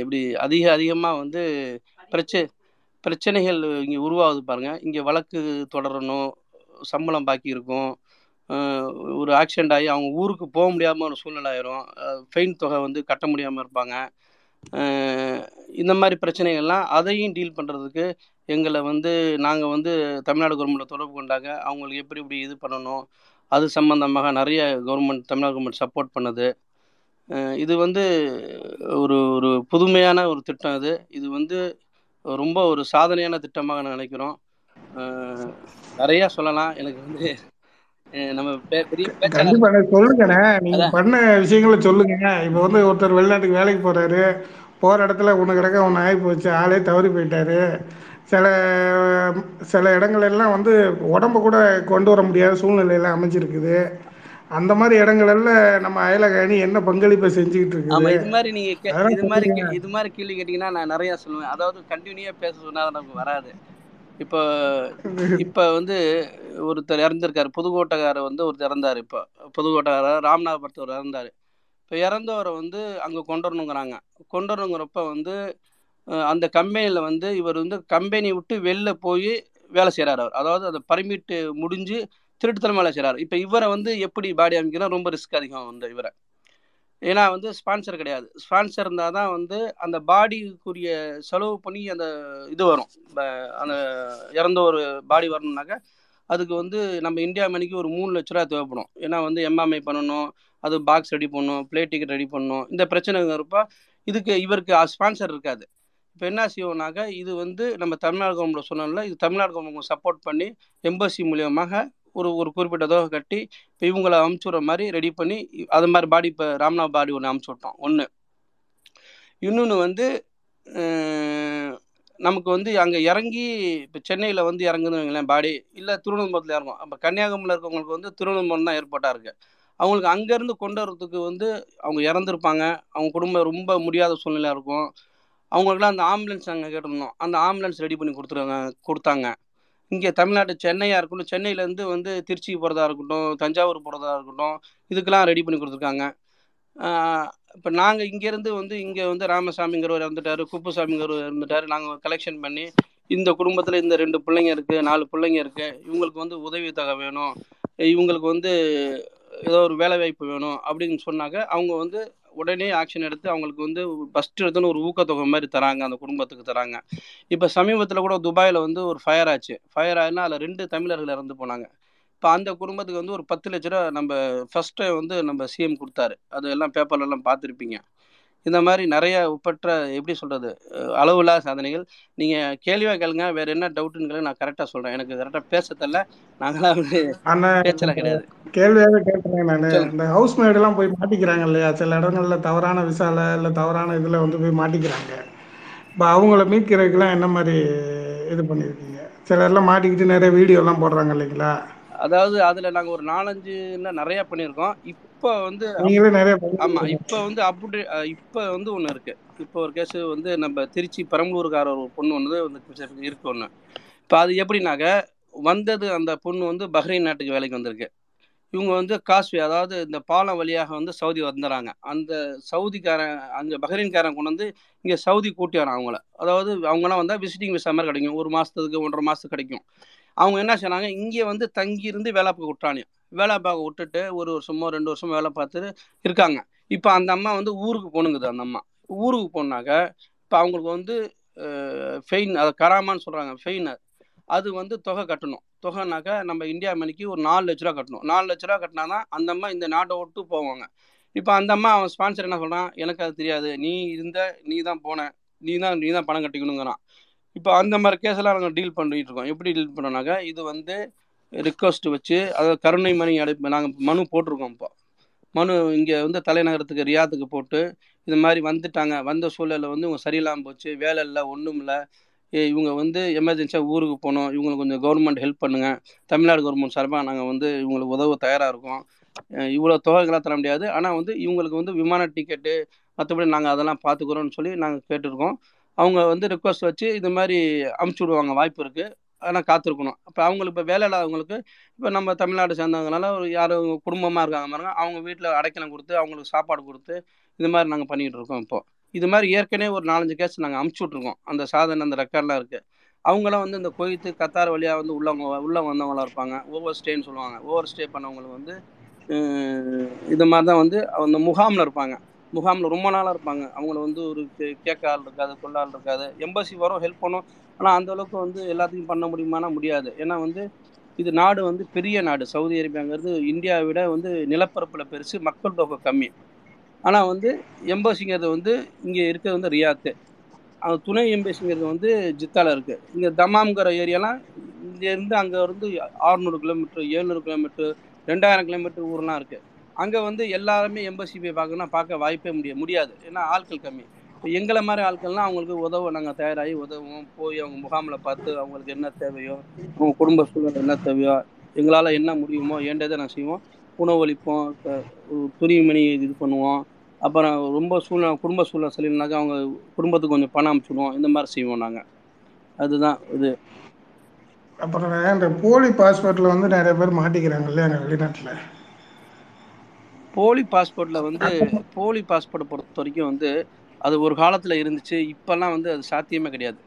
எப்படி அதிக அதிகமாக வந்து பிரச்சனை பிரச்சனைகள் இங்கே உருவாகுது பாருங்கள் இங்கே வழக்கு தொடரணும் சம்பளம் பாக்கி இருக்கும். ஒரு ஆக்சிடெண்ட் ஆகி அவங்க ஊருக்கு போக முடியாமல் ஒரு சூழ்நிலை ஆயிரும். ஃபெயின் தொகை வந்து கட்ட முடியாமல் இருப்பாங்க. இந்த மாதிரி பிரச்சனைகள்லாம் அதையும் டீல் பண்ணுறதுக்கு எங்களை வந்து நாங்கள் வந்து தமிழ்நாடு கவர்மெண்ட்டை தொடர்பு கொண்டாங்க அவங்களுக்கு எப்படி எப்படி இது பண்ணணும். அது சம்மந்தமாக நிறைய கவர்மெண்ட் தமிழ்நாடு கவர்மெண்ட் சப்போர்ட் பண்ணுது. இது வந்து ஒரு ஒரு புதுமையான ஒரு திட்டம் இது. இது வந்து ரொம்ப ஒரு சாதனையான திட்டமாக நான் நினைக்கிறோம். நிறையா சொல்லலாம். எனக்கு வந்து நம்ம பெரிய சொல்லுங்கண்ணே. நீங்க பண்ண விஷயங்களை சொல்லுங்க இப்ப வந்து ஒருத்தர் வெளிநாட்டுக்கு வேலைக்கு போறாரு. போற இடத்துல ஒன்று கிடக்க ஒன்று ஆகி போச்சு ஆளே தவறி போயிட்டாரு. சில சில இடங்கள் எல்லாம் வந்து உடம்ப கூட கொண்டு வர முடியாத சூழ்நிலையெல்லாம் அமைஞ்சிருக்குது. அந்த மாதிரி இடங்கள்ல நம்ம அயலக அணி என்ன பங்களிப்பை செஞ்சுக்கிட்டு ஆமா இருக்குது இது மாதிரி நீங்க இது மாதிரி இது மாதிரி கேள்வி கேட்டீங்கன்னா நான் நிறைய சொல்லுவேன். அதாவது கண்டினியூயா பேச சொன்னா நமக்கு வராது. இப்போ இப்போ வந்து ஒருத்தர் இறந்திருக்காரு. புதுக்கோட்டைக்காரர் வந்து ஒருத்தர் இறந்தாரு இப்போ. புதுக்கோட்டைக்காரர் ராமநாதபுரத்தவர் இறந்தாரு. இப்போ இறந்தவரை வந்து அங்கே கொண்டு வரணுங்கிறாங்க. கொண்டு வரணுங்கிறப்ப வந்து அந்த கம்பெனியில் வந்து இவர் வந்து கம்பெனி விட்டு வெளில போய் வேலை செய்கிறார் அவர். அதாவது அந்த பர்மிட்டு முடிஞ்சு திருட்டுத்தனமால செய்கிறாரு செய்கிறார் இப்போ இவரை வந்து எப்படி பாடி அமைக்கணும் ரொம்ப ரிஸ்க் அதிகம் வந்து இவரை. ஏன்னா வந்து ஸ்பான்சர் கிடையாது. ஸ்பான்சர் இருந்தால் தான் வந்து அந்த பாடிக்குரிய செலவு பண்ணி அந்த இது வரும். அந்த இறந்த ஒரு பாடி வரணும்னாக்கா அதுக்கு வந்து நம்ம இந்தியா மணிக்கு ஒரு மூணு லட்ச ரூபா தேவைப்படும். ஏன்னா வந்து எம்எம்ஐ பண்ணணும் அது பாக்ஸ் ரெடி பண்ணணும் பிளேட் டிக்கெட் ரெடி பண்ணணும். இந்த பிரச்சனைங்கிறப்ப இதுக்கு இவருக்கு ஸ்பான்சர் இருக்காது. இப்போ என்ன செய்வோம்னாக்கா இது வந்து நம்ம தமிழ்நாடு கவர்மெண்ட் சொன்னோம்ல இது தமிழ்நாடு கவர்மெண்ட் சப்போர்ட் பண்ணி எம்பசி மூலியமாக ஒரு ஒரு குறிப்பிட்ட தொகை கட்டி இப்போ இவங்களை அமுச்சுடுற மாதிரி ரெடி பண்ணி அது மாதிரி பாடி இப்போ ராம்நாத் பாடி ஒன்று அமுச்சு விட்டோம் ஒன்று இன்னொன்று வந்து நமக்கு வந்து அங்கே இறங்கி இப்போ சென்னையில் வந்து இறங்குதுன்னு வைங்களேன் பாடி இல்லை திருவனந்தபுரத்தில் இறங்கும் அப்போ கன்னியாகுமரியில் இருக்கவங்களுக்கு வந்து திருவனந்தபுரம் தான் ஏற்பாட்டாக இருக்குது அவங்களுக்கு அங்கேருந்து கொண்டு வரதுக்கு வந்து அவங்க இறந்துருப்பாங்க. அவங்க குடும்பம் ரொம்ப முடியாத சூழ்நிலையாக இருக்கும். அவங்களுக்குலாம் அந்த ஆம்புலன்ஸ் நாங்கள் கேட்டிருந்தோம். அந்த ஆம்புலன்ஸ் ரெடி பண்ணி கொடுத்துருங்க கொடுத்தாங்க. இங்கே தமிழ்நாட்டு சென்னையாக இருக்கட்டும் சென்னையிலேருந்து வந்து திருச்சிக்கு போகிறதா இருக்கட்டும் தஞ்சாவூர் போகிறதா இருக்கட்டும் இதுக்கெல்லாம் ரெடி பண்ணி கொடுத்துருக்காங்க. இப்போ நாங்கள் இங்கேருந்து வந்து இங்கே வந்து ராமசாமிங்கிறவர் இறந்துட்டார் குப்புசாமிங்கிறவர் இருந்துட்டார் நாங்கள் கலெக்ஷன் பண்ணி இந்த குடும்பத்தில் இந்த ரெண்டு பிள்ளைங்க இருக்குது நாலு பிள்ளைங்க இருக்குது இவங்களுக்கு வந்து உதவித்தொகை வேணும் இவங்களுக்கு வந்து ஏதோ ஒரு வேலை வாய்ப்பு வேணும் அப்படின்னு சொன்னாக்க அவங்க வந்து உடனே ஆக்ஷன் எடுத்து அவங்களுக்கு வந்து ஃபஸ்ட்டு எடுத்துன்னு ஒரு ஊக்கத்தொகை மாதிரி தராங்க அந்த குடும்பத்துக்கு தராங்க. இப்போ சமீபத்தில் கூட துபாயில் வந்து ஒரு ஃபயர் ஆச்சு. ஃபயர் ஆயினா அதில் ரெண்டு தமிழர்கள் இறந்து போனாங்க. இப்போ அந்த குடும்பத்துக்கு வந்து ஒரு பத்து லட்ச ரூபா நம்ம ஃபஸ்ட்டு வந்து நம்ம சிஎம் கொடுத்தாரு. அது எல்லாம் பேப்பர்லாம் பார்த்துருப்பீங்க. இந்த மாதிரி நிறைய ஒப்பற்ற எப்படி சொல்கிறது அளவில்லா சாதனைகள். நீங்கள் கேள்வியாக கேளுங்க வேறு என்ன டவுட்டுன்னு நான் கரெக்டாக சொல்கிறேன் எனக்கு கரெக்டாக பேச தெரில நாங்களாம் வந்து அண்ணன் பேச்செல்லாம் கிடையாது. கேள்வியாவே கேட்குறேன் நான். இந்த ஹவுஸ் எல்லாம் போய் மாட்டிக்கிறாங்க இல்லையா? சில இடங்கள்ல தவறான விசால இல்லை தவறான இதில் வந்து போய் மாட்டிக்கிறாங்க. இப்போ அவங்கள மீட்கிறதுக்கெல்லாம் என்ன மாதிரி இது பண்ணியிருக்கீங்க சிலர்லாம் மாட்டிக்கிட்டு நிறைய வீடியோலாம் போடுறாங்க இல்லைங்களா? அதாவது அதில் நாங்கள் ஒரு நாலஞ்சு நிறையா பண்ணியிருக்கோம். இப்போ வந்து பண்ணிருக்கீங்க இப்போ வந்து அப்டேட் இப்போ வந்து ஒன்று இருக்குது இப்போ ஒரு கேஸு வந்து நம்ம திருச்சி பெரம்பலூருக்கார ஒரு பொண்ணு ஒன்று வந்து இருக்கு ஒன்று இப்போ அது எப்படின்னாக்க வந்தது அந்த பொண்ணு வந்து பஹ்ரைன் நாட்டுக்கு வேலைக்கு வந்திருக்கு. இவங்க வந்து காஸ்வே அதாவது இந்த பாலம் வழியாக வந்து சவுதி வந்துடுறாங்க அந்த சவுதிக்காரன் அங்கே பஹ்ரைன்காரன் கொண்டு வந்து இங்கே சவுதி கூட்டி வரான் அவங்கள. அதாவது அவங்களாம் வந்தால் விசிட்டிங் விசா மாதிரி கிடைக்கும். ஒரு மாதத்துக்கு ஒன்றரை மாதத்துக்கு கிடைக்கும். அவங்க என்ன செய்யறாங்க இங்கே வந்து தங்கி இருந்து வேலை பார்க்க விட்டானே வேலை பார்க்க விட்டுட்டு ஒரு வருஷமோ ரெண்டு வருஷமோ வேலை பார்த்துட்டு இருக்காங்க. இப்போ அந்த அம்மா வந்து ஊருக்கு போகணுங்குது அந்த அம்மா. ஊருக்கு போனாக்க இப்போ அவங்களுக்கு வந்து ஃபெயின் அதை கராமான்னு சொல்கிறாங்க ஃபெயின் அது வந்து தொகை கட்டணும். தொகைனாக்கா நம்ம இந்தியா மணிக்கு ஒரு நாலு லட்ச ரூபா கட்டணும். நாலு லட்ச ரூபா கட்டினா தான் அந்த அம்மா இந்த நாட்டை விட்டு போவாங்க. இப்போ அந்த அம்மா அவன் ஸ்பான்சர் என்ன சொல்கிறான் எனக்கு அது தெரியாது. நீ இருந்த நீ தான் போன நீ தான் நீ தான் பணம் கட்டிக்கணுங்கிறான் இப்போ அந்த மாதிரி கேஸெல்லாம் நாங்கள் டீல் பண்ணிட்டு இருக்கோம். எப்படி டீல் பண்ணோம்னாக்கா இது வந்து ரிக்வஸ்ட் வச்சு அதாவது கருணை மணி அடைப்பு நாங்கள் மனு போட்டிருக்கோம் இப்போ. மனு இங்கே வந்து தலைநகரத்துக்கு ரியாத்துக்கு போட்டு இது மாதிரி வந்துட்டாங்க. வந்த சூழலில் வந்து இவங்க சரியில்லாமல் போச்சு வேலை இல்லை ஒன்றும் இல்லை. இவங்க வந்து எமர்ஜென்சியாக ஊருக்கு போகணும். இவங்களுக்கு கொஞ்சம் கவர்மெண்ட் ஹெல்ப் பண்ணுங்கள் தமிழ்நாடு கவர்மெண்ட் சார்பாக நாங்கள் வந்து இவங்களுக்கு உதவ தயாராக இருக்கோம். இவ்வளோ தொகைகளாக தர முடியாது. ஆனால் வந்து இவங்களுக்கு வந்து விமான டிக்கெட்டு மற்றபடி நாங்கள் அதெல்லாம் பார்த்துக்குறோம்னு சொல்லி நாங்கள் கேட்டிருக்கோம். அவங்க வந்து ரிக்வஸ்ட் வச்சு இது மாதிரி அமுச்சு விடுவாங்க. வாய்ப்பு இருக்குது ஆனால் காத்திருக்கணும். இப்போ அவங்களுக்கு இப்போ வேலை இல்லாதவங்களுக்கு இப்போ நம்ம தமிழ்நாடு சேர்ந்தவங்களால ஒரு யாரும் குடும்பமாக இருக்காங்க பாருங்க. அவங்க வீட்டில் அடைக்கலம் கொடுத்து அவங்களுக்கு சாப்பாடு கொடுத்து இது மாதிரி நாங்கள் பண்ணிகிட்டு இருக்கோம் இப்போது இது மாதிரி ஏற்கனவே ஒரு நாலஞ்சு கேஸ் நாங்கள் அமுச்சு விட்ருக்கோம் அந்த சாதனை அந்த ரெக்கார்ட்லாம் இருக்குது அவங்களாம் வந்து இந்த கொய்த்து கத்தார் வழியாக வந்து உள்ளவங்க உள்ள வந்தவங்களாம் இருப்பாங்க. ஓவர் ஸ்டேன்னு சொல்லுவாங்க. ஓவர் ஸ்டே பண்ணவங்களுக்கு வந்து இது மாதிரி தான் வந்து அந்த முகாமில் இருப்பாங்க. முகாமில் ரொம்ப நாளாக இருப்பாங்க. அவங்கள வந்து ஒரு கே- கேட்க ஆள் இருக்காது கொள்ள ஆள் இருக்காது. எம்பசி வரும் ஹெல்ப் பண்ணும். ஆனால் அந்த அளவுக்கு வந்து எல்லாத்தையும் பண்ண முடியுமானா முடியாது. ஏன்னா வந்து இது நாடு வந்து பெரிய நாடு. சவுதி அரேபியாங்கிறது இந்தியாவை விட வந்து நிலப்பரப்பில் பெருசு மக்கள் தொகை கம்மி. ஆனால் வந்து எம்பசிங்கிறது வந்து இங்கே இருக்கிறது வந்து ரியாத்து. அந்த துணை எம்பசிங்கிறது வந்து ஜித்தால இருக்குது இங்கே தமாம்ங்கிற ஏரியாலாம் இங்கேருந்து அங்கே இருந்து ஆறுநூறு கிலோமீட்டர் ஏழ்நூறு கிலோமீட்டர் ரெண்டாயிரம் கிலோமீட்டர் ஊர்லாம் இருக்குது அங்கே வந்து எல்லாருமே எம்பசி போய் பார்க்கணும்னா பார்க்க வாய்ப்பே முடிய முடியாது. ஏன்னா ஆட்கள் கம்மி. இப்போ எங்களை மாதிரி ஆட்கள்லாம் அவங்களுக்கு உதவ நாங்கள் தயாராகி உதவும் போய் அவங்க முகாமில் பார்த்து அவங்களுக்கு என்ன தேவையோ அவங்க குடும்ப சூழ்நிலை என்ன தேவையோ எங்களால் என்ன முடியுமோ ஏண்டதை நாங்கள் செய்வோம். உணவளிப்போம் துணிமணி இது பண்ணுவோம். அப்புறம் ரொம்ப சூழ்நிலை குடும்ப சூழ்நிலை சரியில்லைனாக்கா அவங்க குடும்பத்துக்கு கொஞ்சம் பணம் அமைச்சிடுவோம் இந்த மாதிரி செய்வோம் நாங்கள் அதுதான் இது. அப்புறம் இந்த போலி பாஸ்போர்ட்டில் வந்து நிறைய பேர் மாட்டிக்கிறாங்க இல்லையா போலி பாஸ்போர்ட்டில் வந்து போலி பாஸ்போர்ட்டை பொறுத்த வரைக்கும் வந்து அது ஒரு காலத்தில் இருந்துச்சு. இப்போல்லாம் வந்து அது சாத்தியமே கிடையாது.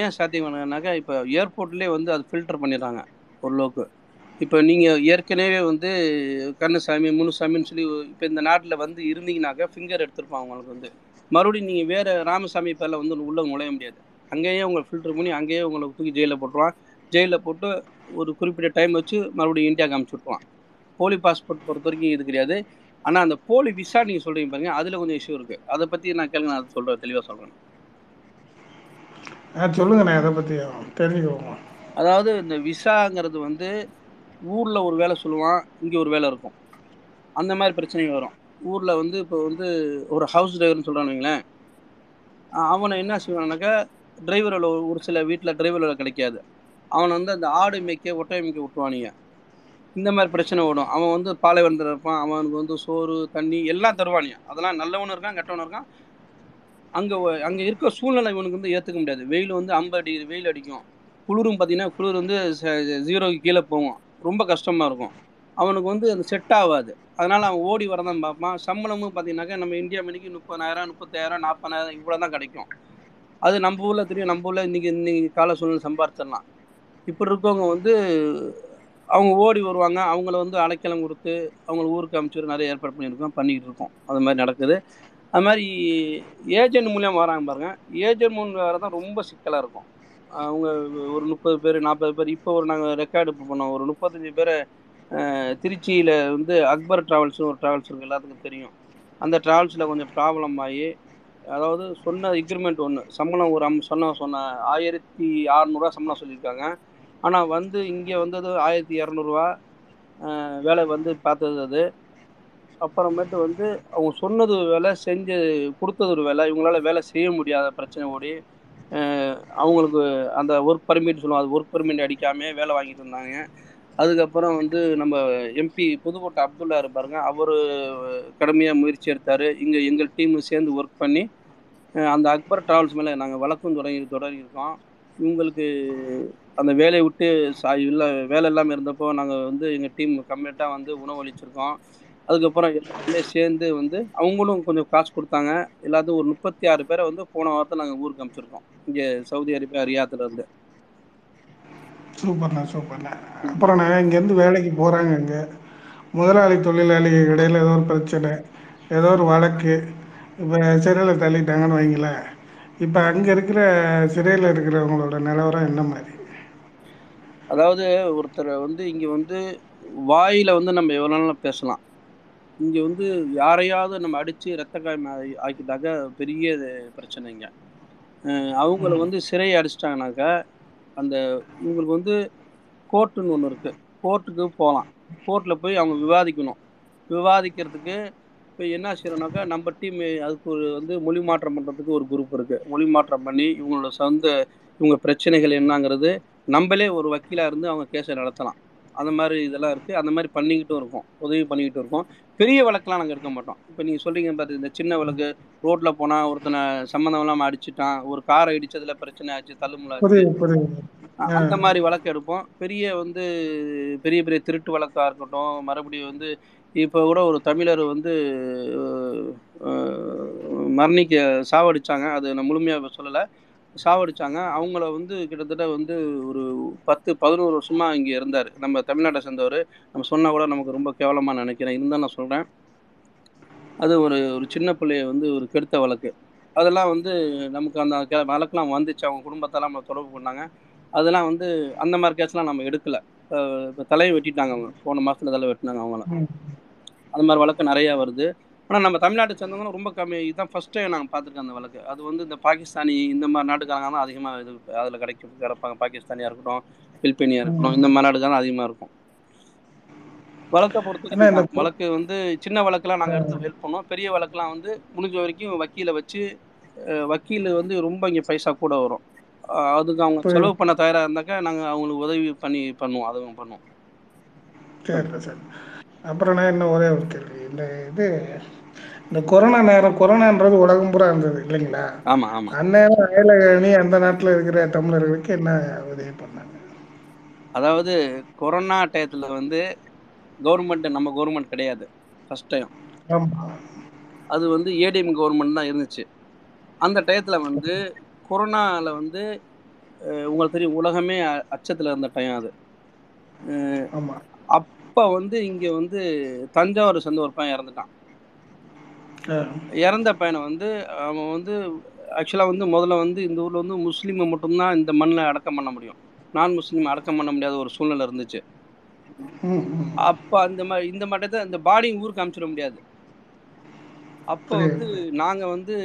ஏன் சாத்தியம் சாத்தியம்னாக்கா இப்போ ஏர்போர்ட்லேயே வந்து அது ஃபில்டர் பண்ணிடுறாங்க ஓரளவுக்கு. இப்போ நீங்கள் ஏற்கனவே வந்து கண்ணசாமி முனுசாமின்னு சொல்லி இப்போ இந்த நாட்டில் வந்து இருந்தீங்கனாக்கா ஃபிங்கர் எடுத்திருப்பாங்க அவங்களுக்கு வந்து. மறுபடியும் நீங்கள் வேறு ராமசாமி பேரில் வந்து உள்ளே நுழைய முடியாது. அங்கேயே உங்களை ஃபில்டர் பண்ணி அங்கேயே உங்களை தூக்கி ஜெயிலில் போட்டுருவான். ஜெயிலில் போட்டு ஒரு குறிப்பிட்ட டைம் வச்சு மறுபடியும் இந்தியாவுக்கு அமுச்சு விட்ருவான் போலி பாஸ்போர்ட் பொறுத்த வரைக்கும் இது கிடையாது. ஆனா அந்த போலி விசா நீங்க சொல்றீங்க பாருங்க அதுல கொஞ்சம் இஷ்யூ இருக்கு. அதை பத்தி நான் கேளுங்க நான் சொல்றேன் தெளிவா சொல்றேன். ஆ சொல்லுங்கண்ணே அதை பற்றி தெரிஞ்சுக்குவோம் அதாவது இந்த விசாங்கிறது வந்து ஊர்ல ஒரு வேலை சொல்லுவான் இங்க ஒரு வேலை இருக்கும். அந்த மாதிரி பிரச்சனைகள் வரும். ஊர்ல வந்து இப்போ வந்து ஒரு ஹவுஸ் டிரைவர்னு சொல்றான்னு வைங்களேன். அவனை என்ன செய்வானாக்கா டிரைவர் ஒரு சில வீட்டில் டிரைவர் வேலை கிடைக்காது. அவனை வந்து அந்த ஆடு மேய்க்க ஒட்டகை மேய்க்க விட்டுருவானுங்க. இந்த மாதிரி பிரச்சனை ஓடும். அவன் வந்து பாலைவனத்தில் இருப்பான். அவனுக்கு வந்து சோறு தண்ணி எல்லாம் தருவானுங்க அதெல்லாம் நல்லவனும் இருக்கான் கெட்டவனும் இருக்கான். அங்கே அங்கே இருக்க சூழ்நிலை இவனுக்கு வந்து ஏற்றுக்க முடியாது. வெயில் வந்து ஐம்பது டிகிரி வெயில் அடிக்கும். குளிரும் பார்த்தீங்கன்னா குளிர் வந்து ஜீரோக்கு கீழே போகும். ரொம்ப கஷ்டமாக இருக்கும். அவனுக்கு வந்து அது செட் ஆகாது. அதனால் அவன் ஓடி வரதான் பார்ப்பான். சம்பளமும் பார்த்தீங்கன்னாக்கா நம்ம இந்தியா மணிக்கு முப்பதாயிரம் முப்பத்தாயிரம் நாற்பதாயிரம் இவ்வளோ தான் கிடைக்கும். அது நம்ம ஊரில் தெரியும். நம்ம ஊரில் இன்றைக்கி இன்றைக்கி கால சூழ்நிலை சம்பாரிச்சிடலாம். இப்படி இருக்கவங்க வந்து அவங்க ஓடி வருவாங்க. அவங்கள வந்து அலைக்கலம் கொடுத்து அவங்கள ஊருக்கு அமைச்சு நிறைய ஏற்பாடு பண்ணியிருக்கோம் பண்ணிக்கிட்டு இருக்கோம். அது மாதிரி நடக்குது. அது மாதிரி ஏஜென்ட் மூலியம் வராங்க பாருங்க. ஏஜென்ட் மூலம் வரதான் ரொம்ப சிக்கலாக இருக்கும். அவங்க ஒரு முப்பது பேர் நாற்பது பேர் இப்போ ஒரு நாங்கள் ரெக்கார்டு பண்ணோம். ஒரு முப்பத்தஞ்சு பேரை திருச்சியில் வந்து அக்பர் ட்ராவல்ஸ்னு ஒரு ட்ராவல்ஸ் இருக்குது எல்லாத்துக்கும் தெரியும். அந்த ட்ராவல்ஸில் கொஞ்சம் ப்ராப்ளம் ஆகி அதாவது சொன்ன எக்ரிமெண்ட் ஒன்று சம்பளம் ஒரு அம் சொன்ன சொன்ன ஆயிரத்தி அறநூறுவா சம்பளம் சொல்லியிருக்காங்க. ஆனால் வந்து இங்கே வந்தது ஆயிரத்தி இரநூறுவா வேலை வந்து பார்த்தது அது. அப்புறமேட்டு வந்து அவங்க சொன்னது வேலை செஞ்சு கொடுத்தது ஒரு வேலை. இவங்களால வேலை செய்ய முடியாத பிரச்சனை ஓடி அவங்களுக்கு அந்த ஒர்க் பர்மிட் சொல்லுவோம் அது ஒர்க் பர்மிட் அடிக்காம வேலை வாங்கிட்டு இருந்தாங்க. அதுக்கப்புறம் வந்து நம்ம எம்பி புதுக்கோட்டை அப்துல்லா இருப்பாருங்க அவர் கடுமையாக முயற்சி எடுத்தார். இங்கே எங்கள் டீம் சேர்ந்து ஒர்க் பண்ணி அந்த அக்பர் ட்ராவல்ஸ் மேலே நாங்கள் வழக்கம் தொடங்கி தொடங்கியிருக்கோம். இவங்களுக்கு அந்த வேலையை விட்டு சா இல்லை வேலை இல்லாமல் இருந்தப்போ நாங்கள் வந்து எங்கள் டீம் கம்ப்ளீட்டாக வந்து உணவளிச்சிருக்கோம் அதுக்கப்புறம் எல்லாருமே சேர்ந்து வந்து அவங்களும் கொஞ்சம் காசு கொடுத்தாங்க. எல்லாத்தையும் ஒரு முப்பத்தி ஆறு பேரை வந்து போன வாரத்தில் நாங்கள் ஊருக்கு அமைச்சிருக்கோம். இங்கே சவுதி அரேபியா ரியாத்தில் இருந்து. சூப்பர்ண்ணா சூப்பர்ண்ணா. அப்புறம்ண்ணா இங்கேருந்து வேலைக்கு போகிறாங்க இங்கே. முதலாளி தொழிலாளி இடையில ஏதோ ஒரு பிரச்சனை ஏதோ ஒரு வழக்கு. இப்போ சிறையில் தள்ளிட்டாங்கன்னு வைங்களேன். இப்போ அங்கே இருக்கிற சிறையில் இருக்கிறவங்களோட நிலவரம் என்ன மாதிரி? அதாவது ஒருத்தர் வந்து இங்கே வந்து வாயில் வந்து நம்ம எவ்வளோ நாளும் பேசலாம். இங்கே வந்து யாரையாவது நம்ம அடித்து ரத்த காயம் ஆக்கிட்டாக்க பெரிய பிரச்சனைங்க அவங்கள வந்து சிறையை அடிச்சிட்டாங்கனாக்கா அந்த இவங்களுக்கு வந்து கோர்ட்டுன்னு ஒன்று இருக்குது கோர்ட்டுக்கு போகலாம் கோர்ட்டில் போய் அவங்க விவாதிக்கணும். விவாதிக்கிறதுக்கு இப்போ என்ன செய்யறோம்னாக்கா நம்ம டீம் அதுக்கு ஒரு வந்து மொழி மாற்றம் பண்ணுறதுக்கு ஒரு குரூப் இருக்குது மொழி மாற்றம் பண்ணி இவங்களோட சொந்த இவங்க பிரச்சனைகள் என்னங்கிறது நம்மளே ஒரு வக்கீலாக இருந்து அவங்க கேஸை நடத்தலாம். அந்த மாதிரி இதெல்லாம் இருக்குது அந்த மாதிரி பண்ணிக்கிட்டும் இருக்கோம். உதவி பண்ணிக்கிட்டு இருக்கோம். பெரிய வழக்கெலாம் நாங்கள் எடுக்க மாட்டோம். இப்போ நீங்கள் சொல்கிறீங்க பார்த்து இந்த சின்ன வழக்கு ரோட்டில் போனால் ஒருத்தனை சம்மந்தம் இல்லாமல் அடிச்சுட்டான் ஒரு காரை இடிச்சதில் பிரச்சனை ஆச்சு தள்ளுமுள்ள அந்த மாதிரி வழக்கு எடுப்போம். பெரிய வந்து பெரிய பெரிய திருட்டு வழக்காக இருக்கட்டும் மறுபடியும் வந்து இப்போ கூட ஒரு தமிழர் வந்து மரணிக்க சாவடிச்சாங்க. அது நான் முழுமையாக சொல்லலை. சாவடிச்சாங்க. அவங்கள வந்து கிட்டத்தட்ட வந்து ஒரு பத்து பதினோரு வருஷமாக இங்கே இருந்தார். நம்ம தமிழ்நாட்டை சேர்ந்தவர். நம்ம சொன்னால் கூட நமக்கு ரொம்ப கேவலமாக நினைக்கிறேன். இருந்தால் நான் சொல்கிறேன் அது ஒரு ஒரு சின்ன பிள்ளைய வந்து ஒரு கெடுத்த வழக்கு. அதெல்லாம் வந்து நமக்கு அந்த கே வழக்கெலாம் வந்துச்சு. அவங்க குடும்பத்தெல்லாம் நம்ம தொடர்பு பண்ணாங்க. அதெல்லாம் வந்து அந்த மாதிரி கேஸ்லாம் நம்ம எடுக்கலை. இப்போ தலையை வெட்டிட்டாங்க அவங்க. போன மாதத்தில் தலை வெட்டினாங்க அவங்கள அந்த மாதிரி வழக்கு நிறையா வருது. ஆனால் நம்ம தமிழ்நாட்டை சேர்ந்தவங்களும் ரொம்ப கம்மி. இதுதான் ஃபஸ்ட் டைம் நாங்கள் பார்த்துருக்கோம் அந்த வழக்கு. அது வந்து இந்த பாகிஸ்தானி இந்த மாதிரி நாட்டுக்காரங்க தான் அதிகமாக இது அதில் கிடைக்கும். கிடப்பாங்க. பாகிஸ்தானியாக இருக்கட்டும் பிலிப்பைனியாக இருக்கட்டும் இந்த மாதிரி நாடுகள் அதிகமாக இருக்கும். வழக்கை பொறுத்து வழக்கு வந்து சின்ன வழக்கெல்லாம் நாங்கள் எடுத்து ஹெல்ப் பண்ணோம் பெரிய வழக்கெல்லாம் வந்து முடிஞ்ச வரைக்கும் வக்கீலை வச்சு வக்கீல் வந்து ரொம்ப இங்கே பைசா கூட வரும். அதுக்கு அவங்க செலவு பண்ண தயாராக இருந்தாக்கா நாங்கள் அவங்களுக்கு உதவி பண்ணி பண்ணுவோம் அதுவும் பண்ணுவோம். அப்புறம் நான் இன்னும் ஒரே ஒரு கேள்வி. இந்த இது இந்த கொரோனா நேரம் கொரோனான்றது உலகம் பூரா இருந்தது இல்லைங்களா? ஆமா ஆமா. அந்நேரம் அயலகணி அந்த நாட்டில் இருக்கிற தமிழர்களுக்கு என்ன உதவி பண்ணாங்க? அதாவது கொரோனா டயத்தில் வந்து கவர்மெண்ட் நம்ம கவர்மெண்ட் கிடையாது ஃபர்ஸ்ட் டைம் ஆமாம் அது வந்து ஏடிஎம் கவர்மெண்ட் தான் இருந்துச்சு. அந்த டயத்தில் வந்து கொரோனாவில் வந்து உங்களுக்கு தெரியும் உலகமே அச்சத்தில் இருந்த டைம் அது. ஆமாம் அப்போ வந்து இங்கே வந்து தஞ்சாவூர் சேர்ந்த ஒரு பையன் இறந்துட்டான். இறந்த பையனை வந்து அவன் வந்து ஆக்சுவலாக வந்து முதல்ல வந்து இந்த ஊரில் வந்து முஸ்லீமை மட்டும்தான் இந்த மண்ணில் அடக்கம் பண்ண முடியும். நான் முஸ்லீம் அடக்கம் பண்ண முடியாத ஒரு சூழ்நிலை இருந்துச்சு. அப்போ அந்த மாதிரி இந்த மட்டத்தை இந்த பாடி ஊருக்கு அனுப்பிச்சிட முடியாது. அப்போ வந்து நாங்க வந்து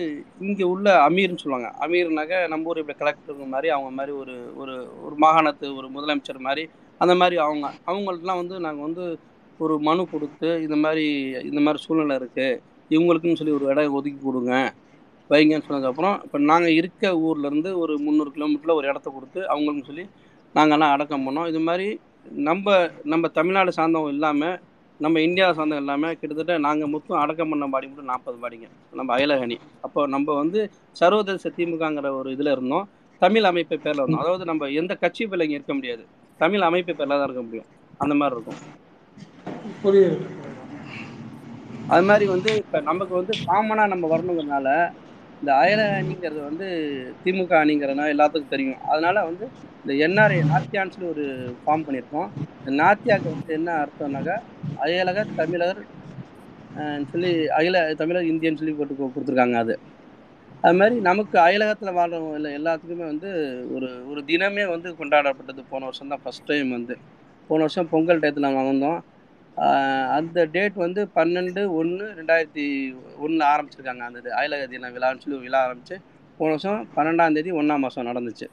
இங்க உள்ள அமீர்னு சொல்லுவாங்க. அமீர்னாக்க நம்ம ஊர் இப்படி கலெக்டர் மாதிரி அவங்க மாதிரி ஒரு ஒரு ஒரு மாகாணத்து ஒரு முதலமைச்சர் மாதிரி அந்த மாதிரி அவங்க அவங்கள்ட்டலாம் வந்து நாங்கள் வந்து ஒரு மனு கொடுத்து இந்த மாதிரி இந்த மாதிரி சூழ்நிலை இருக்குது இவங்களுக்குன்னு சொல்லி ஒரு இடம் ஒதுக்கி கொடுங்க. வைங்கன்னு சொன்னதுக்கப்புறம் இப்போ நாங்கள் இருக்க ஊர்லேருந்து ஒரு முந்நூறு கிலோமீட்டரில் ஒரு இடத்த கொடுத்து அவங்களுக்குன்னு சொல்லி நாங்கள்லாம் அடக்கம் பண்ணோம். இது மாதிரி நம்ம நம்ம தமிழ்நாடு சார்ந்தவங்க இல்லாமல் நம்ம இந்தியா சார்ந்தம் இல்லாமல் கிட்டத்தட்ட நாங்கள் மொத்தம் அடக்கம் பண்ண பாடி மட்டும் நாற்பது பாடிங்க. நம்ம அயலகணி அப்போ நம்ம வந்து சர்வதேச திமுகங்கிற ஒரு இதில் இருந்தோம். தமிழ் அமைப்பு பேரில் இருந்தோம். அதாவது நம்ம எந்த கட்சி பேரில் இருக்க முடியாது. தமிழ் அமைப்பு பேரில் தான் இருக்க முடியும் அந்த மாதிரி இருக்கும். புரியுது. அது மாதிரி வந்து இப்போ நமக்கு வந்து காமனாக நம்ம வரணுங்கிறதுனால இந்த அயல அணிங்கிறது வந்து திமுக அணிங்கிறதுனால எல்லாத்துக்கும் தெரியும். அதனால வந்து இந்த என்ஆர்ஐ நாத்தியான்னு சொல்லி ஒரு ஃபார்ம் பண்ணியிருக்கோம். இந்த நாத்தியாக்கு வந்து என்ன அர்த்தம்னாக்கா அயலக தமிழர் சொல்லி அகில தமிழர் இந்தியன்னு சொல்லி போட்டு கொடுத்துருக்காங்க அது. அது மாதிரி நமக்கு அயலகத்தில் வாழ்கிறவங்க இல்லை எல்லாத்துக்குமே வந்து ஒரு ஒரு தினமே வந்து கொண்டாடப்பட்டது போன வருஷம் தான் ஃபஸ்ட் டைம் வந்து. போன வருஷம் பொங்கல் டயத்தில் நாங்கள் வந்தோம். அந்த டேட் வந்து பன்னெண்டு ஒன்று ரெண்டாயிரத்தி ஒன்றில் ஆரம்பிச்சிருக்காங்க அந்த அயலக தின விழான்னு சொல்லி விழா ஆரம்பிச்சு போன வருஷம் பன்னெண்டாம் தேதி ஒன்றாம் மாதம் நடந்துச்சு.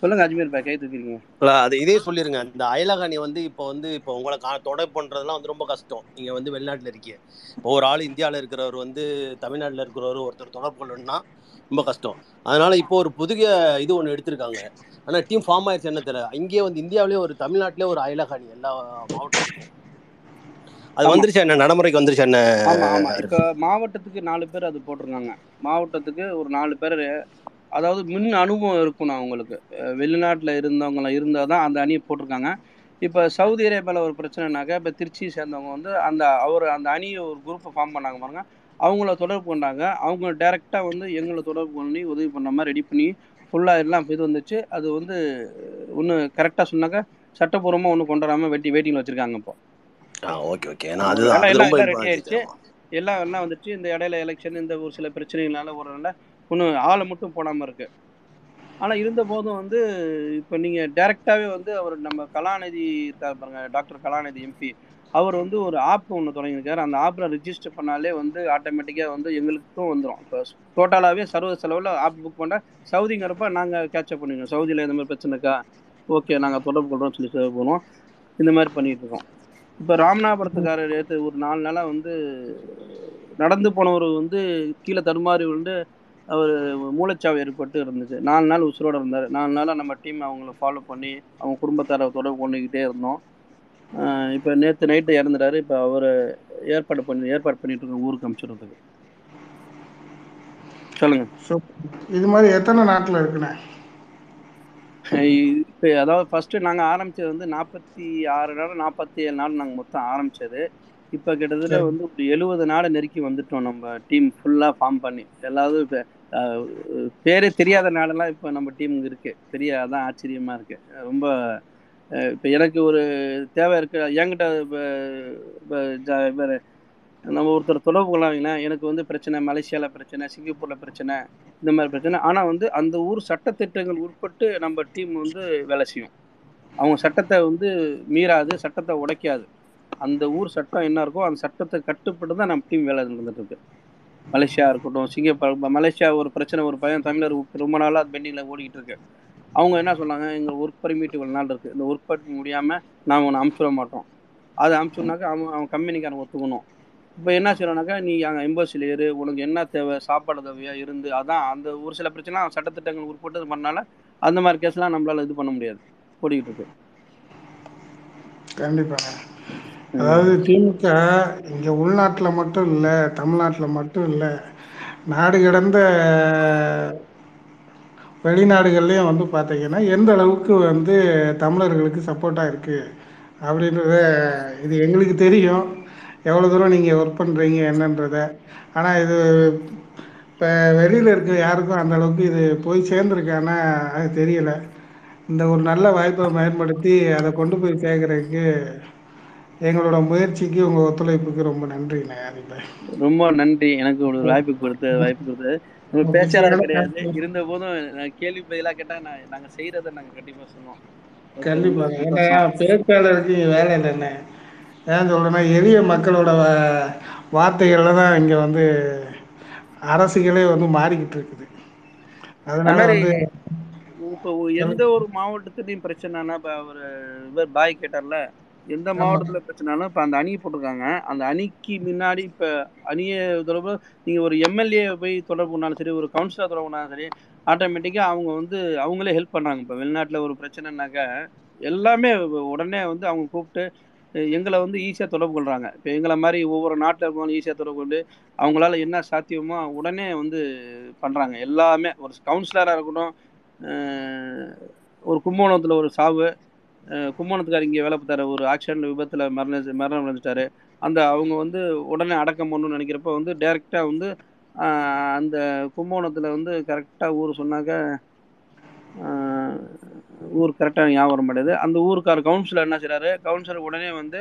சொல்லுங்க அஜ்மீர் பாய் கை தூக்கிருக்கீங்க அது இதே சொல்லிருங்க. இந்த அயலகணி வந்து இப்போ வந்து இப்போ உங்களை கா தொடர்பு பண்றதுலாம் வந்து ரொம்ப கஷ்டம். நீங்க வந்து வெளிநாட்டுல இருக்கீங்க. இப்போ ஒரு ஆள் இந்தியாவில் இருக்கிறவர் வந்து தமிழ்நாட்டில் இருக்கிறவர் ஒருத்தர் தொடர்பு கொள்ளணும்னா ரொம்ப கஷ்டம். அதனால இப்போ ஒரு புதிய இது ஒன்று எடுத்திருக்காங்க. ஆனால் டீம் ஃபார்ம் ஆயிடுச்சு என்ன தெரியல. இங்கேயே வந்து இந்தியாவிலேயே ஒரு தமிழ்நாட்டிலே ஒரு அயலகணி எல்லா மாவட்டத்துக்கும் அது. வந்துருச்சு என்ன? நடைமுறைக்கு வந்துருச்சு என்ன? இப்போ மாவட்டத்துக்கு நாலு பேர் அது போட்டிருக்காங்க. மாவட்டத்துக்கு ஒரு நாலு பேர் அதாவது முன் அனுபவம் இருக்கணும் அவங்களுக்கு வெளிநாட்டுல இருந்தவங்க இருந்தால் தான் அந்த அணியை போட்டிருக்காங்க. இப்போ சவுதி அரேபியாவில் ஒரு பிரச்சனைனாக்கா இப்போ திருச்சி சேர்ந்தவங்க வந்து அந்த அவர் அந்த அணியை ஒரு குரூப்பை ஃபார்ம் பண்ணாங்க பாருங்க. அவங்கள தொடர்பு கொண்டாங்க. அவங்க டைரெக்டாக வந்து எங்களை தொடர்பு பண்ணி உதவி பண்ண மாதிரி ரெடி பண்ணி ஃபுல்லாக எல்லாம் இது வந்துச்சு. அது வந்து ஒன்று கரெக்டாக சொன்னாக்கா சட்டப்பூர்வமாக ஒன்றும் கொண்டு வராமல் வெட்டி வெயிட்டிங் வச்சுருக்காங்க இப்போ. ஆ ஓகே ஓகே ஏன்னா எல்லாம் அது ரெடி ஆயிடுச்சு. எல்லாம் எல்லாம் வந்துச்சு. இந்த இடையில எலெக்ஷன் இந்த ஒரு சில பிரச்சனைகளால ஒரு ஒன்றும் ஆளை மட்டும் போடாமல் இருக்கு. ஆனால் இருந்த போதும் வந்து இப்போ நீங்கள் டைரெக்டாகவே வந்து அவர் நம்ம கலாநிதி இருக்கார் பாருங்க டாக்டர் கலாநிதி எம்பி அவர் வந்து ஒரு ஆப் ஒன்று தொடங்கியிருக்காரு. அந்த ஆப்பில் ரிஜிஸ்டர் பண்ணாலே வந்து ஆட்டோமேட்டிக்காக வந்து எங்களுக்கும் வந்துடும் இப்போ டோட்டலாகவே சர்வ செலவில் ஆப் புக் பண்ணால் சவுதிங்கிறப்ப நாங்கள் கேட்சப் பண்ணிடுவோம் சவுதியில் இந்த மாதிரி பிரச்சனை இருக்கா? ஓகே நாங்கள் தொடர்பு கொள்கிறோம்னு சொல்லி சேவ் பண்ணுவோம் இந்த மாதிரி பண்ணிட்டு இருக்கோம். இப்போ ராமநாதபுரத்துக்காரர் ஏற்று ஒரு நாலு நாளாக வந்து நடந்து போனவர் வந்து கீழே தடுமாறி விழுந்து அவர் மூளைச்சாவு ஏற்பட்டு இருந்துச்சு. நாலு நாள் உசுரோடு இருந்தார். நாலு நாளாக நம்ம டீம் அவங்கள ஃபாலோ பண்ணி அவங்க குடும்பத்தாரை தொடர்பு பண்ணிக்கிட்டே இருந்தோம். இப்போ நேற்று நைட்டு இறந்துட்டாரு. இப்போ அவர் ஏற்பாடு பண்ணி ஏற்பாடு பண்ணிட்டு இருக்கோம் ஊருக்கு அனுப்பிச்சிடுறதுக்கு. சொல்லுங்க. இது மாதிரி எத்தனை நாட்டில் இருக்குண்ணே? இப்போ அதாவது ஃபர்ஸ்ட் நாங்கள் ஆரம்பிச்சது வந்து நாற்பத்தி ஆறு நாள் நாற்பத்தி ஏழு நாள் நாங்கள் மொத்தம் ஆரம்பிச்சது. இப்போ கிட்டத்தட்ட. வந்து ஒரு எழுபது நாடு நெருக்கி வந்துட்டோம் நம்ம டீம் ஃபுல்லாக ஃபார்ம் பண்ணி. அஹ், பேரே தெரியாத நாடெல்லாம் இப்போ நம்ம டீமுக்கு இருக்கு. பெரிய அதான் ஆச்சரியமா இருக்கு. ரொம்ப இப்போ எனக்கு ஒரு தேவை இருக்கு. என்கிட்ட இப்போ நம்ம ஒருத்தர் தொடர்பு கொள்ளாங்கன்னா எனக்கு வந்து பிரச்சனை மலேசியாவில் பிரச்சனை சிங்கப்பூரில் பிரச்சனை இந்த மாதிரி பிரச்சனை. ஆனால் வந்து அந்த ஊர் சட்டத்திட்டங்கள் உட்பட்டு நம்ம டீம் வந்து வேலை செய்யும். அவங்க சட்டத்தை வந்து மீறாது சட்டத்தை உடைக்காது. அந்த ஊர் சட்டம் என்ன இருக்கோ அந்த சட்டத்தை கட்டுப்பட்டு தான் நம்ம டீம் வேலை நடந்துட்டு இருக்கு. மலேசியா இருக்கட்டும் சிங்கப்பூர் மலேசியா ஒரு பிரச்சனை ஒரு பையன் தமிழர் ரொம்ப நாளாக பெண்டிங்கில் ஓடிக்கிட்டு இருக்கு. அவங்க என்ன சொன்னாங்க? எங்கள் ஒர்க் பர்மிட் இவ்வளோ நாள் இருக்குது இந்த ஒர்க் பர்மிட் முடியாமல் நான் ஒன்று அமுச்சிட மாட்டோம். அதை அமுச்சோம்னாக்கா அவன் அவன் கம்பெனிக்காரன் ஒத்துக்கணும். இப்போ என்ன செய்யறானாக்கா நீ அங்கே எம்பசியில் ஏறு உனக்கு என்ன தேவை? சாப்பாடு தேவையாக இருந்து. அதான் அந்த ஒரு சில பிரச்சனை சட்டத்திட்டங்கள் உட்பட்டு பண்ணனால அந்த மாதிரி கேஸ்லாம் நம்மளால இது பண்ண முடியாது. ஓடிக்கிட்டு இருக்கு. கண்டிப்பாங்க. அதாவது திமுக இங்க உள்நாட்டுல மட்டும் இல்ல தமிழ்நாட்டுல மட்டும் இல்ல நாடு கடந்த வெளிநாடுகள்லேயும் வந்து பார்த்தீங்கன்னா எந்த அளவுக்கு வந்து தமிழர்களுக்கு சப்போர்ட்டாக இருக்கு அப்படின்றத இது எங்களுக்கு தெரியும். எவ்வளோ தூரம் நீங்கள் ஒர்க் பண்ணுறீங்க என்னன்றத. ஆனால் இது இப்போ வெளியில் இருக்க யாருக்கும் அந்த அளவுக்கு இது போய் சேர்ந்துருக்கானா அது தெரியலை. இந்த ஒரு நல்ல வாய்ப்பை பயன்படுத்தி அதை கொண்டு போய் சேர்க்குறதுக்கு எங்களோட முயற்சிக்கு உங்கள் ஒத்துழைப்புக்கு ரொம்ப நன்றிண்ணே அதிபர் ரொம்ப நன்றி. எனக்கு ஒரு வாய்ப்பு கொடுத்த வாய்ப்பு கொடுத்த பேச்சாளர் கிடையாது. இருந்த போதும் கேள்வி பதிலாக கேட்டால் நான் நாங்கள் செய்கிறத நாங்கள் கண்டிப்பாக சொன்னோம். கண்டிப்பாக ஏன்னா பேச்சாளருக்கு வேலை இல்லைண்ணே. ஏன் சொல்றேன்னா எளிய மக்களோட வார்த்தைகள்ல தான் இங்கே வந்து அரசுகளே வந்து மாறிக்கிட்டு இருக்குது. அது அதனால வந்து இப்போ எந்த ஒரு மாவட்டத்துலையும் பிரச்சனைனா இப்போ அவர் இவர் பாய் கேட்டார்ல எந்த மாவட்டத்துல பிரச்சனைனாலும் இப்போ அந்த அணி போட்டிருக்காங்க. அந்த அணிக்கு முன்னாடி இப்போ அணியை தொடர்பு நீங்கள் ஒரு எம்எல்ஏ போய் தொடர்பு பண்ணாலும் சரி ஒரு கவுன்சிலர் தொடர்பு பண்ணாலும் சரி ஆட்டோமேட்டிக்காக அவங்க வந்து அவங்களே ஹெல்ப் பண்ணுறாங்க இப்போ வெளிநாட்டில் ஒரு பிரச்சனைனாக்கா எல்லாமே உடனே வந்து அவங்க கூப்பிட்டு எங்களை வந்து ஈஸியாக தொடர்பு கொள்கிறாங்க இப்போ எங்களை மாதிரி ஒவ்வொரு நாட்டில் இருக்கவங்களும் ஈஸியாக தொடர்பு கொண்டு அவங்களால என்ன சாத்தியமோ உடனே வந்து பண்ணுறாங்க எல்லாமே ஒரு கவுன்சிலராக இருக்கட்டும் ஒரு கும்போணத்தில் ஒரு சாவு கும்போணத்துக்கார் இங்கே வேலை பார்த்தாரு. ஒரு ஆக்சிடென்ட் விபத்தில் மரண மரணம் அடைஞ்சிட்டாரு. அந்த அவங்க வந்து உடனே அடக்கம் பண்ணணும்னு நினைக்கிறப்ப வந்து டைரெக்டாக வந்து அந்த கும்போணத்தில் வந்து கரெக்டாக ஊர் சொன்னாக்க ஊர் கரெக்டாக ஞாபகம் வர மாட்டேது அந்த ஊருக்கார் கவுன்சிலர் என்ன செய்கிறாரு கவுன்சிலர் உடனே வந்து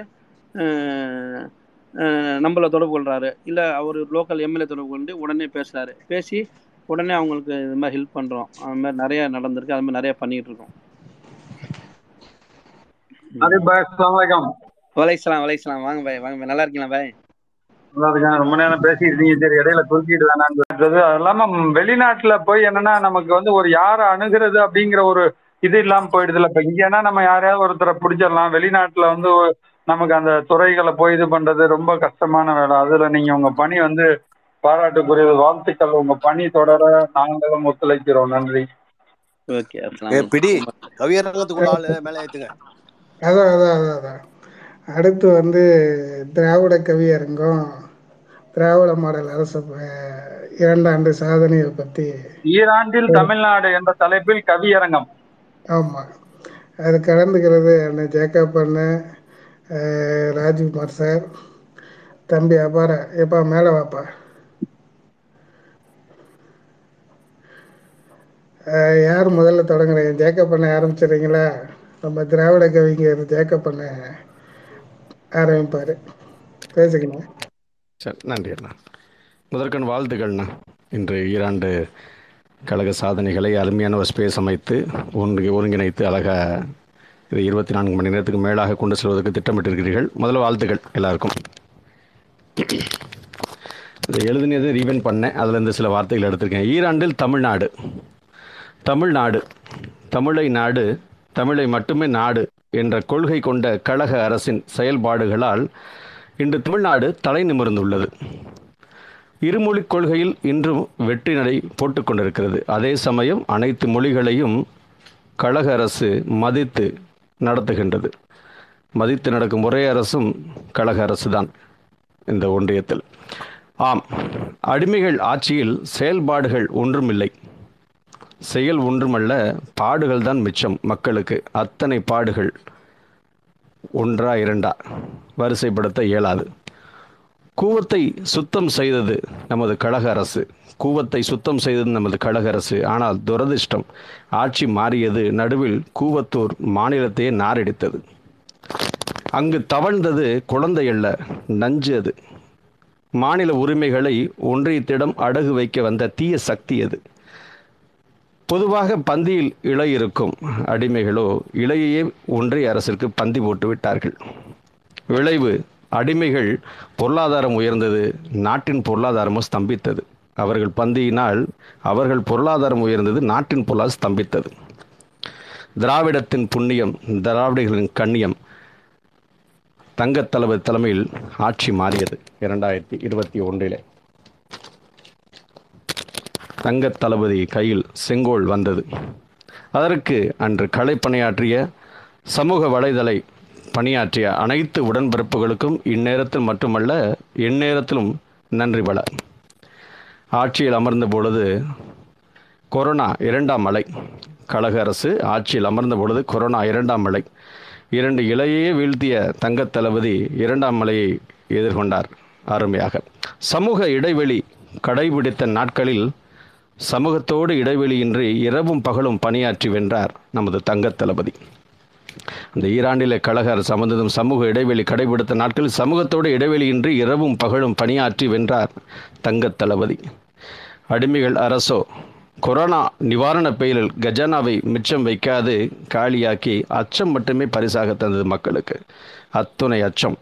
நம்மளை தொடர்பு கொள்கிறாரு இல்லை அவர் லோக்கல் எம்எல்ஏ தொடர்பு கொண்டு உடனே பேசுகிறாரு பேசி உடனே அவங்களுக்கு இது மாதிரி ஹெல்ப் பண்ணுறோம் அது மாதிரி நிறையா நடந்திருக்கு. அது மாதிரி நிறைய பண்ணிகிட்டு இருக்கோம். அது பாய் அஸ்ஸலாமு அலைக்கும். வலைசலாம் வலைசலாம் வாங்க பாய் வாங்க நல்லா இருக்கீங்களா பாய்? நல்லா இருக்கேன். ரொம்ப நேரம் பேசியிருந்தீங்க. சரி இடையில குறுக்கிட்டு வேணாம்னு அது இல்லாம வெளிநாட்டுல போய் என்னன்னா நமக்கு வந்து ஒரு யாரை அணுகிறது அப்படிங்கிற ஒரு இது இல்லாம போயிடுதுல இப்ப இங்கன்னா நம்ம யாரையாவது ஒருத்தரை பிடிச்சிடலாம். வெளிநாட்டுல வந்து நமக்கு அந்த துறைகளை போய் இது பண்றது ரொம்ப கஷ்டமான வேலை. அதுல நீங்க உங்க பணி வந்து பாராட்டுக்குரியது. வாழ்த்துக்கள். உங்க பணி தொடர நாங்களும் ஒத்துழைக்கிறோம். நன்றி. அஸ்லாம் பிடி கவியரங்கத்துக்குள்ள ஆளு மேலே ஏத்துங்க அதான் அதான் அதான் அதான். அடுத்து வந்து திராவிட கவியரங்கம் திராவிட மாடல் அரசு இரண்டாண்டு சாதனையை பற்றி ஈராண்டில் தமிழ்நாடு என்ற தலைப்பில் கவியரங்கம் ஆமாம் அது கலந்துக்கிறது அண்ணன் ஜேக்கப் அண்ணன் அஹ், ராஜ்குமார் சார். தம்பி அபாரா எப்பா மேலே வாப்பா. யார் முதல்ல தொடங்குறீங்க? ஜேக்கப் அண்ணன் ஆரம்பிச்சிடுறீங்களா? நம்ம திராவிட கவிஞர் ஜேக்கப் பண்ண ஆரம்பிப்பார். பேசுங்கண்ணா. சரி நன்றி அண்ணா. முதற்கண் வாழ்த்துக்கள்ண்ணா இன்று ஈராண்டு கழக சாதனைகளை அருமையான ஒரு ஸ்பேஸ் அமைத்து ஒன்று ஒருங்கிணைத்து அழகாக இது இருபத்தி நான்கு மணி நேரத்துக்கு மேலாக கொண்டு செல்வதற்கு திட்டமிட்டிருக்கிறீர்கள். முதல்ல வாழ்த்துக்கள் எல்லாருக்கும். இதை எழுதினது ரீவென் பண்ணேன் அதுலேருந்து சில வார்த்தைகள் எடுத்திருக்கேன். ஈராண்டில் தமிழ்நாடு. தமிழ்நாடு. தமிழை நாடு தமிழை மட்டுமே நாடு என்ற கொள்கை கொண்ட கழக அரசின் செயல்பாடுகளால் இன்று தமிழ்நாடு தலை நிமிர்ந்துள்ளது. இருமொழிக் கொள்கையில் இன்றும் வெற்றி நடை போட்டுக்கொண்டிருக்கிறது அதே சமயம் அனைத்து மொழிகளையும் கழக அரசு மதித்து நடத்துகின்றது. மதித்து நடக்கும் ஒரே அரசும் கழக அரசு தான் இந்த ஒன்றியத்தில். ஆம் அடிமைகள் ஆட்சியில் செயல்பாடுகள் ஒன்றுமில்லை. செயல் ஒன்றுமல்ல பாடுகள் தான் மிச்சம் மக்களுக்கு. அத்தனை பாடுகள் ஒன்றா இரண்டா. வரிசைப்படுத்த இயலாது. கூவத்தை சுத்தம் செய்தது நமது கழக அரசு. கூவத்தை சுத்தம் செய்தது நமது கழக அரசு. ஆனால் துரதிர்ஷ்டம் ஆட்சி மாறியது நடுவில் கூவத்தூர் மாநிலத்தையே நாரடித்தது. அங்கு தவழ்ந்தது குழந்தை அல்ல நஞ்சு அது. மாநில உரிமைகளை ஒன்றியத்திடம் அடகு வைக்க வந்த தீய சக்தி அது. பொதுவாக பந்தியில் இலை இருக்கும். அடிமைகளோ இலையையே ஒன்றிய அரசிற்கு பந்தி போட்டு விட்டார்கள். விளைவு அடிமைகள் பொருளாதாரம் உயர்ந்தது நாட்டின் பொருளாதாரமும் ஸ்தம்பித்தது. அவர்கள் பந்தியினால் அவர்கள் பொருளாதாரம் உயர்ந்தது நாட்டின் பொருளாதாரம் ஸ்தம்பித்தது. திராவிடத்தின் புண்ணியம் திராவிடர்களின் கண்ணியம் தங்கத் தலைவர் தலைமையில் ஆட்சி மாறியது இரண்டாயிரத்தி இருபத்தி ஒன்றிலே. தங்கத் தளபதி கையில் செங்கோல் வந்தது. அதற்கு அன்று களப்பணியாற்றிய சமூக வலைதளை பணியாற்றிய அனைத்து உடன்பிறப்புகளுக்கும் இந்நேரத்தில் மட்டுமல்ல எந்நேரத்திலும் நன்றி பல. ஆட்சியில் அமர்ந்த பொழுது கொரோனா இரண்டாம் அலை. கழக அரசு ஆட்சியில் அமர்ந்த பொழுது கொரோனா இரண்டாம் அலை. இரண்டு இலையே வீழ்த்திய தங்கத் தளபதி இரண்டாம் மலையை எதிர்கொண்டார். அருமையாக. சமூக இடைவெளி கடைபிடித்த நாட்களில் சமூகத்தோடு இடைவெளியின்றி இரவும் பகலும் பணியாற்றி வென்றார் நமது தங்க தளபதி. அந்த ஈராண்டிலே கழக அரசு அமர்ந்ததும் சமூக இடைவெளி கடைபிடித்த நாட்களில் சமூகத்தோடு இடைவெளியின்றி இரவும் பகலும் பணியாற்றி வென்றார் தங்கத் தளபதி. அடிமைகள் அரசோ கொரோனா நிவாரண பெயரில் கஜானாவை மிச்சம் வைக்காது காலியாக்கி அச்சம் மட்டுமே பரிசாக தந்தது மக்களுக்கு. அத்துணை அச்சம்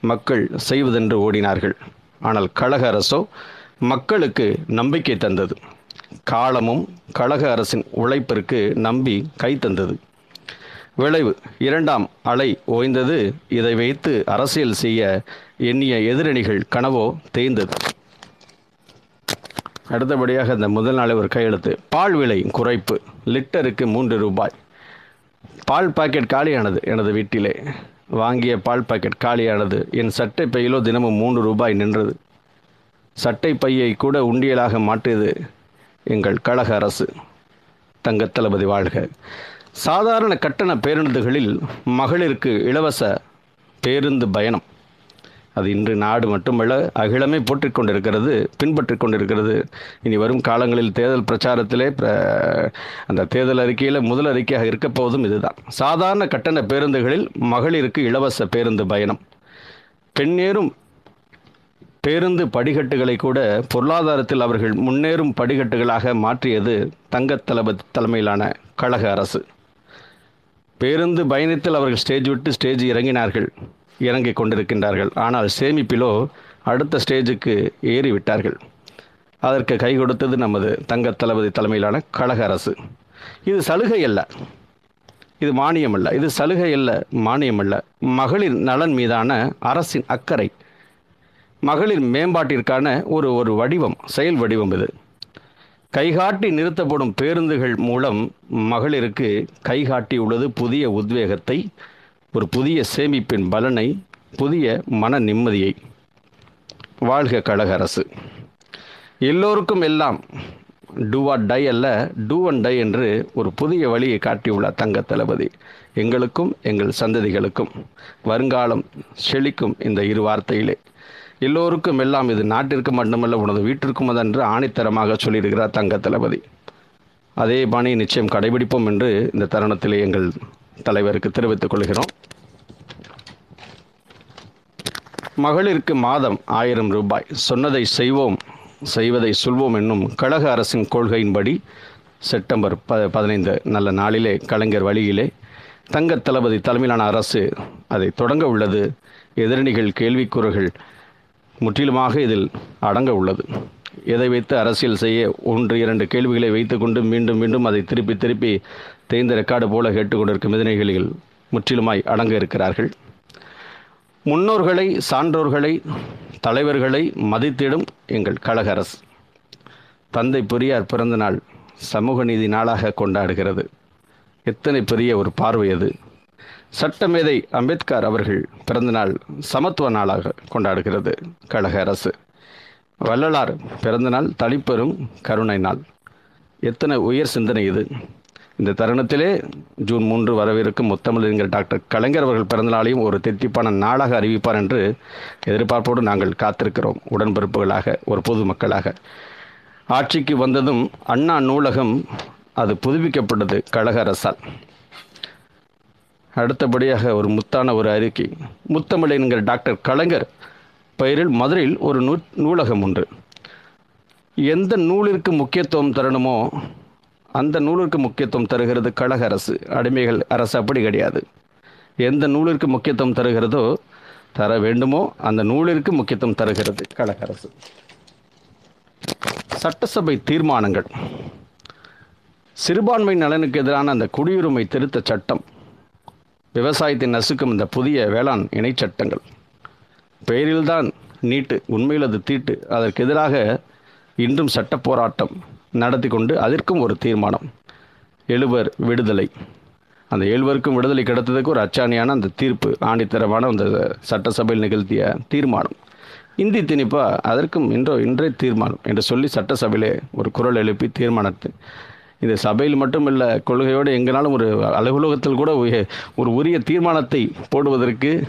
மக்கள் செய்வதென்று ஓடினார்கள். ஆனால் கழக அரசோ மக்களுக்கு நம்பிக்கை தந்தது. காலமும் கழக அரசின் உழைப்பிற்கு நம்பி கை தந்தது. விளைவு. இரண்டாம் அலை ஓய்ந்தது. இதை வைத்து அரசியல் செய்ய எண்ணிய எதிரணிகள் கனவோ தேய்ந்தது. அடுத்தபடியாக இந்த முதல் நாளே ஒரு கையெழுத்து. பால் விலை குறைப்பு. லிட்டருக்கு மூன்று ரூபாய். பால் பாக்கெட் காலியானது எனது வீட்டிலே. வாங்கிய பால் பாக்கெட் காலியானது. என் சட்டை பையிலோ தினமும் மூன்று ரூபாய் நின்றது. சட்டை பையை கூட உண்டியலாக மாற்றியது. எங்கள் கழக அரசு. தங்கத் தளபதி வாழ்க. சாதாரண கட்டண பேருந்துகளில் மகளிருக்கு இலவச பேருந்து பயணம். அது இன்று நாடு மட்டுமல்ல அகிலமே போற்றிக் கொண்டிருக்கிறது பின்பற்றிக் கொண்டிருக்கிறது. இனி வரும் காலங்களில் தேர்தல் பிரச்சாரத்திலே அந்த தேர்தல் அறிக்கையில் முதல் அறிக்கையாக இருக்கப்போவதும் இதுதான். சாதாரண கட்டண பேருந்துகளில் மகளிருக்கு இலவச பேருந்து பயணம். பெண்ணேறும் பேருந்து படிக்கட்டுகளை கூட பொருளாதாரத்தில் அவர்கள் முன்னேறும் படிக்கட்டுகளாக மாற்றியது தங்கத் தளபதி தலைமையிலான கழக அரசு. பேருந்து பயணத்தில் அவர்கள் ஸ்டேஜ் விட்டு ஸ்டேஜ் இறங்கினார்கள். இறங்கிக் கொண்டிருக்கின்றார்கள். ஆனால் சேமிப்பிலோ அடுத்த ஸ்டேஜுக்கு ஏறி விட்டார்கள் அதற்கு கை கொடுத்தது நமது தங்கத் தளபதி தலைமையிலான கழக அரசு. இது சலுகை அல்ல. இது மானியம் அல்ல. இது சலுகை அல்ல மானியம் அல்ல. மகளிர் நலன் மீதான அரசின் அக்கறை மகளிர் மேம்பாட்டிற்கான ஒரு ஒரு வடிவம் செயல் வடிவம் இது. கைகாட்டி நிறுத்தப்படும் பேருந்துகள் மூலம் மகளிருக்கு கைகாட்டி உள்ளது புதிய உத்வேகத்தை ஒரு புதிய சேமிப்பின் பலனை புதிய மன நிம்மதியை. வாழ்க கழக அரசு. எல்லோருக்கும் எல்லாம் டூ ஆர் டை அல்ல டூ அண்ட் டை என்று ஒரு புதிய வழியை காட்டியுள்ளார் தங்க தளபதி. எங்களுக்கும் எங்கள் சந்ததிகளுக்கும் வருங்காலம் செழிக்கும் இந்த இரு வார்த்தையிலே. எல்லோருக்கும் எல்லாம் இது நாட்டிற்கு மட்டுமல்ல உனது வீட்டிற்கும் அதென்று ஆணித்தரமாக சொல்லியிருக்கிறார் தங்க தளபதி. அதே பாணி நிச்சயம் கடைபிடிப்போம் என்று இந்த தருணத்தில் எங்கள் தலைவருக்கு தெரிவித்துக் கொள்கிறோம். மகளிருக்கு மாதம் ஆயிரம் ரூபாய். சொன்னதை செய்வோம் செய்வதை சொல்வோம் என்னும் கழக அரசின் கொள்கையின்படி செப்டம்பர் ப பதினைந்து நல்ல நாளிலே கலைஞர் வழியிலே தங்கத் தளபதி தலைமையிலான அரசு அதை தொடங்க உள்ளது. எதிரணிகள் கேள்விக்கூறுகள் முற்றிலுமாக இதில் அடங்க உள்ளது. எதை வைத்து அரசியல் செய்ய ஒன்று இரண்டு கேள்விகளை வைத்துக்கொண்டு மீண்டும் மீண்டும் அதை திருப்பி திருப்பி தேய்ந்த ரெக்கார்டு போல கேட்டுக்கொண்டிருக்கும் எதிரிகளில் முற்றிலுமாய் அடங்க இருக்கிறார்கள். முன்னோர்களை சான்றோர்களை தலைவர்களை மதித்திடும் எங்கள் கழக அரசு. தந்தை பெரியார் பிறந்த நாள் சமூக நீதி நாளாக கொண்டாடுகிறது. எத்தனை பெரிய ஒரு பார்வை அது. சட்டமேதை அம்பேத்கர் அவர்கள் பிறந்தநாள் சமத்துவ நாளாக கொண்டாடுகிறது. கழக அரசு. வள்ளலார் பிறந்தநாள் தளிப்பெரும் கருணை நாள். எத்தனை உயர் சிந்தனை இது. இந்த தருணத்திலே ஜூன் மூன்று வரவிருக்கும் முத்தமிழறிஞர் டாக்டர் கலைஞர் அவர்கள் பிறந்தநாளையும் ஒரு தித்திப்பான நாளாக அறிவிப்பார் என்று எதிர்பார்ப்போடு நாங்கள் காத்திருக்கிறோம். உடன்பிறப்புகளாக ஒரு பொதுமக்களாக ஆட்சிக்கு வந்ததும் அண்ணா நூலகம் அது புதுப்பிக்கப்பட்டது கழக அரசால். அடுத்தபடியாக ஒரு முத்தான ஒரு அறிக்கை. முத்தமிழறிஞர் டாக்டர் கலைஞர் பெயரில் மதுரையில் ஒரு நூ நூலகம் உண்டு எந்த நூலிற்கு முக்கியத்துவம் தரணுமோ அந்த நூலிற்கு முக்கியத்துவம் தருகிறது கழக அரசு. அடிமைகள் அரசு அப்படி கிடையாது. எந்த நூலிற்கு முக்கியத்துவம் தருகிறதோ தர வேண்டுமோ அந்த நூலிற்கு முக்கியத்துவம் தருகிறது கழக அரசு. சட்டசபை தீர்மானங்கள். சிறுபான்மை நலனுக்கு எதிரான அந்த குடியுரிமை திருத்த சட்டம். விவசாயத்தை நசுக்கும் இந்த புதிய வேளாண் இணைச்சட்டங்கள் பெயரில்தான் நீட்டு உண்மையில் அது தீட்டு. அதற்கு எதிராக இன்றும் சட்ட போராட்டம் நடத்தி கொண்டு அதற்கும் ஒரு தீர்மானம். எழுவர் விடுதலை. அந்த எழுவருக்கும் விடுதலை கிடைத்ததுக்கு ஒரு அச்சாணியான அந்த தீர்ப்பு ஆணித்தரமான அந்த சட்டசபையில் நிகழ்த்திய தீர்மானம். இந்தி திணிப்பா அதற்கும் இன்றோ இன்றே தீர்மானம் என்று சொல்லி சட்டசபையிலே ஒரு குரல் எழுப்பி தீர்மானத்தை இந்த சபையில் மட்டும் இல்லை கொள்கையோடு எங்களாலும் ஒரு அலுவலகத்தில் கூட உய- ஒரு உரிய தீர்மானத்தை போடுவதற்கு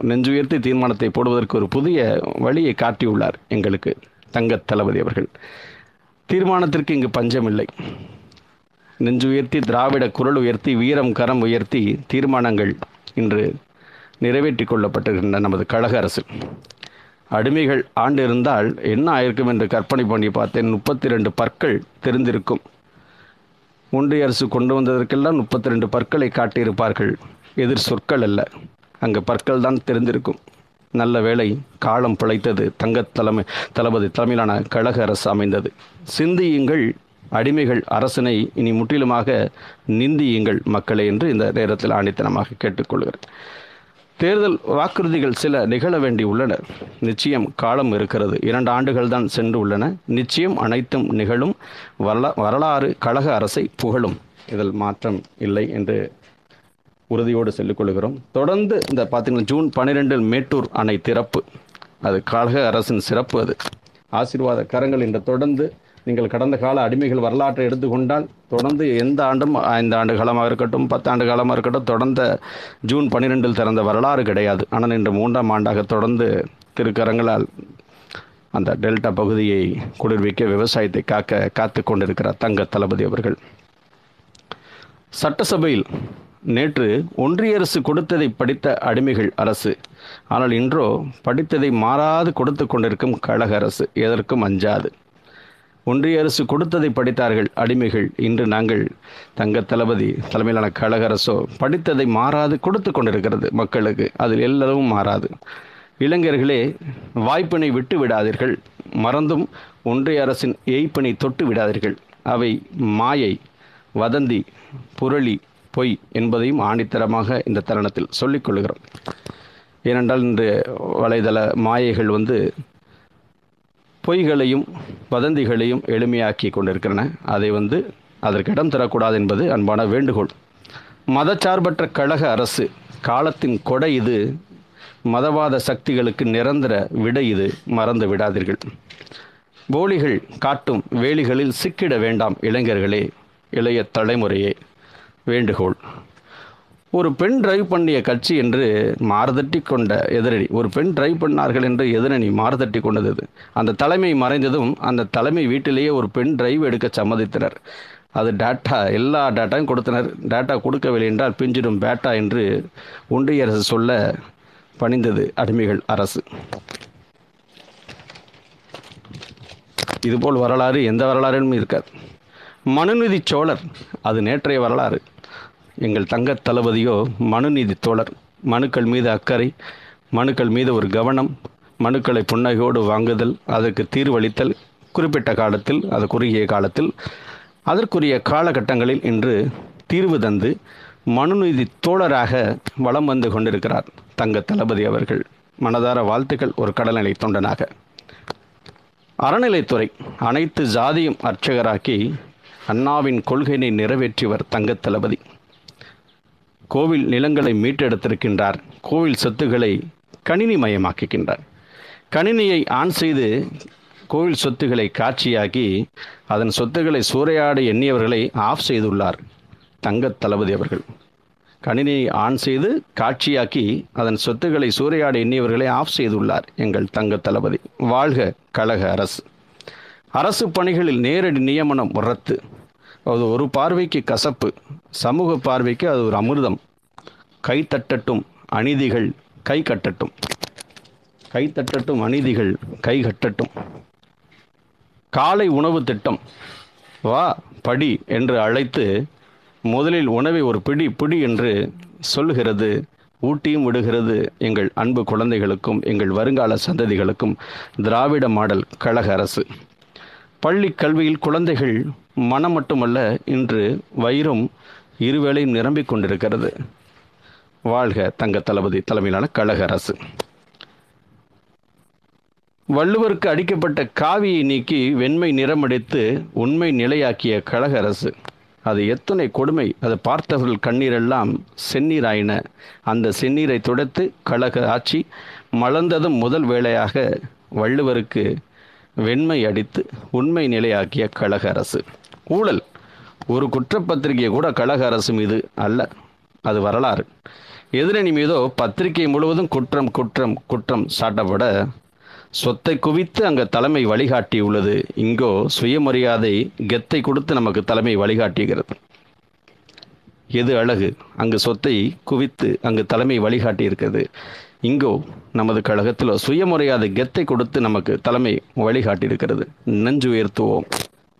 நெஞ்சுயர்த்தி தீர்மானத்தை போடுவதற்கு ஒரு புதிய வழியை காட்டியுள்ளார் எங்களுக்கு தங்கத் தளபதி அவர்கள். தீர்மானத்திற்கு இங்கு பஞ்சமில்லை. நெஞ்சு உயர்த்தி திராவிட குரல் உயர்த்தி வீரம் கரம் உயர்த்தி தீர்மானங்கள் இன்று நிறைவேற்றி கொள்ளப்பட்டிருக்கின்றன நமது கழக அரசு. அடிமைகள் ஆண்டு இருந்தால் என்ன ஆயிருக்கும் என்று கற்பனை பண்ணி பார்த்தேன். முப்பத்தி ரெண்டு பற்கள் தெரிந்திருக்கும். ஒன்றிய அரசு கொண்டு வந்ததற்கெல்லாம் முப்பத்தி ரெண்டு பற்களை காட்டியிருப்பார்கள். எதிர் சொற்கள் அல்ல. அங்கே பற்கள் தான் தெரிந்திருக்கும். நல்ல வேளை காலம் பிழைத்தது தங்க தலைமை தளபதி தலைமையிலான கழக அரசு அமைந்தது. சிந்தியுங்கள். அடிமைகள் அரசனை இனி முற்றிலுமாக நிந்தியுங்கள் மக்களை என்று இந்த நேரத்தில் ஆணித்தனமாக கேட்டுக்கொள்கிறேன். தேர்தல் வாக்குறுதிகள் சில நிகழ வேண்டி உள்ளன. நிச்சயம் காலம் இருக்கிறது. இரண்டு ஆண்டுகள் தான் சென்று உள்ளன. நிச்சயம் அனைத்தும் நிகழும். வரலா வரலாறு கழக அரசை புகழும். இதில் மாற்றம் இல்லை என்று உறுதியோடு சொல்லிக்கொள்கிறோம் தொடர்ந்து இந்த பார்த்தீங்கன்னா ஜூன் பன்னிரெண்டில் மேட்டூர் அணை திறப்பு. அது கழக அரசின் சிறப்பு அது. ஆசீர்வாத கரங்கள் இன்று தொடர்ந்து நீங்கள் கடந்த கால அடிமைகள் வரலாற்றை எடுத்துக்கொண்டால் தொடர்ந்து எந்த ஆண்டும் ஐந்து ஆண்டு காலமாக இருக்கட்டும் பத்தாண்டு காலமாக இருக்கட்டும் தொடர்ந்த ஜூன் பன்னிரெண்டில் திறந்த வரலாறு கிடையாது. ஆனால் இன்று மூன்றாம் ஆண்டாக தொடர்ந்து திருக்கரங்களால் அந்த டெல்டா பகுதியை குளிர்விக்க விவசாயத்தை காக்க காத்து கொண்டிருக்கிறார் தங்க தளபதி அவர்கள். சட்டசபையில் நேற்று ஒன்றிய அரசு கொடுத்ததை படித்த அடிமைகள் அரசு ஆனால் இன்றோ படித்ததை மாறாது கொடுத்து கொண்டிருக்கும் கழக அரசு எதற்கும் அஞ்சாது. ஒன்றிய அரசு கொடுத்ததை படித்தார்கள் அடிமைகள். இன்று நாங்கள் தங்க தளபதி தலைமையிலான கழக அரசோ படித்ததை மாறாது கொடுத்து கொண்டிருக்கிறது மக்களுக்கு. அதில் எல்லாரும் மாறாது. இளைஞர்களே வாய்ப்பினை விட்டு விடாதீர்கள். மறந்தும் ஒன்றிய அரசின் ஏய்ப்பினை தொட்டு விடாதீர்கள். அவை மாயை வதந்தி புரளி பொய் என்பதையும் ஆணித்தரமாக இந்த தருணத்தில் சொல்லிக் கொள்கிறோம். ஏனென்றால் இன்று வலைதள மாயைகள் வந்து பொய்களையும் வதந்திகளையும் எளிமையாக்கி கொண்டிருக்கின்றன. அதை வந்து அதற்கு இடம் தரக்கூடாது என்பது அன்பான வேண்டுகோள். மதச்சார்பற்ற கழக அரசு காலத்தின் கொடை இது. மதவாத சக்திகளுக்கு நிரந்தர விடை இது. மறந்து விடாதீர்கள். போலிகள் காட்டும் வேலிகளில் சிக்கிட வேண்டாம் இளைஞர்களே. இளைய தலைமுறையே. வேண்டுகோள். ஒரு பெண் டிரைவ் பண்ணிய கட்சி என்று மாறுதட்டி கொண்ட எதிரணி ஒரு பெண் டிரைவ் பண்ணார்கள் என்று எதிரணி மாறுதட்டி கொண்டது அந்த தலைமை மறைந்ததும் அந்த தலைமை வீட்டிலேயே ஒரு பெண் டிரைவ் எடுக்க சம்மதித்தனர். அது டேட்டா எல்லா டேட்டாவும் கொடுத்தனர். டேட்டா கொடுக்கவில்லை என்றால் பிஞ்சிடும் பேட்டா என்று ஒன்றிய அரசு சொல்ல பணிந்தது அடிமைகள் அரசு. இதுபோல் வரலாறு எந்த வரலாறும் இருக்காது. மனுநிதி சோழர் அது நேற்றைய வரலாறு. எங்கள் தங்க தளபதியோ மனுநீதி தோழர் மனுக்கள் மீது அக்கறை மனுக்கள் மீது ஒரு கவனம் மனுக்களை புன்னகையோடு வாங்குதல் அதற்கு தீர்வளித்தல் குறிப்பிட்ட காலத்தில் அது குறுகிய காலத்தில் அதற்குரிய காலகட்டங்களில் இன்று தீர்வு தந்து மனுநீதி தோழராக வலம் வந்து கொண்டிருக்கிறார் தங்க தளபதி அவர்கள். மனதார வாழ்த்துக்கள் ஒரு கடல்நிலை தொண்டனாக. அறநிலைத்துறை அனைத்து ஜாதியும் அர்ச்சகராக்கி அண்ணாவின் கொள்கையினை நிறைவேற்றியவர் தங்கத் தளபதி. கோவில் நிலங்களை மீட்டெடுத்திருக்கின்றார். கோவில் சொத்துக்களை கணினி மயமாக்குகின்றார். கணினியை ஆன் செய்து கோவில் சொத்துக்களை காட்சியாக்கி அதன் சொத்துக்களை சூறையாட எண்ணியவர்களை ஆஃப் செய்துள்ளார் தங்கத் தளபதி அவர்கள். கணினியை ஆன் செய்து காட்சியாக்கி அதன் சொத்துக்களை சூறையாட எண்ணியவர்களை ஆஃப் செய்துள்ளார் எங்கள் தங்க தளபதி. வாழ்க கழக அரசு. அரசு பணிகளில் நேரடி நியமனம் ரத்து. அது ஒரு பார்வைக்கு கசப்பு. சமூக பார்வைக்கு அது ஒரு அமிர்தம். கை தட்டட்டும் அநீதிகள் கை கட்டட்டும். கை தட்டட்டும் அநீதிகள் கை கட்டட்டும். காலை உணவு திட்டம். வா படி என்று அழைத்து முதலில் உணவை ஒரு பிடி பிடி என்று சொல்லுகிறது. ஊட்டியும் விடுகிறது எங்கள் அன்பு குழந்தைகளுக்கும் எங்கள் வருங்கால சந்ததிகளுக்கும் திராவிட மாடல் கழக அரசு. பள்ளி கல்வியில் குழந்தைகள் மனம் மட்டுமல்ல இன்று வயிறும் இருவேளையும் நிரம்பிக் கொண்டிருக்கிறது. வாழ்க தங்க தளபதி தலைமையிலான கழக அரசு. வள்ளுவருக்கு அடிக்கப்பட்ட காவியை நீக்கி வெண்மை நிறமடித்து உண்மை நிலையாக்கிய கழக அரசு. அது எத்தனை கொடுமை அதை பார்த்தவர்கள் கண்ணீரெல்லாம் செந்நீராயின. அந்த செந்நீரை துடைத்து கழக ஆட்சி மலர்ந்ததும் முதல் வேளையாக வள்ளுவருக்கு வெண்மை அடித்து உண்மை நிலையாக்கிய கழக அரசு. ஊழல். ஒரு குற்றப்பத்திரிகை கூட கழக அரசு மீது அல்ல. அது வரலாறு. எதிரணி மீதோ பத்திரிகை முழுவதும் குற்றம் குற்றம் குற்றம் சாட்டப்பட சொத்தை குவித்து அங்கே தலைமை வழிகாட்டியுள்ளது இங்கோ சுயமரியாதை கெத்தை கொடுத்து நமக்கு தலைமை வழிகாட்டுகிறது. எது அழகு? அங்கு சொத்தை குவித்து அங்கு தலைமை வழிகாட்டி இருக்கிறது. இங்கோ நமது கழகத்தில் சுயமரியாதை கெத்தை கொடுத்து நமக்கு தலைமை வழிகாட்டி இருக்கிறது. நெஞ்சு உயர்த்துவோம்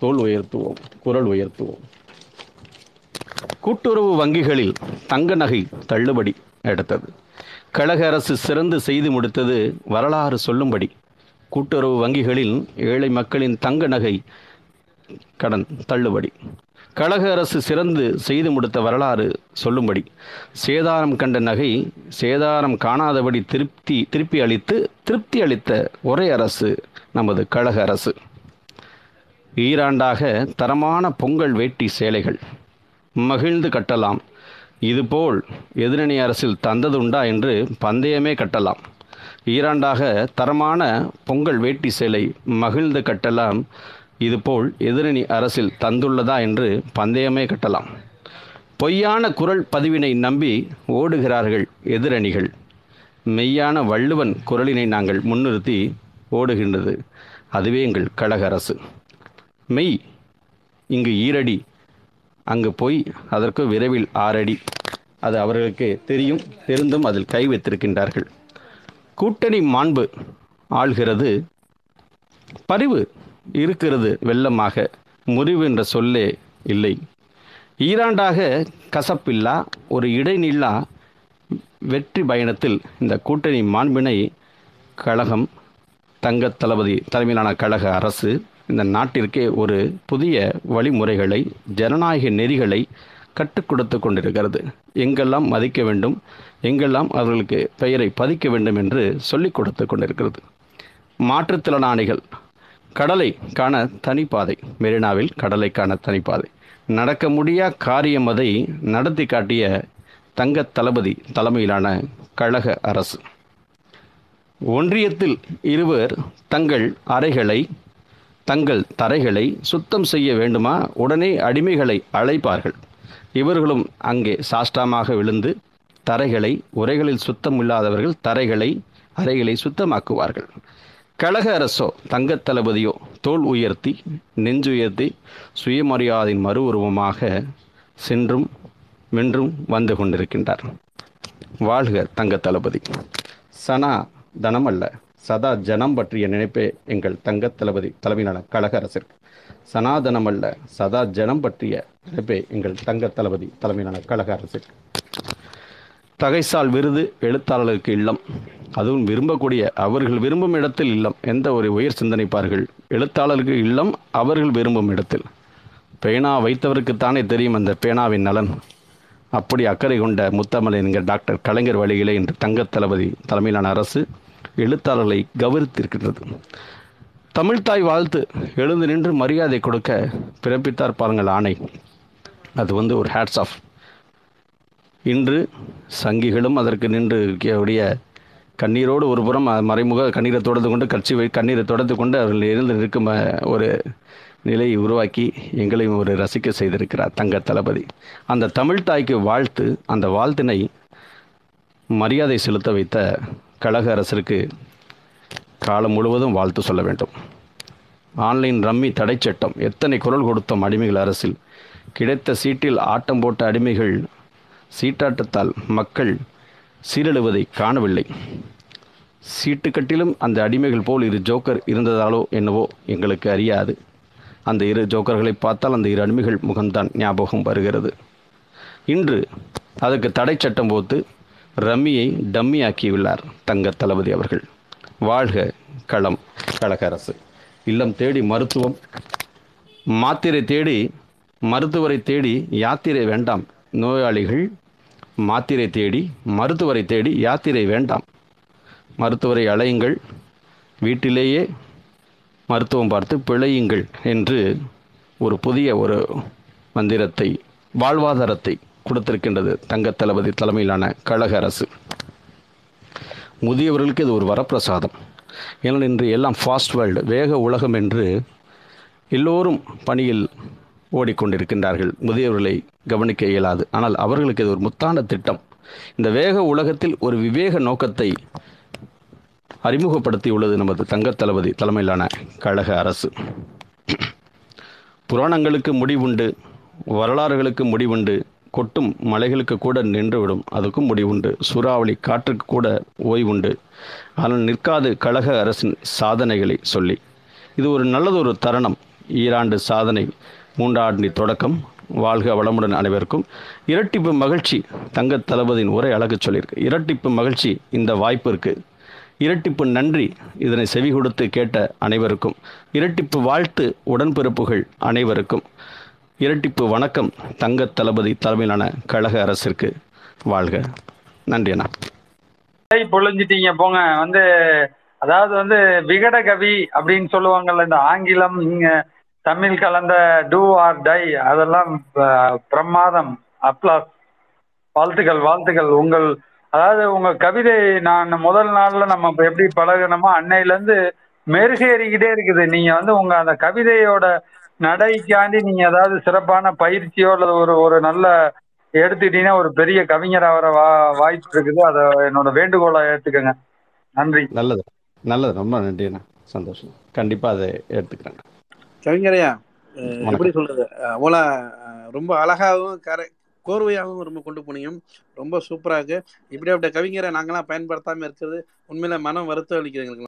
தோல் உயர்த்துவோம் குரல் உயர்த்துவோம். கூட்டுறவு வங்கிகளில் தங்க நகை தள்ளுபடி எடுத்தது. கழக அரசு சிறந்து செய்து முடித்தது வரலாறு சொல்லும்படி. கூட்டுறவு வங்கிகளில் ஏழை மக்களின் தங்க நகை கடன் தள்ளுபடி. கழக அரசு சிறந்து செய்து முடித்த வரலாறு சொல்லும்படி. சேதாரம் கண்ட நகை சேதாரம் காணாதபடி திருப்தி திருப்பி அளித்து திருப்தி அளித்த ஒரே அரசு நமது கழக அரசு. ஈராண்டாக தரமான பொங்கல் வேட்டி சேலைகள். மகிழ்ந்து கட்டலாம். இதுபோல் எதிரணி அரசில் தந்ததுண்டா என்று பந்தயமே கட்டலாம். ஈராண்டாக தரமான பொங்கல் வேட்டி சேலை மகிழ்ந்து கட்டலாம். இதுபோல் எதிரணி அரசில் தந்துள்ளதா என்று பந்தயமே கட்டலாம். பொய்யான குரல் பதிவினை நம்பி ஓடுகிறார்கள் எதிரணிகள். மெய்யான வள்ளுவன் குரலினை நாங்கள் முன்னிறுத்தி ஓடுகின்றது. அதுவே எங்கள் கழக அரசு. மெய் இங்கு ஈரடி அங்கு போய் அதற்கு விரைவில் ஆறடி. அது அவர்களுக்கு தெரியும் தெரிந்தும் அதில் கை வைத்திருக்கின்றார்கள். கூட்டணி மாண்பு ஆள்கிறது. பரிவு இருக்கிறது வெள்ளமாக முறிவு என்ற சொல்லே இல்லை. ஈராண்டாக கசப்பில்லா ஒரு இடைநில்லா வெற்றி பயணத்தில் இந்த கூட்டணி மாண்பினை கழகம் தங்க தளபதி தலைமையிலான கழக அரசு இந்த நாட்டிற்கே ஒரு புதிய வழிமுறைகளை ஜனநாயக நெறிகளை கற்றுக் கொடுத்து கொண்டிருக்கிறது. எங்கெல்லாம் மதிக்க வேண்டும் எங்கெல்லாம் அவர்களுக்கு பெயரை பதிக்க வேண்டும் என்று சொல்லிக் கொடுத்து கொண்டிருக்கிறது. மாற்றுத்திறனாளிகள் கடலை காண தனிப்பாதை மெரினாவில் கடலை காண தனிப்பாதை. நடக்க முடியா காரியம் அதை நடத்தி காட்டிய தங்க தளபதி தலைமையிலான கழக அரசு. ஒன்றியத்தில் இருவர் தங்கள் அறைகளை தங்கள் தரைகளை சுத்தம் செய்ய வேண்டுமா? உடனே அடிமைகளை அழைப்பார்கள். இவர்களும் அங்கே சாஷ்டாமாக விழுந்து தரைகளை உரைகளில் சுத்தம் இல்லாதவர்கள் தரைகளை அறைகளை சுத்தமாக்குவார்கள். கழக அரசோ தங்கத் தளபதியோ தோல் உயர்த்தி நெஞ்சுயர்த்தி சுயமரியாதையின் மறு உருவமாக சென்றும் வென்றும் வந்து கொண்டிருக்கின்றார். வாழ்க தங்க தளபதி. சனா தனம் அல்ல சதா ஜனம் பற்றிய நினைப்பே எங்கள் தங்கத் தளபதி தலைமையிலான கழக அரசிற்கு. சனாதனம் அல்ல சதா ஜனம் பற்றிய நினைப்பே எங்கள் தங்கத் தளபதி தலைமையிலான கழக அரசிற்கு. தகைசால் விருது எழுத்தாளர்களுக்கு இல்லம். அதுவும் விரும்பக்கூடிய அவர்கள் விரும்பும் இடத்தில் இல்லம். எந்த ஒரு உயர் சிந்தனைப்பார்கள்? எழுத்தாளருக்கு இல்லம் அவர்கள் விரும்பும் இடத்தில். பேனா வைத்தவருக்குத்தானே தெரியும் அந்த பேனாவின் நலன். அப்படி அக்கறை கொண்ட முத்தமலை என்கிற டாக்டர் கலைஞர் வழியிலே இன்று தங்கத் தளபதி தலைமையிலான அரசு எழுத்தாளர்களை கௌரவித்திருக்கின்றது தமிழ்தாய் வாழ்த்து எழுந்து நின்று மரியாதை கொடுக்க பிறப்பித்தார் பாருங்கள் ஆணை. அது வந்து ஒரு ஹேட்ஸ் ஆஃப் இன்று சங்கிகளும் அதற்கு நின்று இருக்கக்கூடிய கண்ணீரோடு ஒரு புறம் மறைமுக கண்ணீரை தொடர்ந்து கொண்டு கட்சி வை கண்ணீரை தொடர்ந்து கொண்டு அவர்கள் இருந்து நிற்கும் ஒரு நிலையை உருவாக்கி எங்களையும் ஒரு ரசிக்க செய்திருக்கிறார் தங்க தளபதி. அந்த தமிழ் தாய்க்கு வாழ்த்து அந்த வாழ்த்தினை மரியாதை செலுத்த வைத்த கழக அரசிற்கு காலம் முழுவதும் வாழ்த்து சொல்ல வேண்டும். ஆன்லைன் ரம்மி தடை சட்டம் எத்தனை குரல் கொடுத்தோம் அடிமைகள் அரசில். கிடைத்த சீட்டில் ஆட்டம் போட்ட அடிமைகள் சீட்டாட்டத்தால் மக்கள் சீரழுவதை காணவில்லை. சீட்டுக்கட்டிலும் அந்த அடிமைகள் போல் இரு ஜோக்கர் இருந்ததாலோ என்னவோ எங்களுக்கு அறியாது. அந்த இரு ஜோக்கர்களை பார்த்தால் அந்த இரு அடிமைகள் முகம்தான் ஞாபகம் வருகிறது. இன்று அதுக்கு தடை சட்டம் போத்து ரம்மியை டம்மி ஆக்கியுள்ளார் தங்க தளபதி அவர்கள். வாழ்க களம் கழக அரசு இல்லம் தேடி மருத்துவம். மாத்திரை தேடி மருத்துவரை தேடி யாத்திரை வேண்டாம். நோயாளிகள் மாத்திரை தேடி மருத்துவரை தேடி யாத்திரை வேண்டாம். மருத்துவரை அலையுங்கள் வீட்டிலேயே மருத்துவம் பார்த்து பிழையுங்கள் என்று ஒரு புதிய ஒரு மந்திரத்தை வாழ்வாதாரத்தை கொடுத்திருக்கின்றது தங்கத் தளபதி தலைமையிலான கழக அரசு. முதியவர்களுக்கு இது ஒரு வரப்பிரசாதம். ஏனால் இன்று எல்லாம் ஃபாஸ்ட் வேர்ல்டு வேக உலகம் என்று எல்லோரும் பணியில் ஓடிக்கொண்டிருக்கின்றார்கள். முதியவர்களை கவனிக்க இயலாது. ஆனால் அவர்களுக்கு இது ஒரு முத்தான திட்டம். இந்த வேக உலகத்தில் ஒரு விவேக நோக்கத்தை அறிமுகப்படுத்தியுள்ளது நமது தங்கத் தளபதி தலைமையிலான கழக அரசு. புராணங்களுக்கு முடிவுண்டு வரலாறுகளுக்கு முடிவுண்டு கொட்டும் மலைகளுக்கு கூட நின்றுவிடும். அதுக்கும் முடிவுண்டு. சூறாவளி காற்றுக்கு கூட ஓய்வுண்டு. ஆனால் நிற்காது கழக அரசின் சாதனைகளை சொல்லி. இது ஒரு நல்லதொரு தருணம். ஈராண்டு சாதனை. மூன்றாண்டு தொடக்கம். வாழ்க வளமுடன் அனைவருக்கும். இரட்டிப்பு மகிழ்ச்சி தங்க தளபதியின் உரை அழகு சொல்லியிருக்கு. இரட்டிப்பு மகிழ்ச்சி இந்த வாய்ப்பு இருக்குது இரட்டிப்பு நன்றி இதனை செவி கொடுத்து கேட்ட அனைவருக்கும். இரட்டிப்பு வாழ்த்து உடன்பிறப்புகள் அனைவருக்கும். இரட்டிப்பு வணக்கம் தங்க தளபதி தலைமையிலான கழக அரசிற்கு வாழ்க. நன்றி அண்ணா. பொழிஞ்சிட்டீங்க போங்க. வந்து அதாவது வந்து விகட கவி அப்படின்னு சொல்லுவாங்கல்ல இந்த ஆங்கிலம் இங்க தமிழ் கலந்த டூ ஆர் டை அதெல்லாம் பிரமாதம். அப்ளாஸ் வாழ்த்துக்கள் வாழ்த்துக்கள். உங்கள் அதாவது உங்க கவிதை நான் முதல் நாள்ல நம்ம எப்படி பழகணுமோ அன்னையில இருந்து மெருகேறிக்கிட்டே இருக்குது. நீங்க வந்து உங்க அந்த கவிதையோட நடைக்காண்டி நீங்க ஏதாவது சிறப்பான பயிற்சியோ அல்லது ஒரு ஒரு நல்ல எடுத்துக்கிட்டீங்கன்னா ஒரு பெரிய கவிஞர் ஆகிற வா வாய்ப்பு இருக்குது. அதை என்னோட வேண்டுகோளை ஏத்துக்கங்க. நன்றி. நல்லது. நல்லது. ரொம்ப நன்றி சந்தோஷம். கண்டிப்பாக அதை எடுத்துக்கிறேன் கவிஞரையா. எப்படி சொல்றது? அவ்வளோ ரொம்ப அழகாகவும் கரை கோர்வையாகவும் ரொம்ப கொண்டு போனீங்க. ரொம்ப சூப்பராக இருக்கு. இப்படியாப்பட்ட கவிஞரை நாங்களாம் பயன்படுத்தாமல் இருக்கிறது உண்மையில மனம் வருத்தம் எங்களுக்கு.